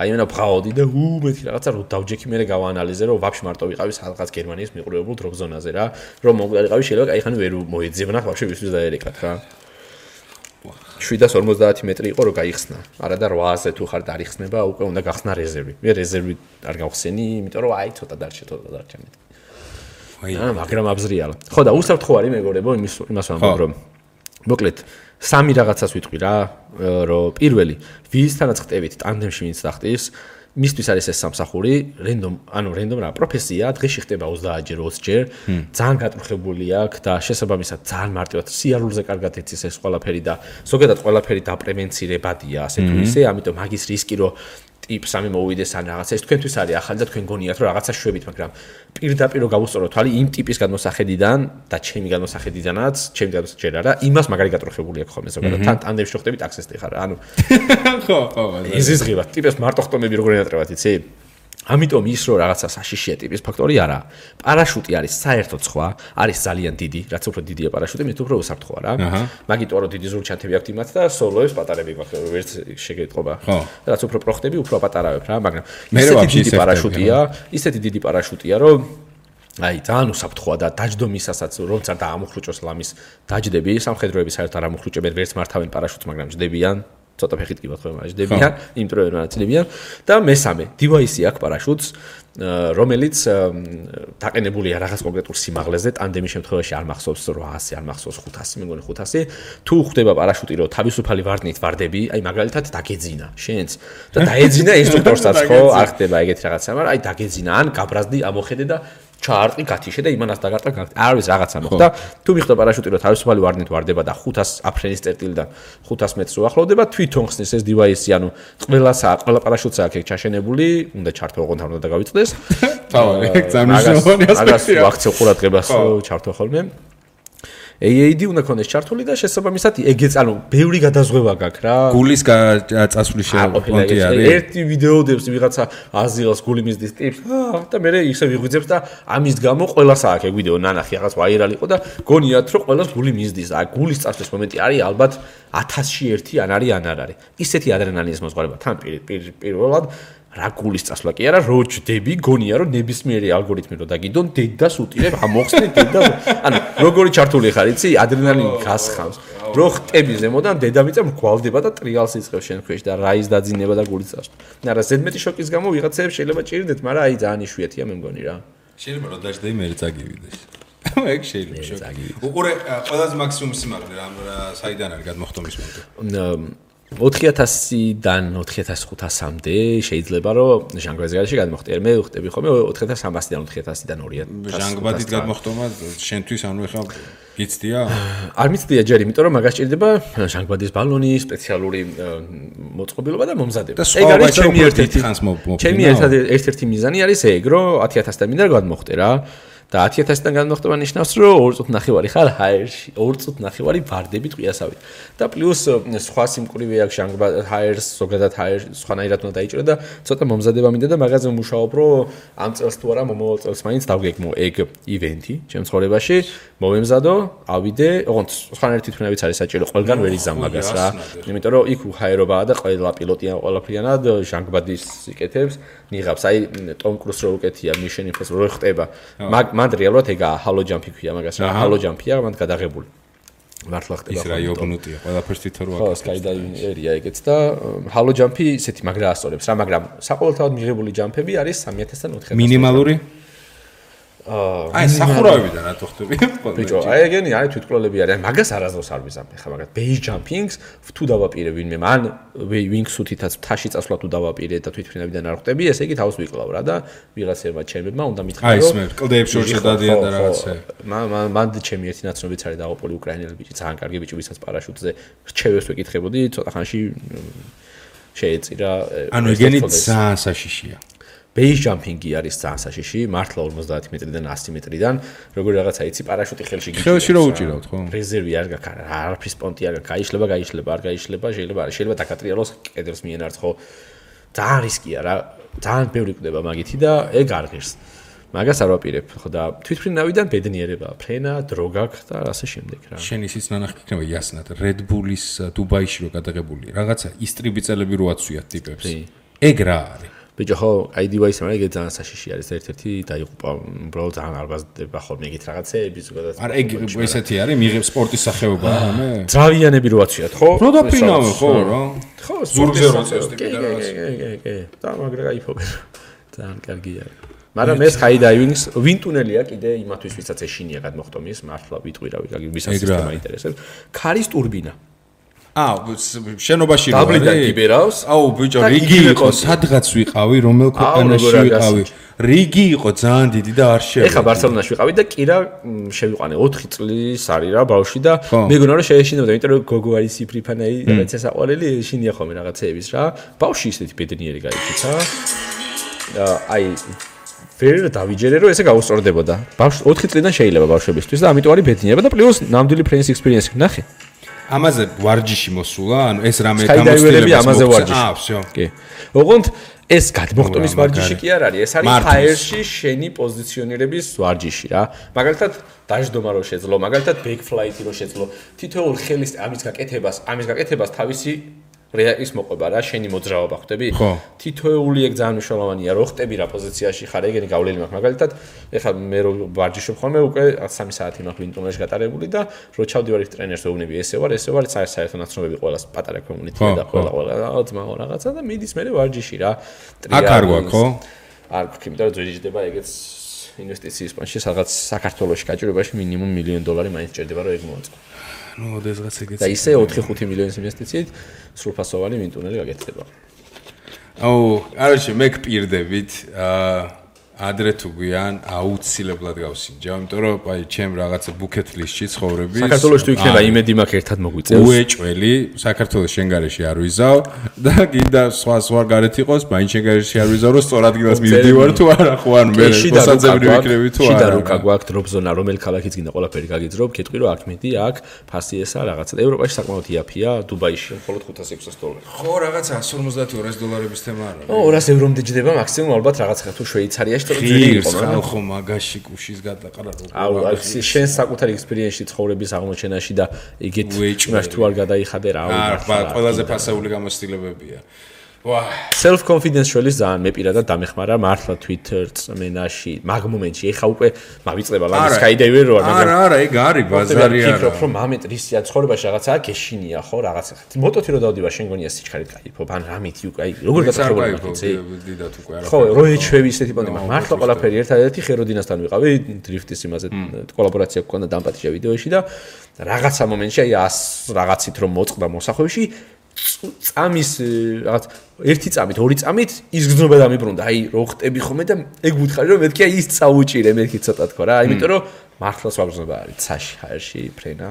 აი მენა ბღაოდი და უ მეთი რაღაცა რომ დავჯექი მე გავაანალიზე რომ ვაფშე მარტო ვიყავი სადღაც გერმანიის მიყურებულ დროგ ზონაზე რა. რომ მოგდარიყავი შეიძლება აი ხანი ვერ მოეძებნა ვაფშე ვისთვის დაერეკათ რა. 750 მეტრი იყო რომ გაიხსნა. არა და 800-ზე თუ ხარ დაიხსნება უკვე უნდა გახსნა რეზერვი. მე რეზერვი არ გავხსენი, იმიტომ რომ აი ცოტა დარჩა, ცოტა დარჩა მეტი. აა მაგრამ აბზრიალა. ხო და უსაფრთხო არის მეგობრებო იმის იმას ვამბობ რომ მოკლედ სამი რაღაცას ვიტყვი რა რომ პირველი ვისთანაც ხტებით ტანდემში ვინც დახტის მისთვის არის ეს სამსახური რენდომ ანუ რენდომ რა პროფესია დღეში ხტება 30 ჯერ 20 ჯერ ძალიან გატრუხებული აქვს და შესაბამისად ძალიან მარტივად სიარულზე კარგად ეცის ეს ყველაფერი და ზოგადად ყველაფერი დაპრევენცირებადია ასე თუ ისე ამიტომ მაგის რისკი რომ ტიპს ამი მოუვიდეს ან რაღაცა ეს თქვენთვის არის ახალი და თქვენ გონიათ რომ რაღაცა შვებით მაგრამ პირდაპირ რო გავუსწორო თვალი იმ ტიპის გადმოსახედიდან და ჩემი გადმოსახედიდანაც ჩემი გადმოსახედიდან არა იმას მაგარი გატროხებული აქვს ხოლმე ზოგადად. თან ტანდემში ხდები ტაქსისტი ხარ ანუ [laughs] ხო ხო ეს ის ღირა ტიპის მარტო ხტომები როგორ ენატრებათ იცი ამიტომ ის რომ რაღაცა საშიშია ტიპის ფაქტორი არაა. პარაშუტი არის საერთოდ სხვა, არის ძალიან დიდი, რაც უფრო დიდია პარაშუტი, მით უფრო უსაფრთხოა რა. მაგიტო რომ დიდი ზურჩანთები აქვს იმათ და სოლოებს პატარები გვაქვს, ვერც შეგეტყობა. რაც უფრო პროხტები, უფრო პატარავებ რა, მაგრამ ისეთი დიდი პარაშუტია, ისეთი დიდი პარაშუტია, რომ აი ძალიან უსაფრთხოა და დაჯდომისასაც როცა დაამოხრუჭოს ლამის დაჯდები, სამხედროები საერთოდ არ ამოხრუჭებენ ვერც მართავენ პარაშუტს, მაგრამ ჯდებიან. ცოტა ფეხით კი ბათხო მაჯდებიან, იმ დროზე რა ცილებიან და მესამე, დივაისი აქვს პარაშუტს, რომელიც დაყენებულია რაღაც კონკრეტულ სიმაღლეზე, ტანდემის შემთხვევაში არ მახსოვს 800, არ მახსოვს 500, მე მგონი 500. თუ ხდება პარაშუტი, რომ თავისუფალი ვარდნით ვარდები, აი მაგალითად დაგეძინა შენს და დაეძინა [laughs] ინსტრუქტორსაც ხო, არ ხდება ეგეთი რაღაცა, მაგრამ აი დაგეძინა ან გაბრაზდი ამოხედე და ჩაარტყი გათიშე და იმანას დაგარტყა გაკეთე. არ ვიცი რაღაცა მოხდა. თუ მიხდა პარაშუტი რომ თავისუფალი ვარდნით ვარდება და 500 აფრენის წერტილიდან 500 მეტრს უახლოვდება, თვითონ ხსნის ეს დივაისი, ანუ ყველასა, ყველა პარაშუტს აქვს ეგ ჩაშენებული, უნდა ჩართო ოღონდ არ უნდა დაგავიწყდეს. [laughs] თავი, ძალიან მნიშვნელოვანი ასპექტია. მაგას ვაქცე ყურადღებას ჩართო ხოლმე. AAD უნდა ქონდეს ჩართული და შესაბამისად ეგეც ანუ ბევრი გადაზღვევა გაქვს რა. გულის წასვლის შეფონტი არის. ერთი ვიდეოდებს ვიღაცა აზილს გული მისდის ტიპს და მე ისე ვიღვიძებს და ამის გამო ყველას აქვს ეგ ვიდეო ნანახი რაღაც ვაირალი იყო და გონიათ რომ ყველას გული მისდის. აი გულის წასვლის მომენტი არის ალბათ 1000-ში ერთი ან არის ან არ არის. ისეთი ადრენალინის მოძღვრება თან პირველად რა გულის წასვლა კი არა რო ჯდები გონია რომ ნებისმიერი ალგორითმი რო დაგიდონ დედას უტირებ ამოხსნე დედას ანუ როგორი ჩართული ხარ იცი? ადრენალინი გასხავს რო ხტები ზემოდან დედამიწა მგვალდება და ტრიალს იწყებს შენ ქვეშ და რაის დაძინება და გულის წასვლა და რა ზედმეტი შოკის გამო ვიღაცებს შეიძლება ჭირდეთ მაგრამ აი ძალიან იშვიათია მე მგონი რა. შეიძლება რომ დაждდე მე წაგივიდეს ეგ შეიძლება შოკი. უყურე ყველაზე მაქსიმუმ სიმაღლე რა საიდან არის გადმოხტომის მომენტი 4000-დან 4500-მდე შეიძლება რომ ჟანგბადის გადაში გადმოხტიერ. მე ვხტები ხოლმე 4300-დან 4000-დან 2000. ჟანგბადის გადმოხტომა შენთვის ანუ ეხა გიცდია? [sighs] არ მიცდია ჯერ, იმიტომ რომ მაგას ჭირდება ჟანგბადის ბალონი, სპეციალური მოწყობილობა და მომზადება. ეგ არის ჩემი ერთ-ერთი ხანს ჩემი ერთ-ერთი მიზანი არის ეგ, რომ 10000-დან მინდა გადმოხტე რა. და 10000-დან განმოხტება ნიშნავს, რომ 2 წუთი ნახევარი ხარ ჰაერში, 2 წუთი ნახევარი ვარდები ტყიასავით. და პლუს სხვა სიმკვრივე აქვს ჟანგბა ჰაერს, ზოგადად ჰაერს სხვანაირად უნდა დაიჭირო და ცოტა მომზადება მინდა და მაგაზე ვმუშაობ, რომ ამ წელს თუ არა მომავალ წელს მაინც დავგეგმო ეგ ივენთი ჩემ ცხოვრებაში, მოვემზადო, ავიდე, ოღონდ სხვანაირად თვითონებიც არის საჭირო, ყველგან ვერ იზამ მაგას რა. იმიტომ რომ იქ ჰაერობაა და ყველა პილოტიან ყველაფრიანად ჟანგბადის იკეთებს, ნიღავს. აი ტომ კრუს რო უკეთია მიშენ იმფოს რო ხტება. მაგ მან რეალურად ეგაა ჰალო ჯამპი ქვია მაგას რა. ჰალო ჯამპია მან გადაღებული. მართლა ხდება ის რა იოგნუტია ყველაფერს თვითონ რო აკეთებს ხო სკაიდაივინგი ერია ეგეც და ჰალო ჯამპი ისეთი მაგრა ასწორებს რა მაგრამ საყოველთაოდ მიღებული ჯამპები არის 3000-დან 4000 მინიმალური აი სახურავებიდან რატო ხტები? [laughs] ბიჭო, აი ეგენი არის თვითკვლელები არის. მაგას არასდროს არ ვიზამ ხა მაგას. base jumping-ს თუ დავაპირე ვინმე, მან wingsuit-ითაც თაში წასვლა თუ დავაპირე და თვითფრინავიდან არ ხტები, ესე იგი თავს ვიკლავ რა და ვიღაცებმა ჩემებმა უნდა მითხრა რომ აი ეს მე კლდეებს შორში დადიან და რაღაცა. მან მან ჩემი ერთი ნაცნობიც არის დაღუპული უკრაინელი ბიჭი, ძალიან კარგი ბიჭი, ვისაც პარაშუტზე რჩევებს ვეკითხებოდი, ცოტა ხანში შეეწირა. ანუ ეგენი ძალიან საშიშია. Base jumping-ი არის ძალიან საშიში, მართლა 50 მეტრიდან 100 მეტრიდან, როგორი რაღაცა იცი, პარაშუტი ხელში გიჭირავს. ხელში რო უჭირავთ, ხო? რეზერვი არ გაქვს, არაფრის პონტი არ გაქვს, გაიშლება, გაიშლება, არ გაიშლება, შეიძლება არის, შეიძლება დაკატრიალოს კედელს მიენარჩ, ხო? ძალიან რისკია რა, ძალიან ბევრი კვდება მაგითი და ეგ არ ღირს. მაგას არ ვაპირებ, ხო და თვითფრინავიდან ბედნიერება, ფრენა, დრო გაქვს და ასე შემდეგ რა. შენ ისიც ნანახი იქნება იასნად, Red Bull-ის დუბაიში რო გადაღებული, რაღაცა ისტრიბი წელები რო აცვიათ ტიპებს. ეგ რა არის? ბიჭო ხო აი დივაის მაგრამ ეგ ძალიან საშიში არის. ერთ-ერთი დაიღუპა უბრალოდ ძალიან არბაზდება ხოლმე ეგეთ რაღაცეები ზოგადად არა ეგ ესეთი არის მიიღებს სპორტის სახეობა რამე. ძრავიანები რო აცვიათ ხო რო დაფინავე ხო რა. ხო ზურგზე რო წევს ტიპი და რაღაცა კი კი კი. და მაგრა გაიფობე ძალიან კარგი არის. მაგრამ ეს high diving-ს ვინ ტუნელია კიდე იმათვის ვისაც ეშინია გადმოხტომის მართლა ვიტყვირავი გაგი ვისაც სისტემა ინტერესებს. ქარის ტურბინა აა შენობაში რო არის დაბლიდან კიბერავს აუ ბიჭო რიგი იყო სადღაც ვიყავი რომელ ქვეყანაში ვიყავი. რიგი იყო ძალიან დიდი და არ შევიდა ეხა ბარსელონაში ვიყავი და კირა შევიყვანე 4 წლის არის რა ბავში და მეგონა რომ შეეშინებოდა იმიტომ რომ გოგო არის სიფრიფანაი რაღაცა საყვარელი ეშინია ხოლმე რაღაცეების რა. ბავში ისეთი ბედნიერი გაიქცა. აი ვერ დავიჯერე რომ ესე გაუსწორდებოდა. ბავშვი 4 წლიდან შეიძლება ბავშვებისთვის და ამიტომ არის ბედნიერება და პლუს ნამდვილი ფრენს ექსპერიენსი ნახე ამაზე ვარჯიში მოსულა, ანუ ეს რამე გამოსწორება ამაზე ვარჯიში. აა, всё. კი. ოღონდ ეს გადმოხტონის ვარჯიში კი არ არის, ეს არის ფაერში შენი პოზიციონირების ვარჯიში რა. მაგალითად, დაждომა რო შეძლო, მაგალითად, ბეკფლაიტი რო შეძლო, თითოეულ ხელის ამის გაკეთებას, ამის გაკეთებას თავისი რეაკის მოყვება რა, შენი მოძრაობა ხვდები? ხო. თითოეული ეგ ძალიან მნიშვნელოვანია, რო ხტები რა პოზიციაში ხარ, ეგენი გავლილი მაქვს. მაგალითად, ეხლა მე რო ვარჯიშობ ხოლმე, უკვე 3 საათი მაქვს ვინტუნაში გატარებული და რო ჩავდივარ ტრენერს ვეუბნები, ესე ვარ, ესე ვარ, საერთო ნაცნობები ყოველას პატარა კომუნიტეტი და ყველა ყველა ძმაო რაღაცა და მიდის მე ვარჯიში რა. აქ არ გვაქვს, ხო? არ გვაქვს, იმიტომ რომ ძვირიჯდება ეგეც ინვესტიციის პონში, სადღაც საქართველოსში გაჭირებაში მინიმუმ მილიონ დოლარი მაინც ჭირდება რომ ეგ მოაწყო. Ну დღესღაც ეგეც და ისე 4-5 მილიონის ინვესტიციით სრულფასოვანი ვინტუნელი გაკეთდება. აუ, კაროჩე, მე გპირდებით. აა ადრე თუ გვიან აუცილებლად გავსინჯა, იმიტომ რომ აი ჩემ რაღაცა bucket list-ში ცხოვრების საქართველოს თუ იქნება იმედი მაქვს ერთად მოგვიწევს. უეჭველი, საქართველოს შენგარეში არ ვიზავ და კიდე სხვა სხვა გარეთ იყოს, მაინც შენგარეში არ ვიზავ, რომ სწორ ადგილას მივდივარ თუ არა, ხო ან მე მოსაძებრი ვიქნები თუ არა. შიდა რუკა გვაქვს დროპ ზონა, რომელი ქალაქიც გინდა ყველაფერი გაგიძრობ, კეთყვი რომ აქ მეტი აქ ფასი ესა რაღაცა. ევროპაში საკმაოდ იაფია, დუბაიში მხოლოდ 500-600 დოლარი. ხო, რაღაცა 150-200 დოლარების თემა არა. ო, 200 ევრომდე ჯდება მაქსიმუმ ალბათ რაღაცა თუ შვეიცარიაში თუ ძველი იყო ხალხო მაგაში კუშის გადაყარა როგორ აუ შენ საკუთარი ექსპერიენსი ცხოვრების აღმოჩენაში და იგეთ იმას თუ არ გადაიხადე რა აუ ყველაზე ფასეული გამოცდილებებია self confidence შველის ძალიან მეპირადად დამეხმარა მართლა Twitter წმენაში მაგ მომენტში. ეხა უკვე მავიწყება ლანის Skydiving რო მაგრამ არა არა ეგ არის ბაზარი არა. ფიქრობ რომ ამეთ რისია ცხოვრებაში რაღაცაა გეშინია ხო რაღაცა. მოტოთი რო დავდივარ შენ გონია სიჩქარით გაიფობ ან რამით უკვე აი როგორ გაწრებული ხიცი დიდათ უკვე არა ხო. რო ეჩვევი ისეთი პონტი მართლა ყველაფერი ერთადერთი ხეროდინასთან ვიყავი დრიფტის იმაზე კოლაბორაცია გქონდა დამპატიჟა ვიდეოში და რაღაცა მომენტში აი 100 რაღაცით რომ მოწყდა მოსახვევში წამის რაღაც ერთი წამით, ორი წამით ის გზნობა დამიბრუნდა. აი, რო ხტები ხომე და ეგ ვუთხარი რომ მეთქი აი ის წაუჭირე მეთქი ცოტა თქო რა. იმიტომ რომ მართლაც ვაგზნობა არის ცაში ჰაერში ფრენა.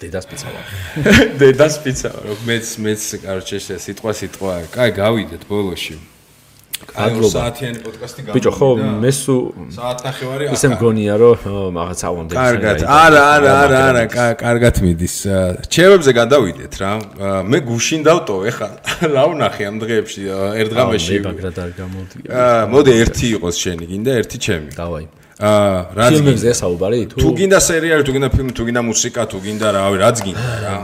დედას პიცაა. [laughs] დედას პიცაა. რო მეც მეც კარჩე სიტყვა სიტყვა. კაი გავიდეთ ბოლოში. აგრობა საათიანი პოდკასტი გამოვიდა. ბიჭო, ხო, მე სუ საათნახევარი ახლა. ისე მგონია, რომ მაგაც აღვამდე. კარგად. არა, არა, არა, არა, კარგად მიდის. ჩემებზე გადავიდეთ რა. მე გუშინ დავტოვე ხა. [laughs] რა ვნახე ამ დღეებში ერთგამეში. მე ბაგრად არ გამოდი. აა, მოდი ერთი იყოს შენი, გინდა ერთი ჩემი. დავაი. აა, რაც ფილმებზე საუბარი თუ? თუ გინდა სერიალი, თუ გინდა ფილმი, თუ გინდა მუსიკა, თუ გინდა რავი, რაც გინდა რა.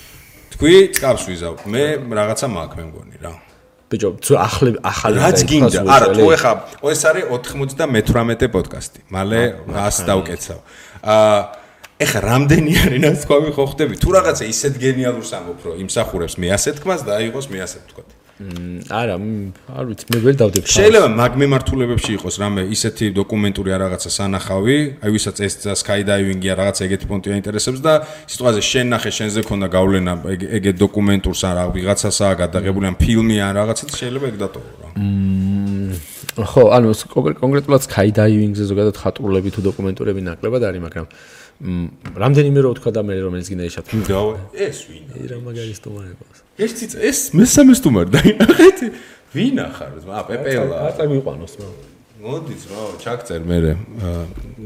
[sighs] თქვი, წავს ვიზავ. მე რაღაცა მაქვს მე მგონი რა. ბიჭო, თუ ახალი ახალი რაც გინდა. არა, თუ ეხა, ეს არის 98 პოდკასტი. მალე 100 დავკეცავ. აა ეხა რამდენი არის ნაცვლი ხო ხდები? თუ რაღაცა ისეთ გენიალურს ამბობ, რომ იმსახურებს მე ასე თქმას და აიღოს მე ასე თქვა. არა, არ ვიცი, მე ვერ დავდებ შეიძლება მაგ მემართულებებში იყოს რამე ისეთი დოკუმენტური რაღაცა სანახავი, აი ვისაც ეს skydiving-ია რაღაცა ეგეთი პონტი აინტერესებს და სიტყვაზე შენ ნახე, შენზე ქონდა გავლენა ეგეთ დოკუმენტურს ან რა ვიღაცასაა გადაღებული ან ფილმი ან რაღაცა შეიძლება ეგ დატოვო რა. ხო, ანუ კონკრეტულად skydiving-ზე ზოგადად ხატრულები თუ დოკუმენტურები ნაკლებად არის, მაგრამ რამდენიმე რო თქვა და მე რომელიც გინდა ეშათ. ეს ვინ? რა მაგარი სტუმარებია. ციც ეს მესამე სტუმარი დაინახეთ? ვინ ახარ? ა პეპელა. აწა მიყვანოს რა. მოდის რა, ჩაგწერ მე.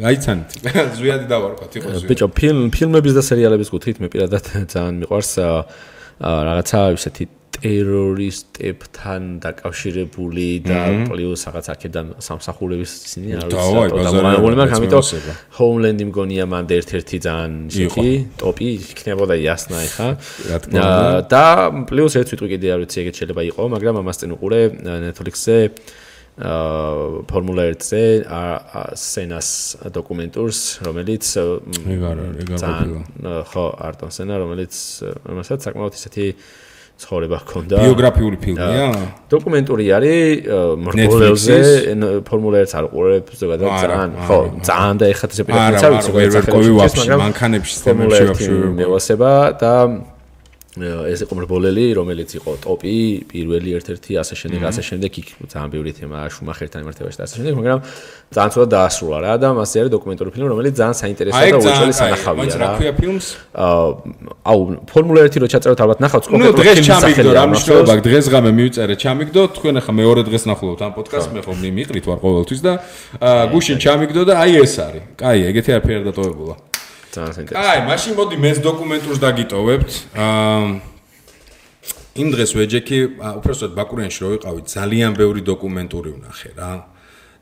აიცანით. [laughs] ზვიადი დავარქვა, იყო ზვიადი. ბიჭო, ფილმ ფილმების და სერიალების კუთხით მე პირადად ძალიან მიყვარს რაღაცა ისეთი ტერორისტებთან დაკავშირებული და პლუს რაღაც აქედან სამსახურების ისინი არ ვიცი და მაგალითად მაგ ამიტომ ჰოუმლენდი მგონია მან ერთ-ერთი ძალიან ისეთი ტოპი იქნებოდა იასნა ეხა. და პლუს ერთ ვიტყვი კიდე არ ვიცი ეგეთ შეიძლება იყოს მაგრამ ამას წინ უყურე. Netflix-ზე აა ფორმულა 1-ზე სენას დოკუმენტურს რომელიც ეგ არა ეგ არა ხო არტონ სენა რომელიც მასაც საკმაოდ ისეთი ცხოვრება ჰქონდა. ბიოგრაფიული ფილმია? დოკუმენტური არის მრბოლელზე, ფორმულა 1-ს არ ყურებ ზოგადად ძალიან, ხო, ძალიან და ეხათ ესე პირადად ვიცი, ზოგადად ვერ ყოფი ვაფშე მანქანებში თემებში ვაფშე. მევასება და ეს იყო მრბოლელი, რომელიც იყო ტოპი, პირველი ერთ-ერთი ასე შემდეგ, ასე შემდეგ იქ ძალიან ბევრი თემა შუმახერთან იმართებაში და ასე შემდეგ, მაგრამ ძალიან ცუდად დაასრულა რა და მასე არის დოკუმენტური ფილმი, რომელიც ძალიან საინტერესოა და უეჭველი სანახავია რა. რა ქვია ფილმს? აუ, ფორმულა 1 რო ჩაწეროთ ალბათ ნახავთ კონკრეტულად ფილმის სახელია. ნუ დღეს ჩამიგდო რა მნიშვნელობა, დღეს ღამე მივწერე ჩამიგდო, თქვენ ახლა მეორე დღეს ნახულობთ ამ პოდკასტს, მე ხომ მიმიყრით ვარ ყოველთვის და გუშინ ჩამიგდო და აი ეს არის. კაი, ეგეთი არაფერი არ დატოვებულა. ძალიან საინტერესო. აი, მაშინ მოდი მეც დოკუმენტურს დაგიტოვებთ. აა იმ დღეს ვეჯექი, უბრალოდ ბაკურიანში რო ვიყავი, ძალიან ბევრი დოკუმენტური ვნახე რა.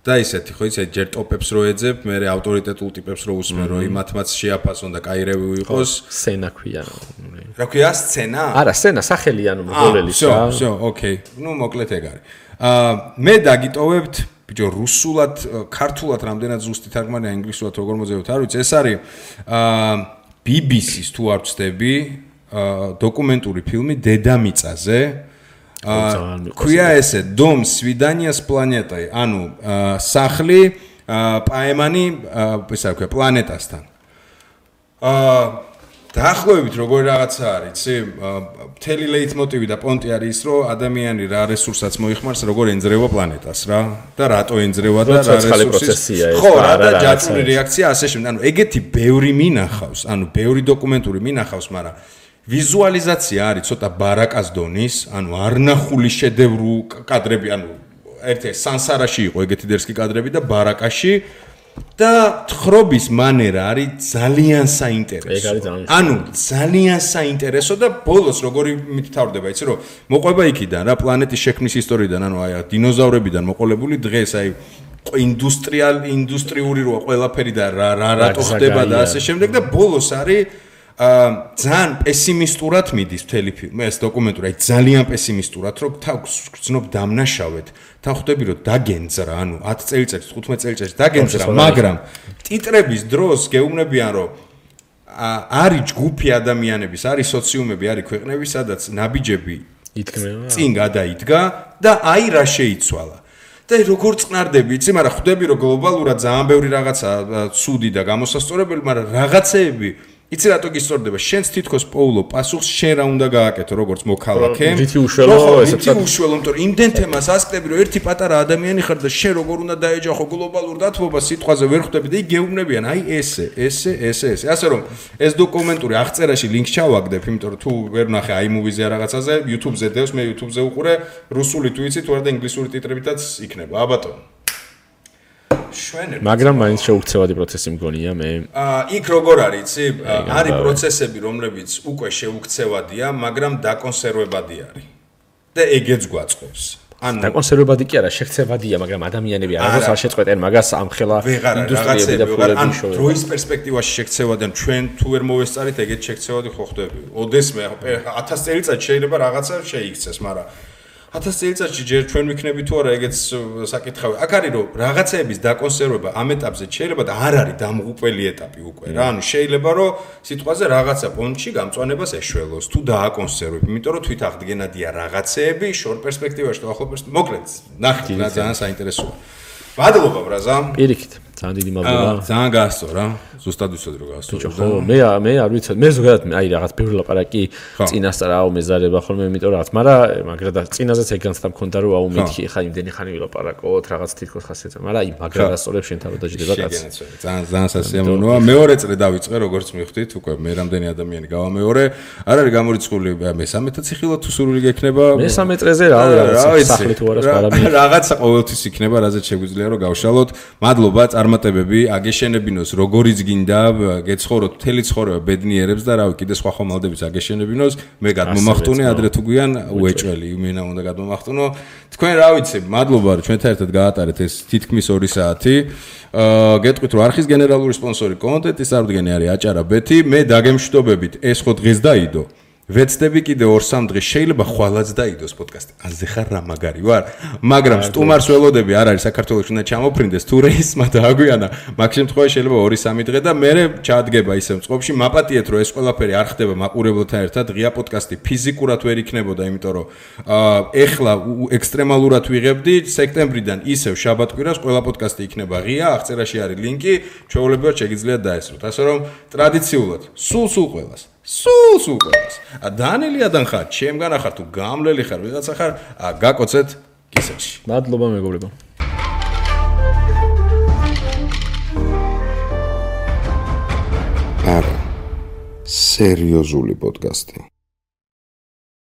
და ისეთი ხო იცი ჯერ ტოპებს რო ეძებ, მე ავტორიტეტულ ტიპებს რო უსმენ, რომ იმათმაც შეაფასონ და კაი რევიუ იყოს. სცენა ქვია. რა ქვია სცენა? არა, სცენა სახელი ანუ მოგოლელი რა. всё, всё, ოკეი. ნუ მოკლედ ეგ არის. აა მე დაგიტოვებთ ბიჭო რუსულად ქართულად რამდენად ზუსტი თარგმანია ინგლისურად როგორ მოძებოთ არ ვიცი. ეს არის აა BBC-ს თუ არ ვწდები აა დოკუმენტური ფილმი დედამიწაზე. აა ქვია ესე დომ სვიდანიას პლანეტაი. ანუ სახლი პაემანი ესა ქვია პლანეტასთან. აა დაახლოებით როგორი რაღაცა არის, იცი? მთელი ლეიტმოტივი და პონტი არის ის, რომ ადამიანი რა რესურსაც მოიხმარს, როგორ ენძრევა პლანეტას რა და რატო ენძრევა და რა რესურსია ეს ხო, რა და ჯაჭვური რეაქცია ასე შემდეგ. ანუ ეგეთი ბევრი მინახავს, ანუ ბევრი დოკუმენტური მინახავს, მაგრამ ვიზუალიზაცია არის ცოტა ბარაკას დონის, ანუ არნახული შედევრო კადრები, ანუ ერთი სანსარაში იყო ეგეთი დერსკი კადრები და ბარაკაში და თხრობის მანერა არის ძალიან საინტერესო. ანუ ძალიან საინტერესო და ბოლოს როგორი მითთავრდება, იცი რომ მოყვება იქიდან რა პლანეტის შექმნის ისტორიიდან, ანუ აი დინოზავრებიდან მოყოლებული დღეს აი ინდუსტრიალ ინდუსტრიული როა ყველაფერი და რა რა რატო ხდება და ასე შემდეგ და ბოლოს არის ძალიან პესიმისტურად მიდის მთელი ფილმი, ეს დოკუმენტური, აი ძალიან პესიმისტურად, რომ თავს გძნობ დამნაშავეთ. თან ხვდები რომ დაგენძრა, ანუ 10 წელიწადში, 15 წელიწადში დაგენძრა, მაგრამ ტიტრების დროს გეუბნებიან რომ არის ჯგუფი ადამიანების, არის სოციუმები, არის ქვეყნები, სადაც ნაბიჯები იდგმება. წინ გადაიდგა და აი რა შეიცვალა. და როგორ წნარდები, იცი, მაგრამ ხვდები რომ გლობალურად ძალიან ბევრი რაღაცა ცუდი და გამოსასწორებელი, მაგრამ რაღაცეები იცი რატო გისწორდება? შენს თითქოს პოულო პასუხს შენ რა უნდა გააკეთო როგორც მოქალაქე? თითი უშველო ესეც. თითი უშველო, იმიტომ რომ იმდენ თემას ასწრები რომ ერთი პატარა ადამიანი ხარ და შენ როგორ უნდა დაეჯახო გლობალურ დათბობას სიტყვაზე ვერ ხვდები და იგი გეუბნებიან, აი ესე, ესე, ესე, ესე. ასე რომ ეს დოკუმენტური აღწერაში ლინკს ჩავაგდებ, იმიტომ რომ თუ ვერ ნახე აი მუვიზე რაღაცაზე, YouTube-ზე დევს, მე YouTube-ზე უყურე, რუსული თუ იცი, თუ არა და ინგლისური ტიტრებითაც იქნება. აბატონო. შვენები. მაგრამ მაინც შეუქცევადი პროცესი მგონია მე. აა იქ როგორ არის, იცი? არის პროცესები, რომლებიც უკვე შეუქცევადია, მაგრამ დაკონსერვებადი არის. და ეგეც გვაწყობს. ანუ დაკონსერვებადი კი არა, შექცევადია, მაგრამ ადამიანები არასდროს არ შეწყვეტენ მაგას ამხელა ინდუსტრიები და ფულები შოვა. დროის პერსპექტივაში შექცევადიან, ჩვენ თუ ვერ მოვესწარით, ეგეთ შექცევადი ხო ხდები. ოდესმე 1000 წელიწად შეიძლება რაღაცა შეიქცეს, მაგრამ 1000 წელიწადში ჯერ ჩვენ ვიქნები თუ არა ეგეც საკითხავი. აქ არის რომ რაღაცეების დაკონსერვება ამ ეტაპზე შეიძლება და არ არის დამღუპელი ეტაპი უკვე რა. ანუ შეიძლება რომ სიტყვაზე რაღაცა პონჩი გამწვანებას ეშველოს თუ დააკონსერვებ, იმიტომ რომ თვით აღდგენადია რაღაცეები შორ პერსპექტივაში და ახლო პერსპექტივაში. მოკლედ, ნახეთ რა ძალიან საინტერესოა. მადლობა ბრაზა. პირიქით. ძალიან დიდი მადლობა. ძალიან გაასწორა. ზუსტად ვიცოდი რომ გაასწორა. ხო, მე მე არ ვიცოდი. მე ზოგადად აი რაღაც ბევრი ლაპარაკი წინასწარ აუ მეზარება ხოლმე, იმიტომ რაღაც, მაგრამ მაგრამ და წინაზეც ეგ განცდა მქონდა რომ აუ მეთქი ხა იმდენი ხანი ვილაპარაკოთ, რაღაც თითქოს ხასიათზე, მაგრამ აი მაგრამ გასწორებ შენ თავად დაждდება კაც. ძალიან ძალიან სასიამოვნოა. მეორე წრე დავიწყე როგორც მივხვდით, უკვე მე რამდენი ადამიანი გავამეორე. არ არის გამორიცხული მე-13 ციხილო თუ სურვილი გექნება? მე-13 წრეზე რა ვიცი, სახლი თუ არა სხვა რაღაცა ყოველთვის იქნება, რაზეც შეგვიძლია რომ გავშალოთ. მადლობა, წარმატებები, აგეშენებინოს როგორიც გინდა, გეცხოვროთ მთელი ცხოვრება ბედნიერებს და რავი, კიდე სხვა ხომალდებიც აგეშენებინოს. მე გადმომახტუნე ადრე თუ გვიან უეჭველი, იმენა უნდა გადმომახტუნო. თქვენ რა ვიცი, მადლობა რომ ჩვენთან ერთად გაატარეთ ეს თითქმის 2 საათი. აა გეტყვით რომ არხის გენერალური სპონსორი კონტენტის აღდგენი არის აჭარა ბეთი. მე დაგემშვიდობებით, ეს ხო დღეს დაიდო. ვეცდები კიდე 2-3 დღე შეიძლება ხვალაც დაიდოს პოდკასტი. აზე ხარ რა მაგარი ვარ. მაგრამ სტუმარს ველოდები არ არის საქართველოს უნდა ჩამოფრინდეს თუ რეისმა დააგვიანა. მაგ შემთხვევაში შეიძლება 2-3 დღე და მე ჩადგება ისე მწყობში. მაპატიეთ რომ ეს ყველაფერი არ ხდება მაყურებელთან ერთად. ღია პოდკასტი ფიზიკურად ვერ იქნებოდა, იმიტომ რომ აა ეხლა ექსტრემალურად ვიღებდი სექტემბრიდან ისევ შაბათ-კვირას ყველა პოდკასტი იქნება ღია. აღწერაში არის ლინკი. ჩვეულებრივად შეგიძლიათ დაესწროთ. ასე რომ ტრადიციულად სულ სულ ყველას სულ სულ ყველას. ა დანელიადან ხარ, ჩემგან ახარ თუ გამლელი ხარ, ვიღაცა ხარ, გაკოცეთ კისერში. მადლობა მეგობრებო. არა. სერიოზული პოდკასტი.